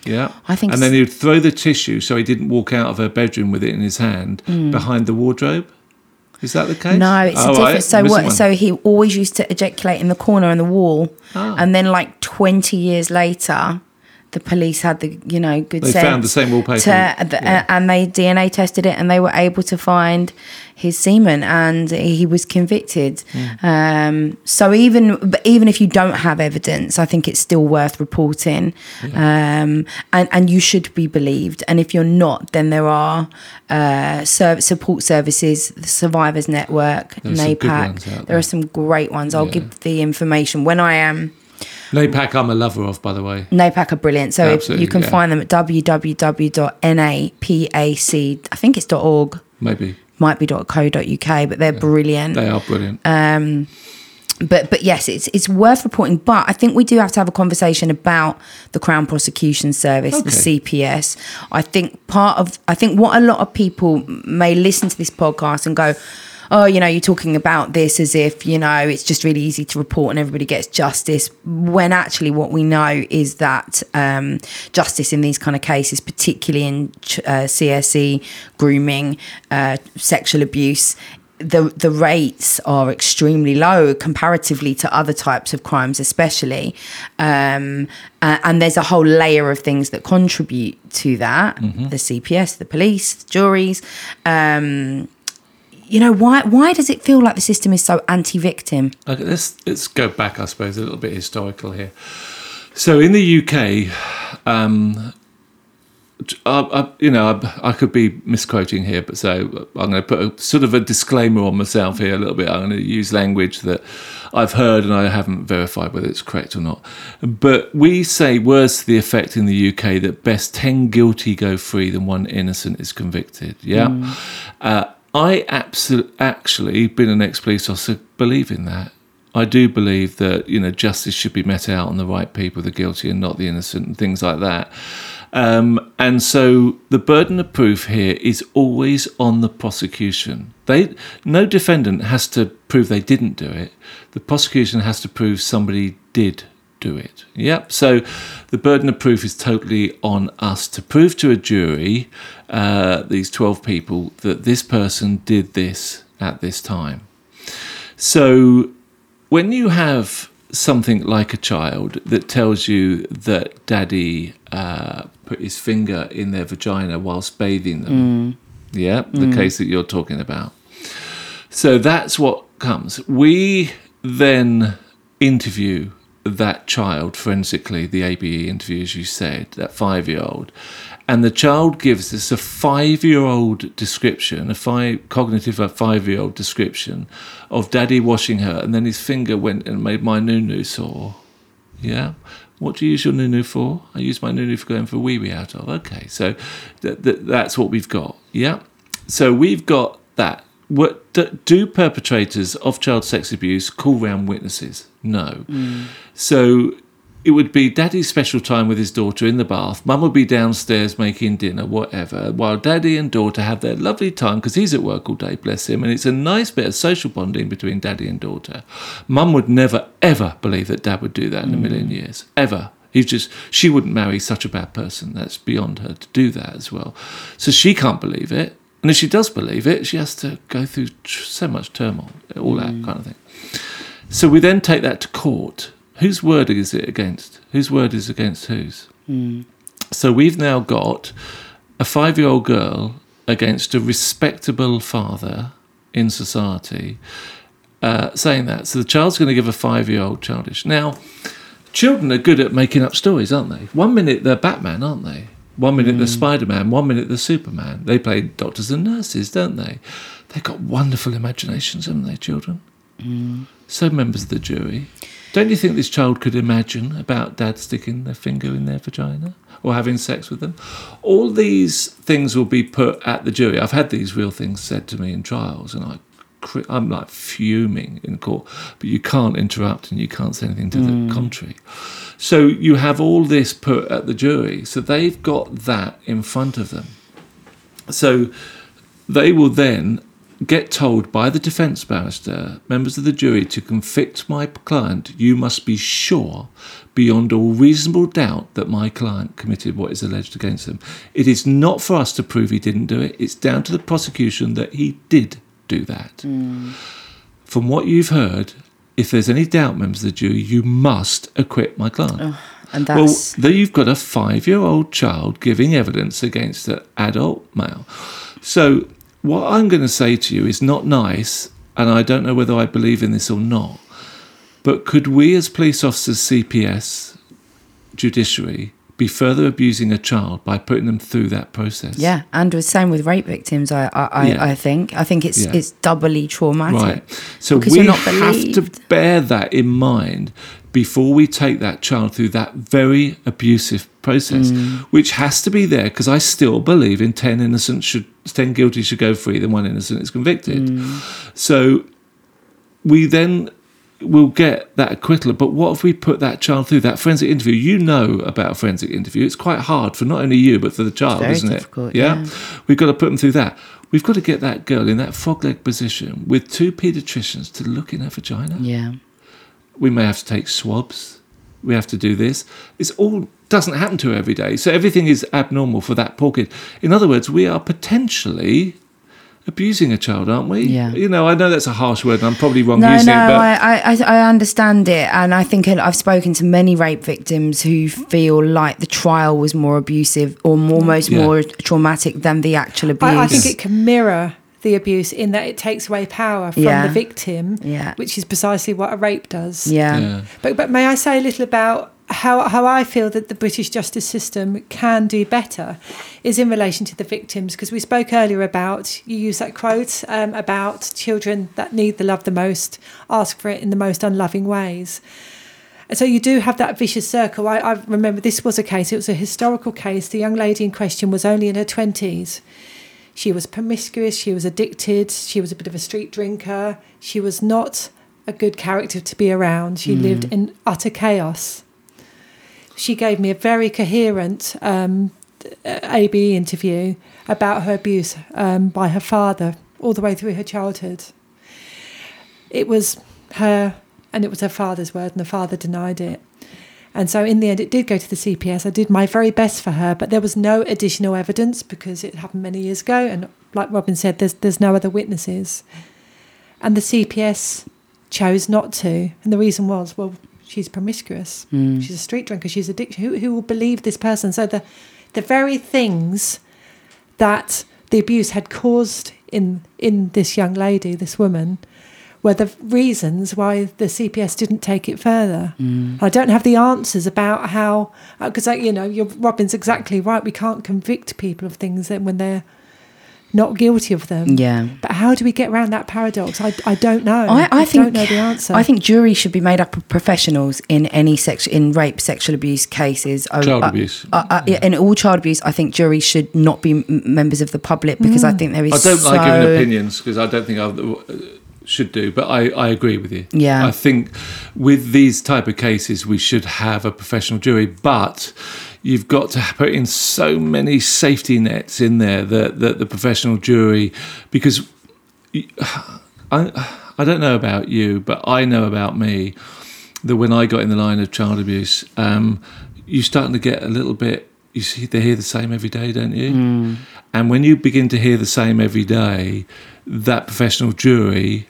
Yeah. I think And then he would throw the tissue so he didn't walk out of her bedroom with it in his hand behind the wardrobe. Is that the case? Mm. No, it's Oh, a different. right, So what? one. So he always used to ejaculate in the corner on the wall, Ah. and then like twenty years later, the police had the you know good They sense found the same wallpaper, to, yeah. and they DNA tested it, and they were able to find his semen, and he was convicted. Hmm. Um, so even but even if you don't have evidence, I think it's still worth reporting, um, and and you should be believed. And if you're not, then there are uh, serv- support services, the Survivors Network, There are some good NAPAC. There are some great ones. I'll Yeah. give the information when I am. NAPAC, I'm a lover of, by the way. NAPAC are brilliant. So Absolutely, you can yeah. find them at www.napac, I think it's .org, Maybe. might be .co.uk, but they're brilliant. They are brilliant. Um, but but yes, it's it's worth reporting. But I think we do have to have a conversation about the Crown Prosecution Service, the CPS. I think part of I think what a lot of people may listen to this podcast and go. Oh, you know, you're talking about this as if, you know, it's just really easy to report and everybody gets justice. When actually, what we know is that um, justice in these kind of cases, particularly in uh, CSE, grooming, uh, sexual abuse, the the rates are extremely low comparatively to other types of crimes, especially. Um, a- and there's a whole layer of things that contribute to that: the CPS, the police, juries. Um, you know why? Why does it feel like the system is so anti-victim? Okay, let's let's go back, I suppose, a little bit historical here. So in the UK, um, I, I, you know, I, I could be misquoting here, but so I'm going to put a sort of a disclaimer on myself here a little bit. I'm going to use language that I've heard and I haven't verified whether it's correct or not. But we say words to the effect in the UK that best ten guilty go free than one innocent is convicted. Yeah. Uh, I absolutely actually, being an ex-police officer, believe in that. I do believe that you know justice should be met out on the right people, the guilty and not the innocent, and things like that. Um, and so the burden of proof here is always on the prosecution. They no defendant has to prove they didn't do it. The prosecution has to prove somebody did do it. Yep. So the burden of proof is totally on us to prove to a jury, uh, these 12 people, that this person did this at this time. So when you have something like a child that tells you that daddy uh, put his finger in their vagina whilst bathing them, Yeah, the case that you're talking about. So that's what comes. We then interview that child forensically, the ABE interview, as you said, that five year old. And the child gives us a five year old description, a five, cognitive five year old description of daddy washing her, and then his finger went and made my nunu sore. Yeah. What do you use your nunu for? I use my nunu for going for wee wee out of. Okay, so th- th- that's what we've got. Yeah. So we've got that. What do, do perpetrators of child sex abuse call round witnesses? No. Mm. So it would be daddy's special time with his daughter in the bath. Mum would be downstairs making dinner, whatever, while daddy and daughter have their lovely time because he's at work all day, bless him. And it's a nice bit of social bonding between daddy and daughter. Mum would never, ever believe that dad would do that in a million mm. years. Ever. He's just, she wouldn't marry such a bad person. That's beyond her to do that as well. So she can't believe it. And if she does believe it, she has to go through tr- so much turmoil, all that kind of thing. So we then take that to court. Whose word is it against? Whose word is against whose? So we've now got a five year old girl against a respectable father in society uh, saying that. So the child's going to give a five year old childish. Now, children are good at making up stories, aren't they? One minute they're Batman, aren't they? One minute they're hmm. Spider Man, one minute they're Superman. They play doctors and nurses, don't they? They've got wonderful imaginations, haven't they, children? Hmm. So, members of the jury, don't you think this child could imagine about dad sticking their finger in their vagina or having sex with them? All these things will be put at the jury. I've had these real things said to me in trials, and I, I'm like fuming in court. But you can't interrupt and you can't say anything to the hmm. contrary. So you have all this put at the jury. So they've got that in front of them. So they will then get told by the defence barrister, members of the jury, to convict my client, you must be sure beyond all reasonable doubt that my client committed what is alleged against him. It is not for us to prove he didn't do it, it's down to the prosecution that he did do that. Mm. From what you've heard, if there's any doubt, members of the jury, you must acquit my client. And Well, there you've got a five year old child giving evidence against an adult male. So, what I'm going to say to you is not nice, and I don't know whether I believe in this or not, but could we as police officers, CPS, judiciary, be further abusing a child by putting them through that process? yeah, and the same with rape victims. I I, I, Yeah. I think I think it's Yeah. it's doubly traumatic. Right. So we not have to bear that in mind before we take that child through that very abusive process, Mm. which has to be there because I still believe in 10 innocent should 10 guilty should go free than one innocent is convicted. Mm. So we then will get that acquittal. But what if we put that child through that forensic interview? You know about a forensic interview. It's quite hard for not only you, but for the child, isn't it? yeah. We've got to put them through that. We've got to get that girl in that frog leg position with two paediatricians to look in her vagina. Yeah. We may have to take swabs. We have to do this. It's all doesn't happen to her every day. So everything is abnormal for that poor kid. In other words, we are potentially abusing a child, aren't we? Yeah. You know, I know that's a harsh word and I'm probably wrong No, using no, it, but I, I, I understand it, and I think I've spoken to many rape victims who feel like the trial was more abusive or more, almost Yeah. more traumatic than the actual abuse. I, I think it can mirror the abuse in that it takes away power from Yeah. the victim, Yeah. which is precisely what a rape does. yeah. yeah. But but may I say a little about how how I feel that the British justice system can do better is in relation to the victims because we spoke earlier about you use that quote um, about children that need the love the most ask for it in the most unloving ways. And so you do have that vicious circle. I, I remember this was a case, it was a historical case. The young lady in question was only in her 20s. She was promiscuous, she was addicted, she was a bit of a street drinker, she was not a good character to be around. She lived in utter chaos. She gave me a very coherent um, AB interview about her abuse um, by her father all the way through her childhood. It was her, and it was her father's word, and the father denied it. And so, in the end, it did go to the CPS. I did my very best for her, but there was no additional evidence because it happened many years ago. And like Robin said, there's there's no other witnesses. And the CPS chose not to, and the reason was, well, she's promiscuous, she's a street drinker, she's addicted. Who who will believe this person? So the the very things that the abuse had caused in in this young lady, this woman, were the reasons why the CPS didn't take it further. Mm. I don't have the answers about how, because you know, you're, Robin's exactly right. We can't convict people of things that when they're not guilty of them. Yeah. But how do we get around that paradox? I, I don't know. I, I think don't know the answer. I think juries should be made up of professionals in any sex in rape, sexual abuse cases. Oh, child I- abuse. I- I- yeah, in all child abuse, I think juries should not be m- members of the public because I mm. think there is. I don't like giving opinions because I don't think I uh, should do, but I, I agree with you. Yeah. I think with these type of cases, we should have a professional jury, but you've got to put in so many safety nets in there that, that the professional jury, because I, I don't know about you, but I know about me that when I got in the line of child abuse, um, you're starting to get a little bit. You see, they hear the same every day, don't you? And when you begin to hear the same every day, that professional jury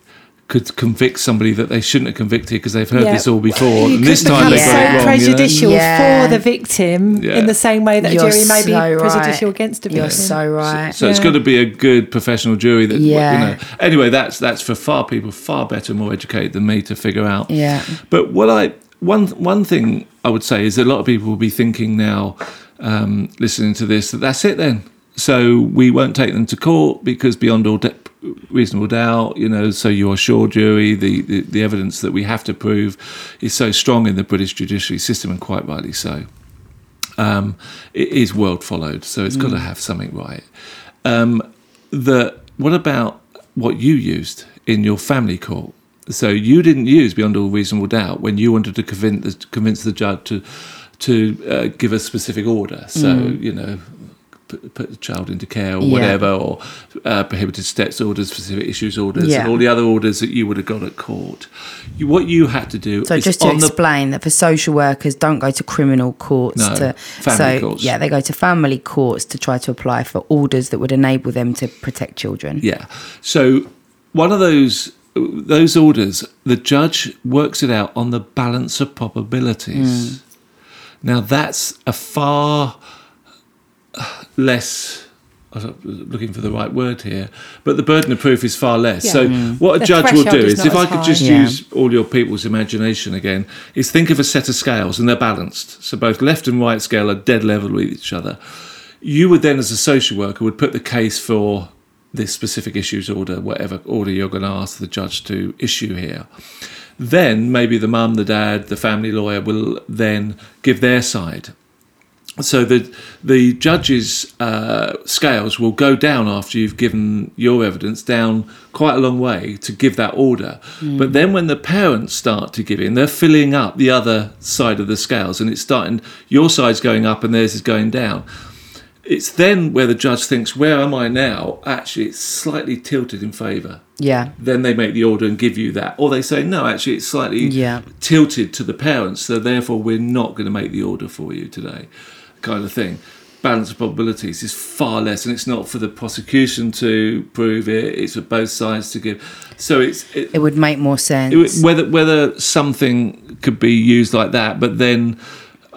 could convict somebody that they shouldn't have convicted because they've heard Yeah. this all before, You and this time become they Yeah. got so it wrong. you know? prejudicial Yeah. for the victim Yeah. in the same way that You're a jury may be right. prejudicial against a victim. You're so right. So it's Yeah. got to be a good professional jury that Yeah. you know. Anyway, that's that's for far people far better, more educated than me to figure out. Yeah. But what I one one thing I would say is that a lot of people will be thinking now, um, listening to this, that that's it then. So we won't take them to court because beyond all de- reasonable doubt, you know. So you're sure jury, the, the the evidence that we have to prove is so strong in the British judiciary system, and quite rightly so. Um, it is world followed, so it's got to have something right. Um, the what about what you used in your family court? So you didn't use beyond all reasonable doubt when you wanted to convince the, convince the judge to to uh, give a specific order. So you know. Put, put the child into care or Yeah. whatever, or uh, prohibited steps orders, specific issues orders, Yeah. and all the other orders that you would have got at court. You, what you had to do So is just to on the explain that for social workers, don't go to criminal courts. No, to, family so courts. yeah, they go to family courts to try to apply for orders that would enable them to protect children. Yeah. So one of those those orders, the judge works it out on the balance of probabilities. Now that's a far less. Looking for the right word here, but the burden of proof is far less. Yeah. So mm. what a The judge will do is is, if I could high. just Yeah. use all your people's imagination again, is think of a set of scales and they're balanced. So both left and right scale are dead level with each other. You would then, as a social worker, would put the case for this specific issues order, whatever order you're going to ask the judge to issue here. Then maybe the mum, the dad, the family lawyer will then give their side. So the the judge's uh, scales will go down after you've given your evidence down quite a long way to give that order. But then when the parents start to give in, they're filling up the other side of the scales, and it's starting. Your side's going up, and theirs is going down. It's then where the judge thinks, "Where am I now?" Actually, it's slightly tilted in favour Yeah. then they make the order and give you that. Or they say, no, actually, it's slightly Yeah. tilted to the parents, so therefore we're not going to make the order for you today, kind of thing. Balance of probabilities is far less, and it's not for the prosecution to prove it; it's for both sides to give. So it's it, It would make more sense. it whether whether something could be used like that, but then.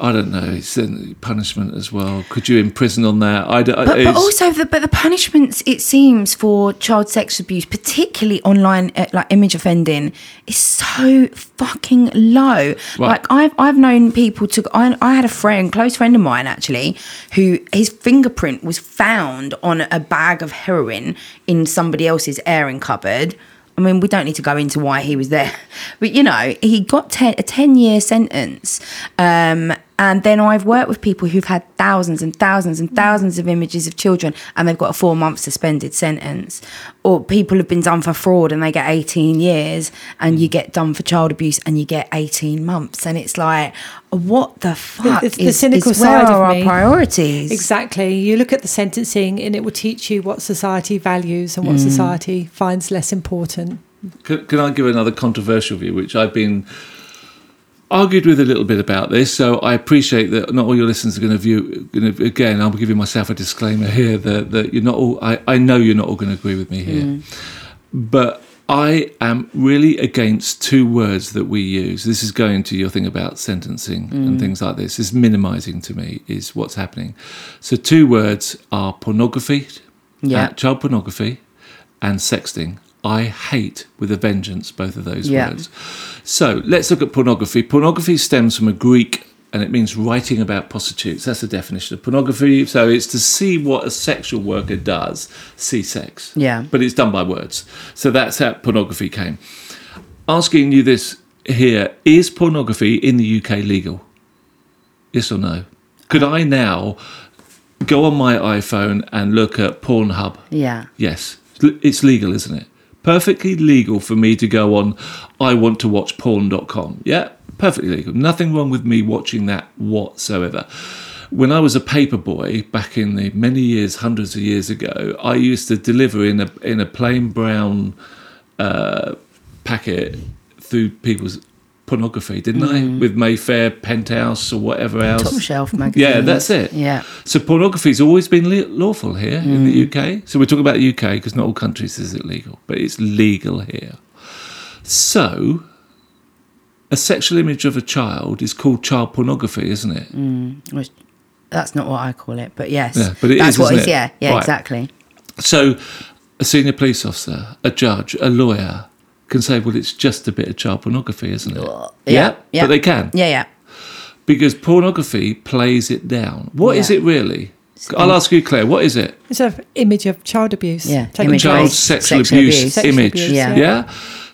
I don't know. It's punishment as well. Could you imprison on that? I don't, But, but also, the, but the punishments it seems for child sex abuse, particularly online, uh, like image offending, is so fucking low. Like I've I've known people to. I, I had a friend, close friend of mine actually, who his fingerprint was found on a bag of heroin in somebody else's airing cupboard. I mean, we don't need to go into why he was there, but you know, he got ten, a ten-year sentence. Um, and then I've worked with people who've had thousands and thousands and thousands of images of children, and they've got a four-month suspended sentence. Or people have been done for fraud, and they get eighteen years, and you get done for child abuse, and you get eighteen months. And it's like, what the fuck it's the is, cynical is where side of are our me. priorities? Exactly. You look at the sentencing and it will teach you what society values and what Mm. society finds less important. Can, can I give another controversial view, which I've been argued with a little bit about this? So I appreciate that not all your listeners are going to view. Going to, again, I'm giving myself a disclaimer here that, that you're not all. I, I know you're not all going to agree with me here, but I am really against two words that we use. This is going to your thing about sentencing and things like this. Is minimising to me is what's happening. So two words are pornography Yeah. Uh, child pornography and sexting. I hate with a vengeance both of those Yeah. words. So let's look at pornography. Pornography stems from a Greek and it means writing about prostitutes. That's the definition of pornography. So it's to see what a sexual worker does, see sex. Yeah. But it's done by words. So that's how pornography came. Asking you this here is pornography in the UK legal? Yes or no? Could I now go on my iPhone and look at Pornhub? Yeah. Yes, it's legal, isn't it? Perfectly legal for me to go on I want to watch porn.com. Yeah, perfectly legal. Nothing wrong with me watching that whatsoever. When I was a paper boy back in the many years, hundreds of years ago, I used to deliver in a in a plain brown uh, packet through people's pornography, didn't I? Mm. With Mayfair, Penthouse, or whatever else. Top shelf magazine. Yeah, that's it. Yeah. So pornography's always been le- lawful here in the mm. UK. So we're talking about the UK because not all countries is it legal, but it's legal here. So a sexual image of a child is called child pornography, isn't it? Mm, which, that's not what I call it, but yes. Yeah, but it that's is, what it? yeah, yeah, Right. exactly. So a senior police officer, a judge, a lawyer can say, well, it's just a bit of child pornography, isn't it? Yeah, yeah. But they can. Yeah, yeah. Because pornography plays it down. What is Yeah. it really? I'll ask you, Claire, what is it? It's an image of child abuse. Yeah, taking image of child sexual, sexual abuse, abuse. Sexual image. abuse, Yeah. yeah.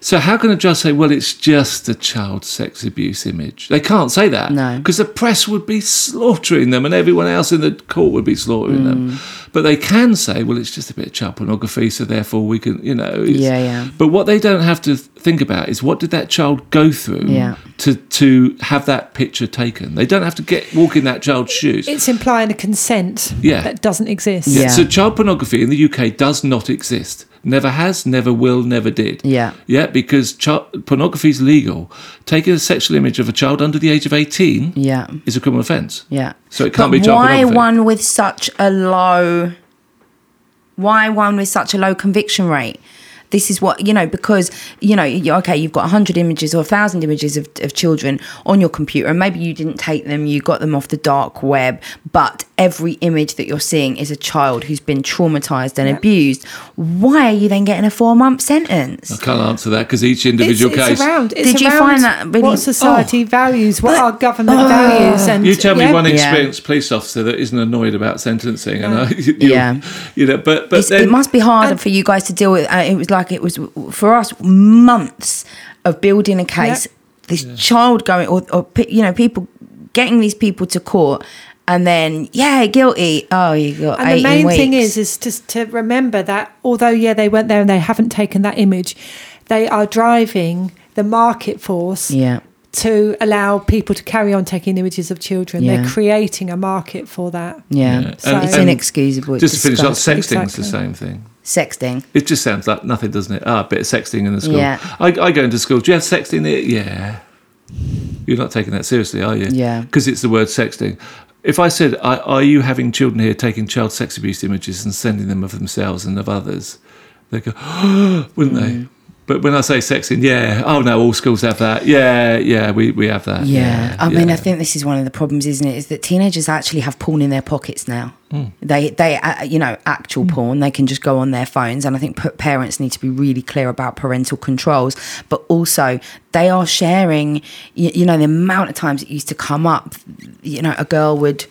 So how can a judge say, well, it's just a child sex abuse image? They can't say that. No. Because the press would be slaughtering them and everyone else in the court would be slaughtering them. Mm. But they can say, well, it's just a bit of child pornography, so therefore we can, you know. it's- Yeah, yeah. But what they don't have to think about is what did that child go through Yeah. to, to have that picture taken? They don't have to get walk in that child's shoes. It's implying a consent Yeah. that doesn't exist. Yeah. So child pornography in the UK does not exist. Never has, never will, never did. Yeah. Yeah, because child, pornography is legal. Taking a sexual image of a child under the age of 18 Yeah. is a criminal offence. Yeah. So it can't but be child why pornography. one with such a low why one with such a low conviction rate? This is what you know because you know you- okay you've got hundred images or thousand images of, of children on your computer and maybe you didn't take them you got them off the dark web but every image that you're seeing is a child who's been traumatized and Yeah. abused why are you then getting a four month sentence I can't answer that because each individual it's case. around. It's Did you find that really- what society values, what But- our government values, and You tell me yeah. one Yeah. experienced police officer that isn't annoyed about sentencing, and I, you, Yeah. you know, but but then, it must be harder and- for you guys to deal with. Uh, it was like it was for us months of building a case. This child going, or, or you know, people getting these people to court, and then yeah, guilty. Oh, you got And 18 the main weeks. thing is, is just to remember that although yeah they went there and they haven't taken that image, they are driving the market force yeah, to allow people to carry on taking images of children. Yeah. They're creating a market for that. yeah. Yeah. So- It's And- inexcusable. It's just to finish up, disgusting. sexting's the same thing. Sexting. It just sounds like nothing, doesn't it? Ah, a bit of sexting in the school. Yeah. I, I go into school. Do you have sexting there? Yeah. You're not taking that seriously, are you? Yeah. Because it's the word sexting. If I said, are, "Are you having children here taking child sex abuse images and sending them of themselves and of others?" They go, wouldn't Mm. they? But when I say sexting, yeah, oh no, all schools have that. Yeah, yeah, we, we have that. Yeah, I mean, yeah. I think this is one of the problems, isn't it? Is that teenagers actually have porn in their pockets now. They, they, uh, you know, actual porn. They can just go on their phones, and I think p- parents need to be really clear about parental controls. But also, they are sharing. You, you know, the amount of times it used to come up. You know, a girl would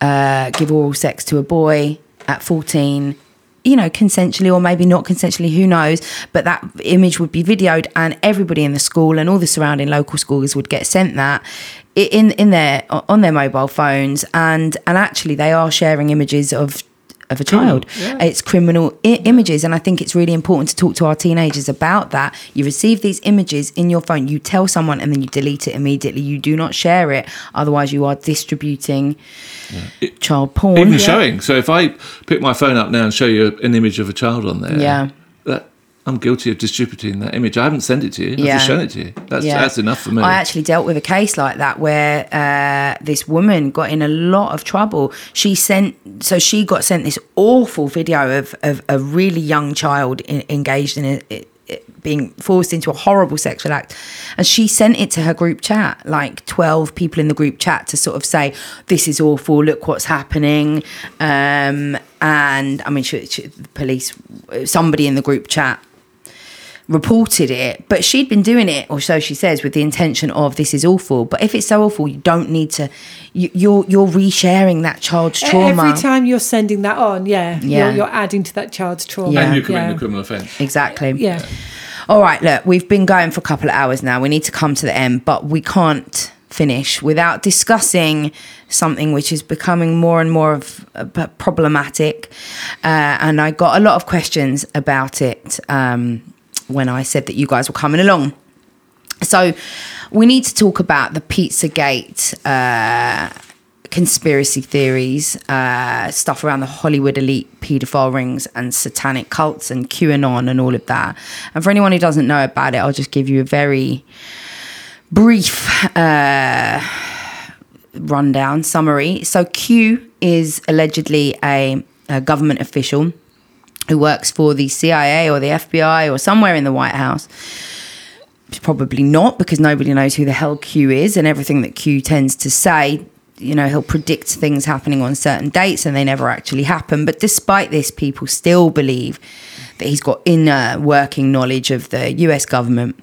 uh, give oral sex to a boy at fourteen. You know, consensually or maybe not consensually, who knows? But that image would be videoed, and everybody in the school and all the surrounding local schools would get sent that in in their on their mobile phones, and and actually they are sharing images of of a child. Mm, yeah. It's criminal I- images, and I think it's really important to talk to our teenagers about that. You receive these images in your phone, you tell someone, and then you delete it immediately. You do not share it, otherwise you are distributing child porn. even showing. So if I pick my phone up now and show you an image of a child on there, Yeah. that I'm guilty of distributing that image. I haven't sent it to you. I've Yeah. just shown it to you. That's Yeah. that's enough for me. I actually dealt with a case like that where uh, this woman got in a lot of trouble. She sent, so she got sent this awful video of, of a really young child in, engaged in a, being forced into a horrible sexual act. And she sent it to her group chat, like 12 people in the group chat to sort of say, this is awful, look what's happening. Um, and I mean, she, she, the police, somebody in the group chat reported it, but she'd been doing it, or so she says, with the intention of this is awful. But if it's so awful, you don't need to. You, you're you're resharing that child's trauma Every time you're sending that on, yeah, Yeah. You're, you're adding to that child's trauma. Yeah. And you're committing yeah. a criminal offence. Exactly. Yeah. All right, look, we've been going for a couple of hours now. We need to come to the end, but we can't finish without discussing something which is becoming more and more of uh, problematic. Uh, and I got a lot of questions about it um, when I said that you guys were coming along. So we need to talk about the Pizzagate uh, conspiracy theories, uh, stuff around the Hollywood elite paedophile rings and satanic cults and QAnon and all of that. And for anyone who doesn't know about it, I'll just give you a very brief uh, rundown summary. So Q is allegedly a, a government official who works for the CIA or the FBI or somewhere in the White House. Probably not because nobody knows who the hell Q is, and everything that Q tends to say, you know, he'll predict things happening on certain dates and they never actually happen. But despite this, people still believe that he's got inner working knowledge of the US government.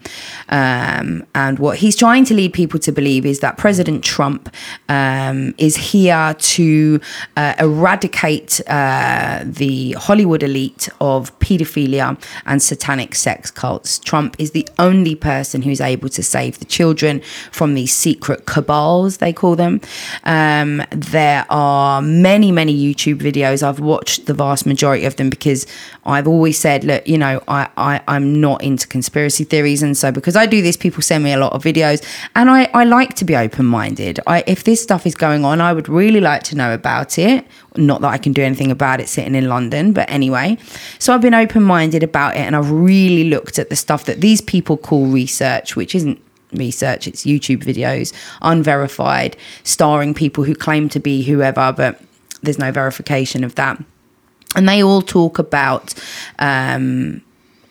Um, and what he's trying to lead people to believe is that President Trump um, is here to uh, eradicate uh, the Hollywood elite of paedophilia and satanic sex cults. Trump is the only person who's able to save the children from these secret cabals, they call them. Um, there are many, many YouTube videos. I've watched the vast majority of them because I've always said, look, you know, I, I, I'm not into conspiracy theories. And so because I do this, people send me a lot of videos and I, I like to be open minded. I, if this stuff is going on, I would really like to know about it. Not that I can do anything about it sitting in London, but anyway. So I've been open minded about it and I've really looked at the stuff that these people call research, which isn't research, it's YouTube videos, unverified, starring people who claim to be whoever, but there's no verification of that and they all talk about um,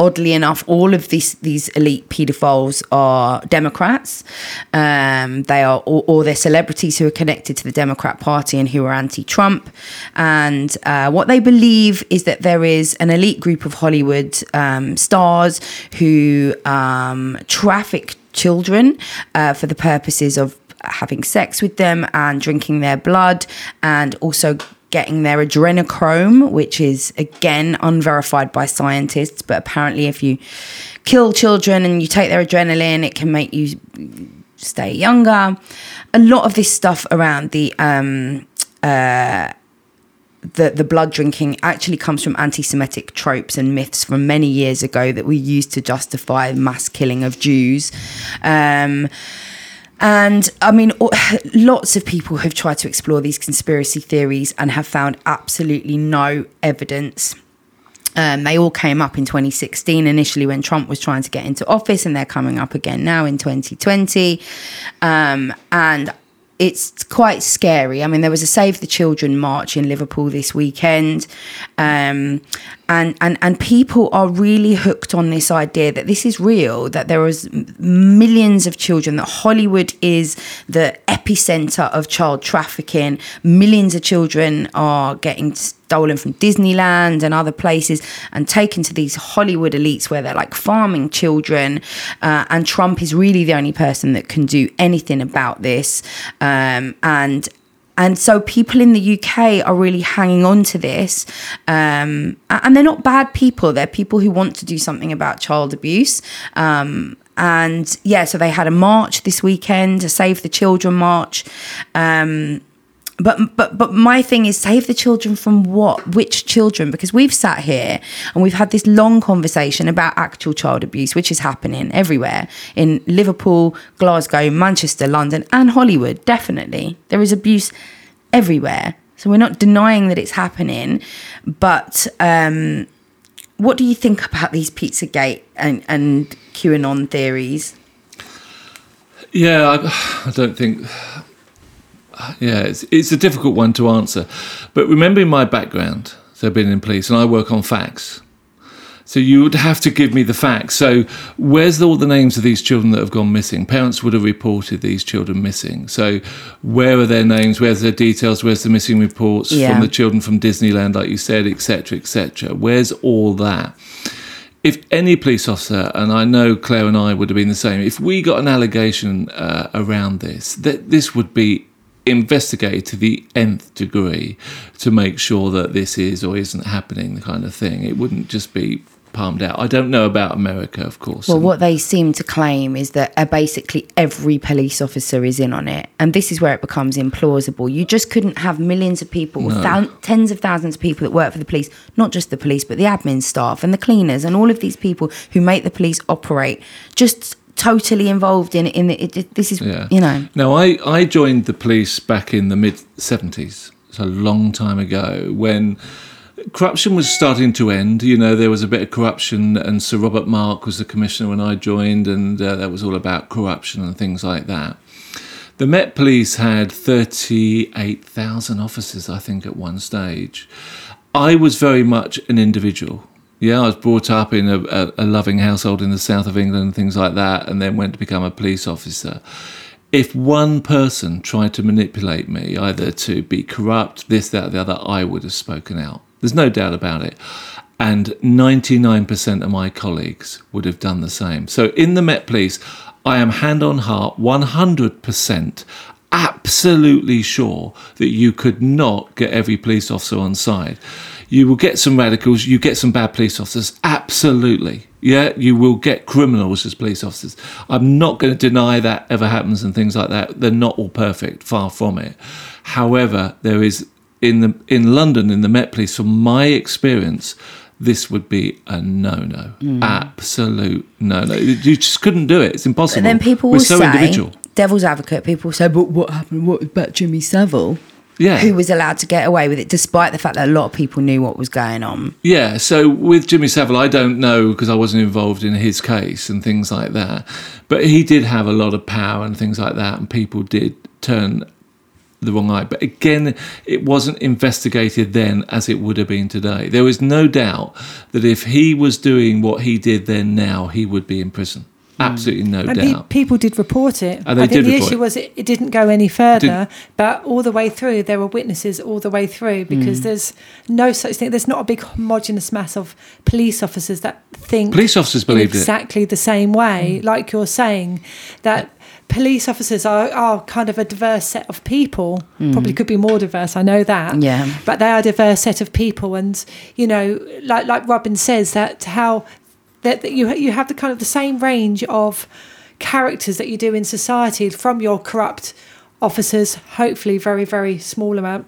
oddly enough all of these these elite pedophiles are democrats. Um, they are or, or they're celebrities who are connected to the democrat party and who are anti-trump. And uh, what they believe is that there is an elite group of hollywood um, stars who um, traffic children uh, for the purposes of having sex with them and drinking their blood and also getting their adrenochrome, which is again unverified by scientists, but apparently if you kill children and you take their adrenaline, it can make you stay younger. A lot of this stuff around the um, uh, the the blood drinking actually comes from anti-Semitic tropes and myths from many years ago that we used to justify mass killing of Jews. Um, and I mean, lots of people have tried to explore these conspiracy theories and have found absolutely no evidence. Um, they all came up in 2016 initially when Trump was trying to get into office, and they're coming up again now in 2020. Um, and it's quite scary. I mean, there was a Save the Children march in Liverpool this weekend, um, and and and people are really hooked on this idea that this is real. That there is millions of children. That Hollywood is the epicenter of child trafficking. Millions of children are getting stolen from Disneyland and other places and taken to these Hollywood elites where they're like farming children. Uh, and Trump is really the only person that can do anything about this. Um, and and so people in the UK are really hanging on to this. Um, and they're not bad people. They're people who want to do something about child abuse. Um, and yeah, so they had a march this weekend, a Save the Children march. Um, but but but my thing is save the children from what which children? Because we've sat here and we've had this long conversation about actual child abuse which is happening everywhere in liverpool glasgow manchester london and hollywood definitely. There is abuse everywhere. So we're not denying that it's happening but um what do you think about these pizzagate and and qanon theories? Yeah, I, I don't think. Yeah, it's, it's a difficult one to answer. But remembering my background, so being in police, and I work on facts. So you would have to give me the facts. So where's all the names of these children that have gone missing? Parents would have reported these children missing. So where are their names? Where's their details? Where's the missing reports Yeah. from the children from Disneyland, like you said, etc., etc. Where's all that? If any police officer, and I know Claire and I would have been the same, if we got an allegation uh, around this, that this would be investigated to the nth degree to make sure that this is or isn't happening, the kind of thing. It wouldn't just be palmed out. I don't know about America, of course. Well, what they seem to claim is that uh, basically every police officer is in on it. And this is where it becomes implausible. You just couldn't have millions of people, thou- tens of thousands of people that work for the police, not just the police, but the admin staff and the cleaners and all of these people who make the police operate, just totally involved in, in the, it, it- this is, Yeah. you know. No, I, I joined the police back in the mid 70s. It's a long time ago when corruption was starting to end. You know, there was a bit of corruption, and Sir Robert Mark was the commissioner when I joined, and uh, that was all about corruption and things like that. The Met Police had 38,000 officers, I think, at one stage. I was very much an individual. Yeah, I was brought up in a, a, a loving household in the south of England and things like that, and then went to become a police officer. If one person tried to manipulate me, either to be corrupt, this, that, the other, I would have spoken out. There's no doubt about it. And 99% of my colleagues would have done the same. So in the Met Police, I am hand on heart 100% absolutely sure that you could not get every police officer on side. You will get some radicals, you get some bad police officers, absolutely. Yeah, you will get criminals as police officers. I'm not going to deny that ever happens and things like that. They're not all perfect, far from it. However, there is in the in London in the Met Police, from my experience, this would be a no-no, hmm. absolute no-no. You just couldn't do it. It's impossible. And then people We're will so say, individual. devil's advocate, people say, but what happened? What about Jimmy Savile? Yeah. Who was allowed to get away with it, despite the fact that a lot of people knew what was going on. Yeah, so with Jimmy Savile, I don't know because I wasn't involved in his case and things like that. But he did have a lot of power and things like that, and people did turn the wrong eye. But again, it wasn't investigated then as it would have been today. There was no doubt that if he was doing what he did then now, he would be in prison. Mm. Absolutely no And pe- doubt. people did report it. And they I think did the issue it. was it, it didn't go any further, but all the way through, there were witnesses all the way through because mm. there's no such thing. There's not a big homogenous mass of police officers that think Police officers in believed it. exactly the same way, mm. like you're saying, that police officers are, are kind of a diverse set of people. Probably could be more diverse, I know that. Yeah. But they are a diverse set of people. And, you know, like, like Robin says, that how that, that you, you have the kind of the same range of characters that you do in society from your corrupt officers, hopefully very, very small amount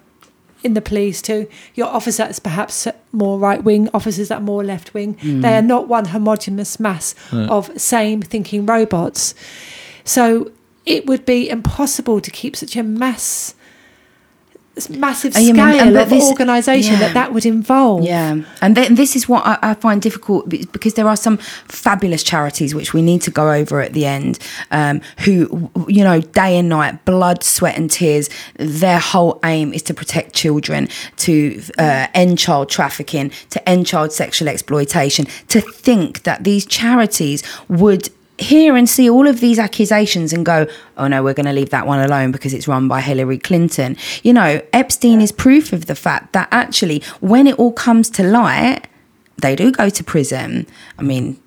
in the police to your officers perhaps more right wing, officers that are more left wing. Mm. They are not one homogenous mass of same thinking robots. So it would be impossible to keep such a mass massive Oh, mean- scale and of this- organisation yeah. that that would involve. Yeah, and then this is what I, I find difficult because there are some fabulous charities which we need to go over at the end, um, who you know day and night, blood, sweat, and tears. Their whole aim is to protect children, to uh, end child trafficking, to end child sexual exploitation. To think that these charities would hear and see all of these accusations and go, oh no, we're going to leave that one alone because it's run by Hillary Clinton. You know, Epstein is proof of the fact that actually, when it all comes to light, they do go to prison. I mean,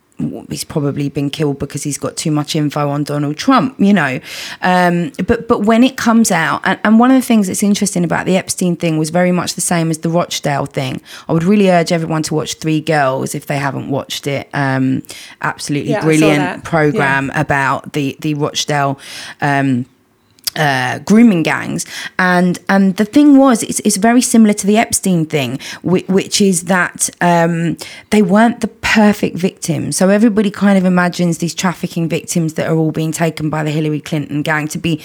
he's probably been killed because he's got too much info on Donald Trump, you know. Um, but but when it comes out, and, and one of the things that's interesting about the Epstein thing was very much the same as the Rochdale thing. I would really urge everyone to watch Three Girls if they haven't watched it. Um, absolutely Yeah, brilliant program about the the Rochdale. Um, uh, grooming gangs, and and the thing was, it's, it's very similar to the Epstein thing, which, which is that um, they weren't the perfect victims. So everybody kind of imagines these trafficking victims that are all being taken by the Hillary Clinton gang to be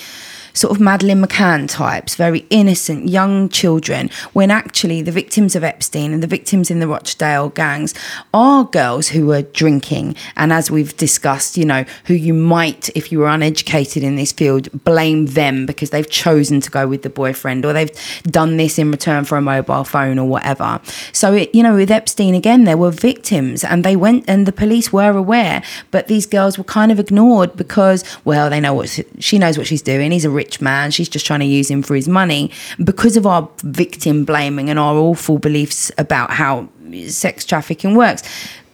sort of Madeleine McCann types, very innocent young children, when actually the victims of Epstein and the victims in the Rochdale gangs are girls who are drinking. And as we've discussed, you know, who you might, if you were uneducated in this field, blame them because they've chosen to go with the boyfriend or they've done this in return for a mobile phone or whatever. So, it, you know, with Epstein, again, there were victims and and they went and the police were aware but these girls were kind of ignored because well they know what she knows what she's doing he's a rich man. She's just trying to use him for his money. Because of our victim blaming and our awful beliefs about how sex trafficking works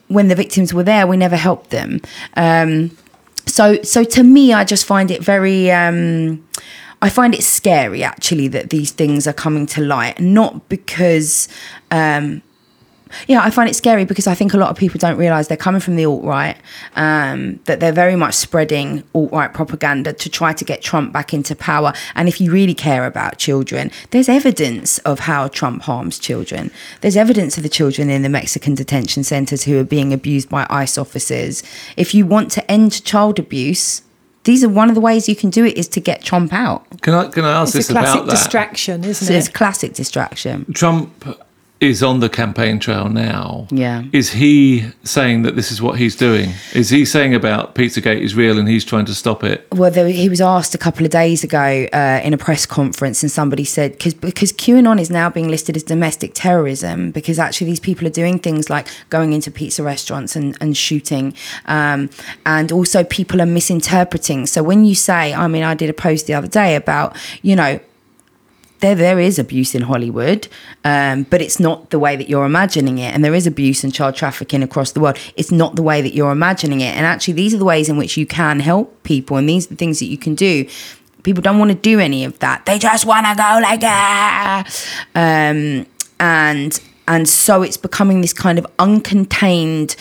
when the victims were there we never helped them. Um, so so to me i just find it very um, I find it scary actually that these things are coming to light, not because um, yeah, I find it scary because I think a lot of people don't realise they're coming from the alt right, um, that they're very much spreading alt right propaganda to try to get Trump back into power. And if you really care about children, there's evidence of how Trump harms children. There's evidence of the children in the Mexican detention centres who are being abused by ICE officers. If you want to end child abuse, these are one of the ways you can do it is to get Trump out. Can I can I ask this? It's this a classic about that? distraction, isn't So it's it? classic distraction. Trump is on the campaign trail now. Yeah. Is he saying that this is what he's doing? Is he saying about Pizzagate is real and he's trying to stop it? Well, there, he was asked a couple of days ago uh, in a press conference, and somebody said because because QAnon is now being listed as domestic terrorism because actually these people are doing things like going into pizza restaurants and, and shooting, um, and also people are misinterpreting. So when you say, I mean, I did a post the other day about you know there there is abuse in Hollywood, um, but it's not the way that you're imagining it. And there is abuse and child trafficking across the world. It's not the way that you're imagining it. And actually, these are the ways in which you can help people, and these are the things that you can do. People don't want to do any of that. They just want to go like ah, um, and and so it's becoming this kind of uncontained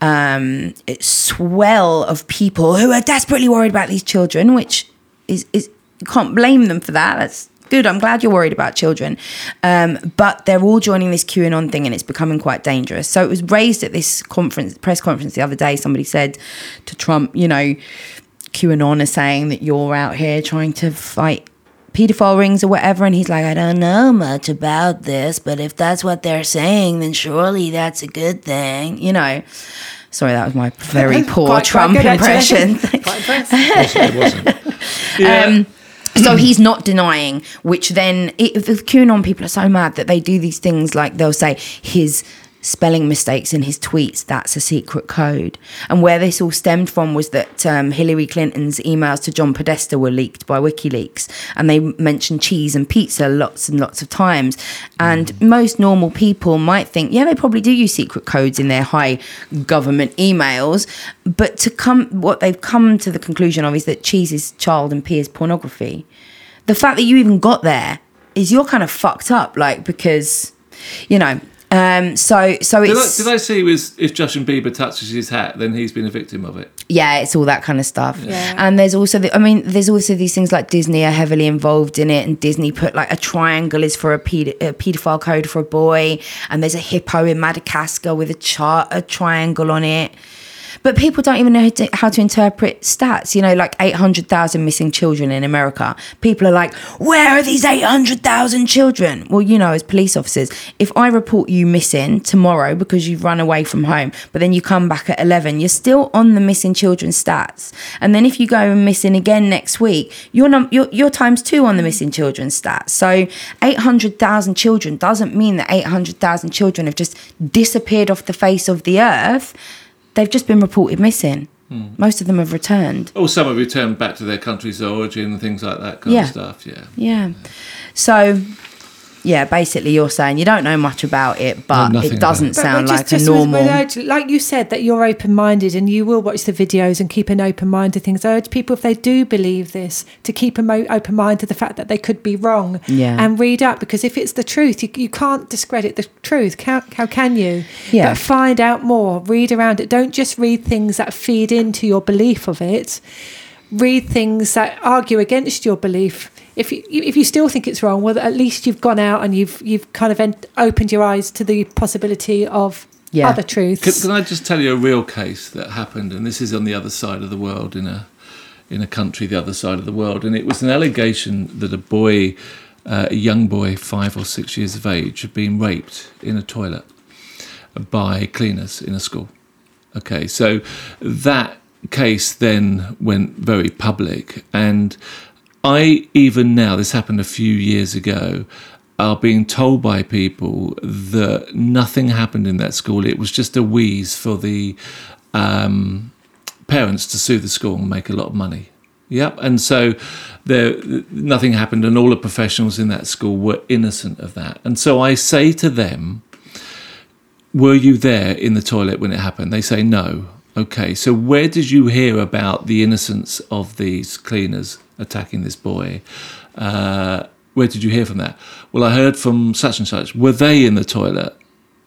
um, swell of people who are desperately worried about these children, which is is you can't blame them for that. That's good. I'm glad you're worried about children. Um, but they're all joining this QAnon thing and it's becoming quite dangerous. So it was raised at this conference, press conference the other day. Somebody said to Trump, you know, QAnon are saying that you're out here trying to fight pedophile rings or whatever. And he's like, I don't know much about this, but if that's what they're saying, then surely that's a good thing, you know. Sorry, that was my very poor Quite- quite Trump good, actually. impression. Quite impressed. it wasn't. Yeah. Um, so he's not denying, which then the QAnon people are so mad that they do these things like they'll say his spelling mistakes in his tweets that's a secret code. And where this all stemmed from was that um, hillary clinton's emails to john podesta were leaked by wikileaks and they mentioned cheese and pizza lots and lots of times. And most normal people might think yeah they probably do use secret codes in their high government emails. But to come what they've come to the conclusion of is that cheese is child and pee is pornography. The fact that you even got there is you're kind of fucked up like because you know um so so Did I, it's did I see was if Justin Bieber touches his hat, then he's been a victim of it? yeah it's all that kind of stuff Yeah. and there's also the, i mean there's also these things like disney are heavily involved in it and disney put like a triangle is for a, ped- a pedophile code for a boy and there's a hippo in madagascar with a chart a triangle on it but people don't even know how to, how to interpret stats. You know, like 800,000 missing children in America. People are like, where are these 800,000 children? Well, you know, as police officers, if I report you missing tomorrow because you've run away from home, but then you come back at 11, you're still on the missing children stats. And then if you go and missing again next week, you're, num- you're, you're times two on the missing children stats. So 800,000 children doesn't mean that 800,000 children have just disappeared off the face of the earth they've just been reported missing. Hmm. Most of them have returned. Or some have returned back to their country's origin and things like that kind Yeah. of stuff. Yeah. Yeah. So, yeah, basically, you're saying you don't know much about it, but nothing it doesn't about But sound just- like just a normal. with urge- like you said, that you're open minded and you will watch the videos and keep an open mind to things. I urge people, if they do believe this, to keep an open mind to the fact that they could be wrong Yeah. and read up because if it's the truth, you, you can't discredit the truth. How, how can you? Yeah. But find out more, read around it. Don't just read things that feed into your belief of it. Read things that argue against your belief. If you, if you still think it's wrong, well, at least you've gone out and you've you've kind of en- opened your eyes to the possibility of Yeah. other truths. Can, can I just tell you a real case that happened? And this is on the other side of the world, in a in a country the other side of the world. And it was an allegation that a boy, uh, a young boy, five or six years of age, had been raped in a toilet by cleaners in a school. Okay, so that case then went very public, and I even now this happened a few years ago. are being told by people that nothing happened in that school. It was just a wheeze for the um, parents to sue the school and make a lot of money. Yep. And so there, nothing happened, and all the professionals in that school were innocent of that. And so I say to them, Were you there in the toilet when it happened? They say, No. Okay. So where did you hear about the innocence of these cleaners attacking this boy? Uh, where did you hear from that? Well, I heard from such and such. Were they in the toilet?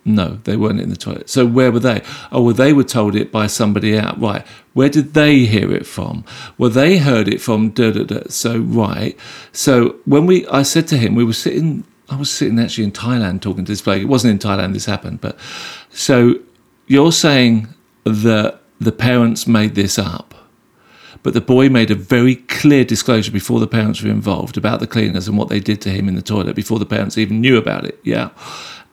No, they weren't in the toilet. So where were they? Oh, well, they were told it by somebody out. Right. Where did they hear it from? Well, they heard it from da da da. So right. So when we, I said to him, we were sitting. I was sitting actually in Thailand talking to this bloke. It wasn't in Thailand this happened, but so you're saying that the parents made this up, but the boy made a very clear disclosure before the parents were involved about the cleaners and what they did to him in the toilet before the parents even knew about it. Yeah.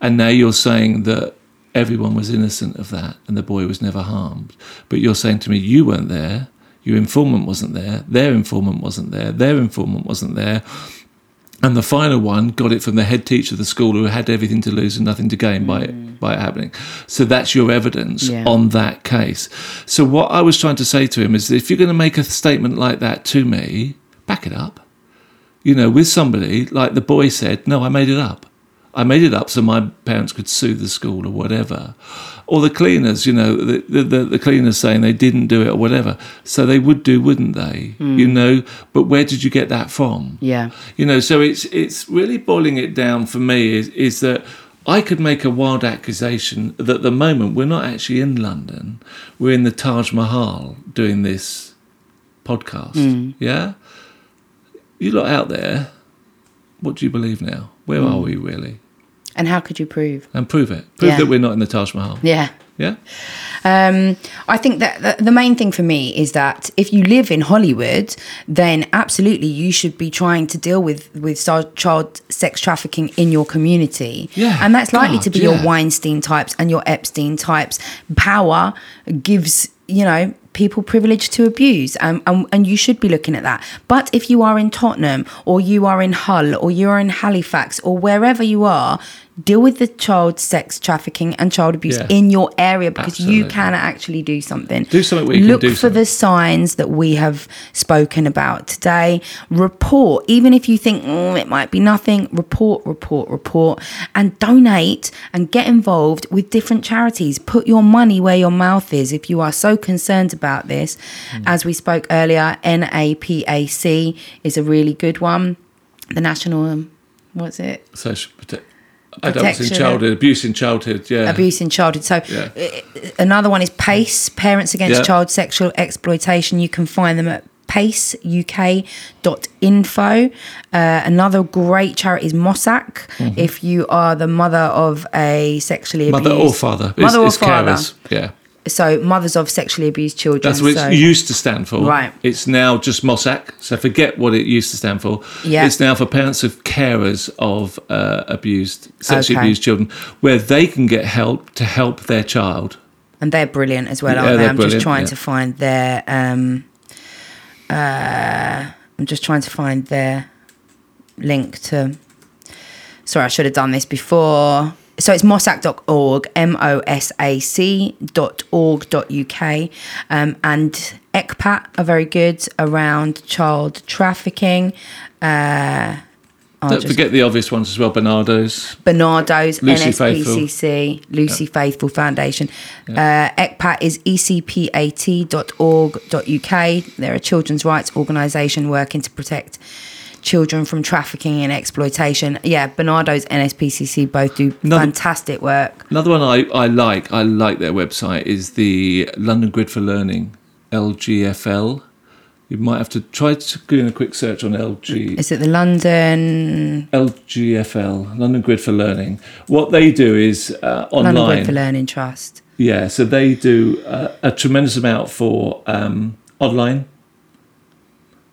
And now you're saying that everyone was innocent of that and the boy was never harmed. But you're saying to me, you weren't there, your informant wasn't there, their informant wasn't there, their informant wasn't there. And the final one got it from the head teacher of the school who had everything to lose and nothing to gain by it hmm. by it happening. So that's your evidence Yeah. on that case. So what I was trying to say to him is that if you're going to make a statement like that to me, back it up. You know, with somebody like the boy said, no, I made it up. I made it up so my parents could sue the school or whatever. Or the cleaners, you know, the, the, the, cleaners saying they didn't do it or whatever. So they would do, wouldn't they? Hmm. You know, but where did you get that from? Yeah. You know, so it's it's really boiling it down for me is is that I could make a wild accusation that at the moment we're not actually in London. We're in the Taj Mahal doing this podcast. Hmm. Yeah? You lot out there, what do you believe now? Where are hmm. we really? And how could you prove? And prove it. Prove Yeah. that we're not in the Taj Mahal. Yeah. Yeah? Um, I think that the, main thing for me is that if you live in Hollywood, then absolutely you should be trying to deal with with child sex trafficking in your community. Yeah, and that's likely God, to be yeah. your Weinstein types and your Epstein types. Power gives you know people privilege to abuse um, and, and you should be looking at that but if you are in tottenham or you are in hull or you are in halifax or wherever you are deal with the child sex trafficking and child abuse Yeah. in your area because you can actually do something. Do something where you can Look do for something. the signs that we have spoken about today. Report, even if you think "Mm, it might be nothing. Report, report, report, and donate and get involved with different charities. Put your money where your mouth is. If you are so concerned about this, Mm. as we spoke earlier, NAPAC is a really good one. The National, um, what's it? Social adults in childhood, abuse in childhood, yeah. abuse in childhood. So Yeah. uh, another one is PACE, Parents Against Yeah. Child Sexual Exploitation. You can find them at paceuk.info. Uh, another great charity is MOSAC. If you are the mother of a sexually Mm-hmm. Mother or father. It's, mother or it's father. carers. Yeah. So mothers of sexually abused children. That's what so, it used to stand for. Right. It's now just MOSAC. So forget what it used to stand for. Yeah. It's now for parents of carers of uh, abused, sexually Okay. abused children, where they can get help to help their child. and they're brilliant as well, Yeah, aren't they? I'm just trying yeah. to find their. Um, uh, I'm just trying to find their link to. Sorry, I should have done this before. So it's mosac.org, M O S A C dot org dot UK. Um, and ECPAT are very good around child trafficking. Uh, Don't just- forget the obvious ones as well, Barnardo's. Barnardo's, Lucy NSPCC, Lucy Faithfull Foundation. Uh, ECPAT is ecpat.org.uk. They're a children's rights organisation working to protect children from trafficking and exploitation. Yeah, Barnardo's, NSPCC both do Another- fantastic work. Another one I, I like, I like their website, is the London Grid for Learning, LGFL. You might have to try to do a quick search on LG. Is it the London LGFL, London Grid for Learning. What they do is uh, London online. Grid for Learning Trust? Yeah, so they do uh, a tremendous amount for um, online.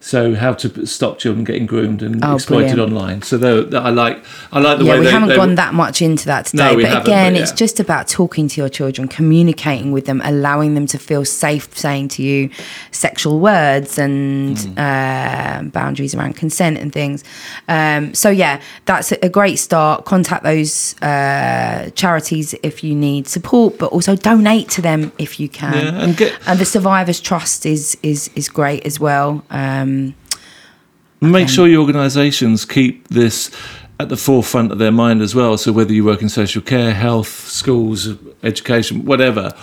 So how to stop children getting groomed and Oh, exploited brilliant. online. So I like I like the yeah, way we they, haven't they- gone that much into that today. No, but again, but it's just about talking to your children, communicating with them, allowing them to feel safe saying to you sexual words and Mm. uh, boundaries around consent and things. Um, so, yeah, that's a great start. Contact those uh, charities if you need support, but also donate to them if you can. Yeah, and get And the Survivors Trust is is is great as well. Um, Make sure your organisations keep this at the forefront of their mind as well. So whether you work in social care, health, schools, education, whatever,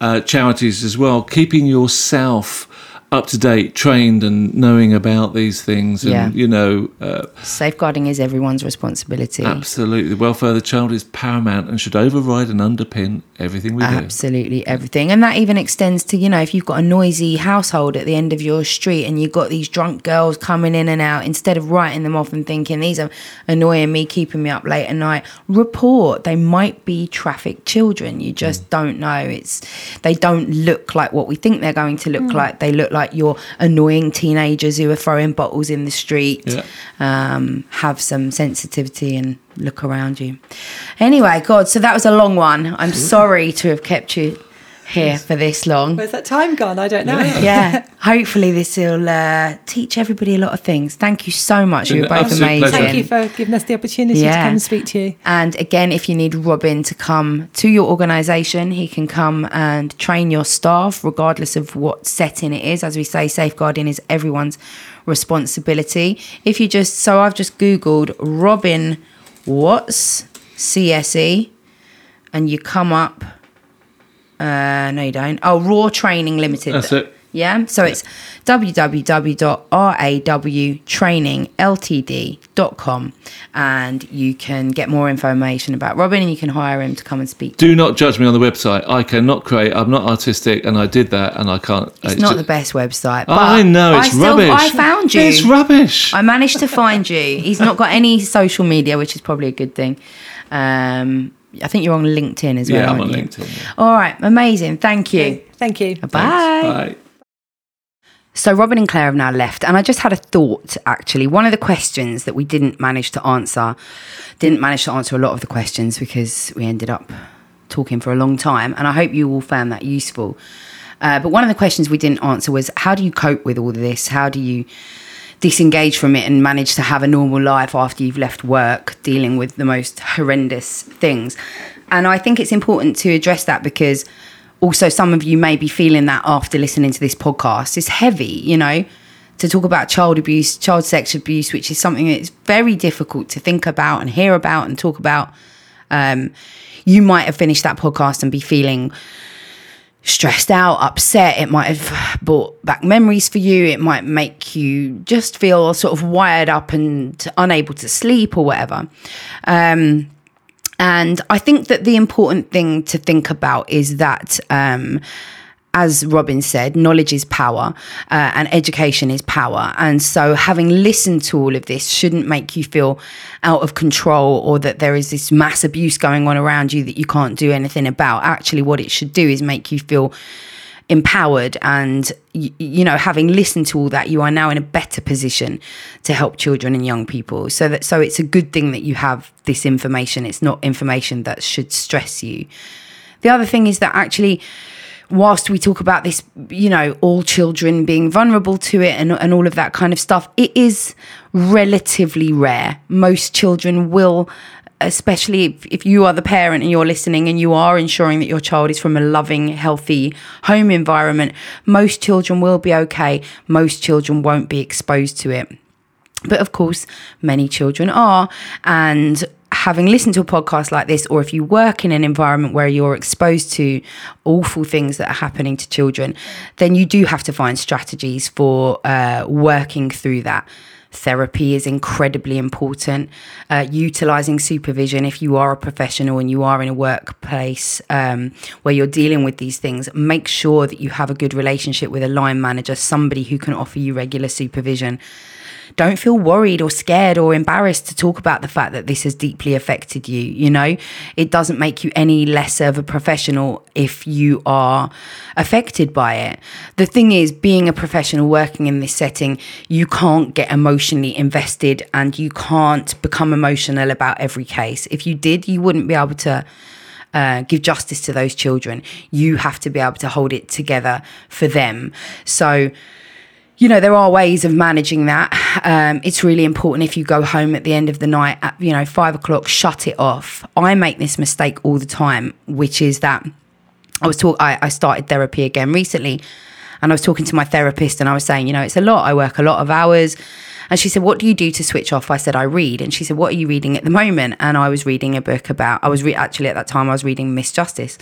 uh, charities as well, keeping yourself up to date, trained, and knowing about these things, and Yeah. you know, uh, safeguarding is everyone's responsibility. absolutely, the welfare of the child is paramount and should override and underpin everything we do. Absolutely everything. And that even extends to, you know, if you've got a noisy household at the end of your street and you've got these drunk girls coming in and out, instead of writing them off and thinking, these are annoying me, keeping me up late at night, report. They might be trafficked children. You just don't know. It's they don't look like what we think they're going to look like. They look like your annoying teenagers who are throwing bottles in the street. Yeah. Um, have some sensitivity and look around you. Anyway, God, so that was a long one. I'm sorry to have kept you here for this long. Where's that time gone? I don't know. Yeah, hopefully this will uh, teach everybody a lot of things. Thank you so much. You were both amazing. pleasure. Thank you for giving us the opportunity to come and speak to you. And again, if you need Robin to come to your organisation, he can come and train your staff, regardless of what setting it is. As we say, safeguarding is everyone's responsibility. If you just, so I've just Googled Robin Watts, CSE, and you come up. Uh, no, you don't. Oh, Raw Training Limited. That's it. Yeah. So it's www.rawtrainingltd.com and you can get more information about Robin and you can hire him to come and speak. Do not judge me on the website. I cannot create. I'm not artistic, and I did that, and I can't. It's not the best website. But I know it's I still, rubbish. I found you. It's rubbish. I managed to find you. He's not got any social media, which is probably a good thing. Um, I think you're on LinkedIn as well. yeah, I'm on you? LinkedIn. yeah. All right, amazing. Thank you. Thank you. Bye. Bye. So Robin and Claire have now left, and I just had a thought. Actually, one of the questions that we didn't manage to answer, didn't manage to answer a lot of the questions because we ended up talking for a long time, and I hope you all found that useful. Uh, but one of the questions we didn't answer was, how do you cope with all of this? How do you disengage from it and manage to have a normal life after you've left work, dealing with the most horrendous things? And I think it's important to address that because also some of you may be feeling that after listening to this podcast. It's heavy, you know, to talk about child abuse, child sex abuse, which is something that's very difficult to think about and hear about and talk about. Um, you might have finished that podcast and be feeling stressed out, upset. It might have brought back memories for you. It might make you just feel sort of wired up and unable to sleep or whatever. Um, and I think that the important thing to think about is that, um, as Robin said, knowledge is power uh, and education is power. And so, having listened to all of this shouldn't make you feel out of control or that there is this mass abuse going on around you that you can't do anything about. Actually, what it should do is make you feel empowered and you, you know having listened to all that you are now in a better position to help children and young people so that so it's a good thing that you have this information it's not information that should stress you the other thing is that actually whilst we talk about this you know all children being vulnerable to it and, and all of that kind of stuff it is relatively rare most children will especially if, if you are the parent and you're listening and you are ensuring that your child is from a loving, healthy home environment, most children will be okay. Most children won't be exposed to it. But of course, many children are. And having listened to a podcast like this, or if you work in an environment where you're exposed to awful things that are happening to children, then you do have to find strategies for uh, working through that Therapy is incredibly important. Uh, utilizing supervision if you are a professional and you are in a workplace um, where you're dealing with these things, make sure that you have a good relationship with a line manager, somebody who can offer you regular supervision don't feel worried or scared or embarrassed to talk about the fact that this has deeply affected you. You know, it doesn't make you any less of a professional if you are affected by it. The thing is, being a professional working in this setting, you can't get emotionally invested and you can't become emotional about every case. If you did, you wouldn't be able to. Uh, give justice to those children. You have to be able to hold it together for them. So, you know there are ways of managing that. Um, it's really important if you go home at the end of the night at you know five o'clock shut it off. I make this mistake all the time which is that i was talk I, I started therapy again recently and i was talking to my therapist and i was saying you know it's a lot. I work a lot of hours. And she said what do you do to switch off? I said i read. And she said what are you reading at the moment? And i was reading a book about i was re- actually at that time i was reading Misjustice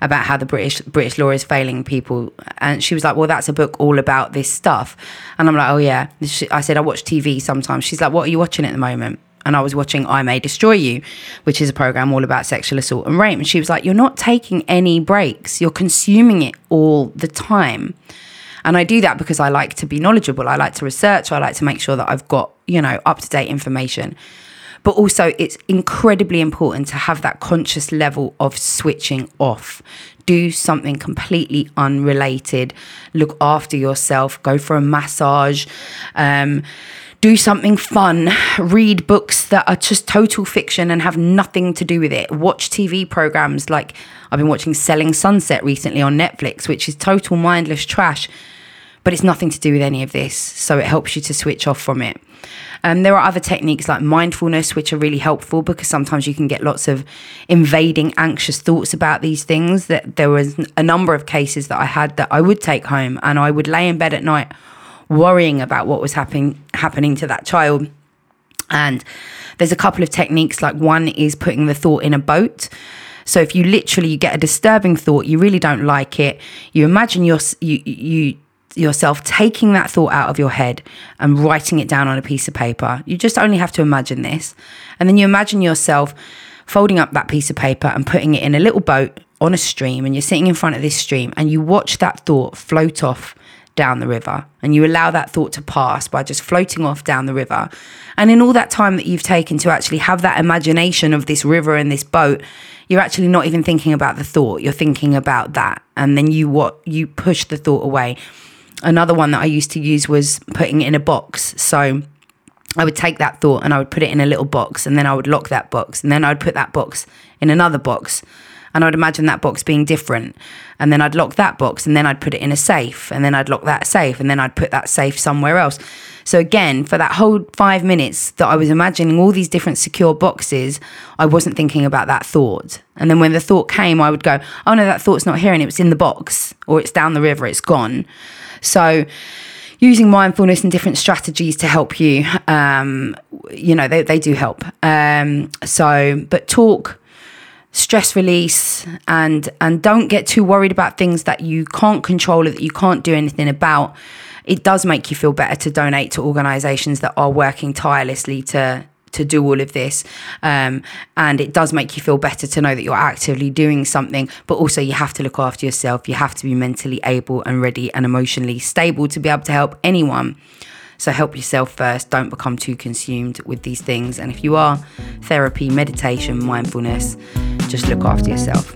about how the British British law is failing people. And she was like, "Well, that's a book all about this stuff." And I'm like, "Oh yeah." I said, "I watch TV sometimes." She's like, "What are you watching at the moment?" And I was watching I May Destroy You, which is a program all about sexual assault and rape. And she was like, You're not taking any breaks, you're consuming it all the time. And I do that because I like to be knowledgeable. I like to research. I like to make sure that I've got, you know, up to date information but also it's incredibly important to have that conscious level of switching off. Do something completely unrelated. Look after yourself. Go for a massage. Um, do something fun. Read books that are just total fiction and have nothing to do with it. Watch TV programs like I've been watching Selling Sunset recently on Netflix, which is total mindless trash, but it's nothing to do with any of this. So it helps you to switch off from it. Um, there are other techniques like mindfulness, which are really helpful because sometimes you can get lots of invading, anxious thoughts about these things. That there was a number of cases that I had that I would take home and I would lay in bed at night worrying about what was happening happening to that child. And there's a couple of techniques. Like one is putting the thought in a boat. So if you literally you get a disturbing thought, you really don't like it. You imagine your you you yourself taking that thought out of your head and writing it down on a piece of paper. You just only have to imagine this. And then you imagine yourself folding up that piece of paper and putting it in a little boat on a stream. And you're sitting in front of this stream and you watch that thought float off down the river and you allow that thought to pass by just floating off down the river. And in all that time that you've taken to actually have that imagination of this river and this boat, you're actually not even thinking about the thought. You're thinking about that. And then you what you push the thought away another one that I used to use was putting it in a box. So I would take that thought and I would put it in a little box and then I would lock that box and then I'd put that box in another box and I'd imagine that box being different and then I'd lock that box and then I'd put it in a safe and then I'd lock that safe and then I'd put that safe somewhere else. So again, for that whole 5 minutes that I was imagining all these different secure boxes, I wasn't thinking about that thought. And then when the thought came, I would go, "Oh no, that thought's not here and it was in the box or it's down the river, it's gone." So, using mindfulness and different strategies to help you, um, you know, they, they do help. Um, so, but talk, stress release, and and don't get too worried about things that you can't control or that you can't do anything about. It does make you feel better to donate to organisations that are working tirelessly to to do all of this. Um, and it does make you feel better to know that you're actively doing something, but also you have to look after yourself. You have to be mentally able and ready and emotionally stable to be able to help anyone. So help yourself first. Don't become too consumed with these things. And if you are, therapy, meditation, mindfulness, just look after yourself.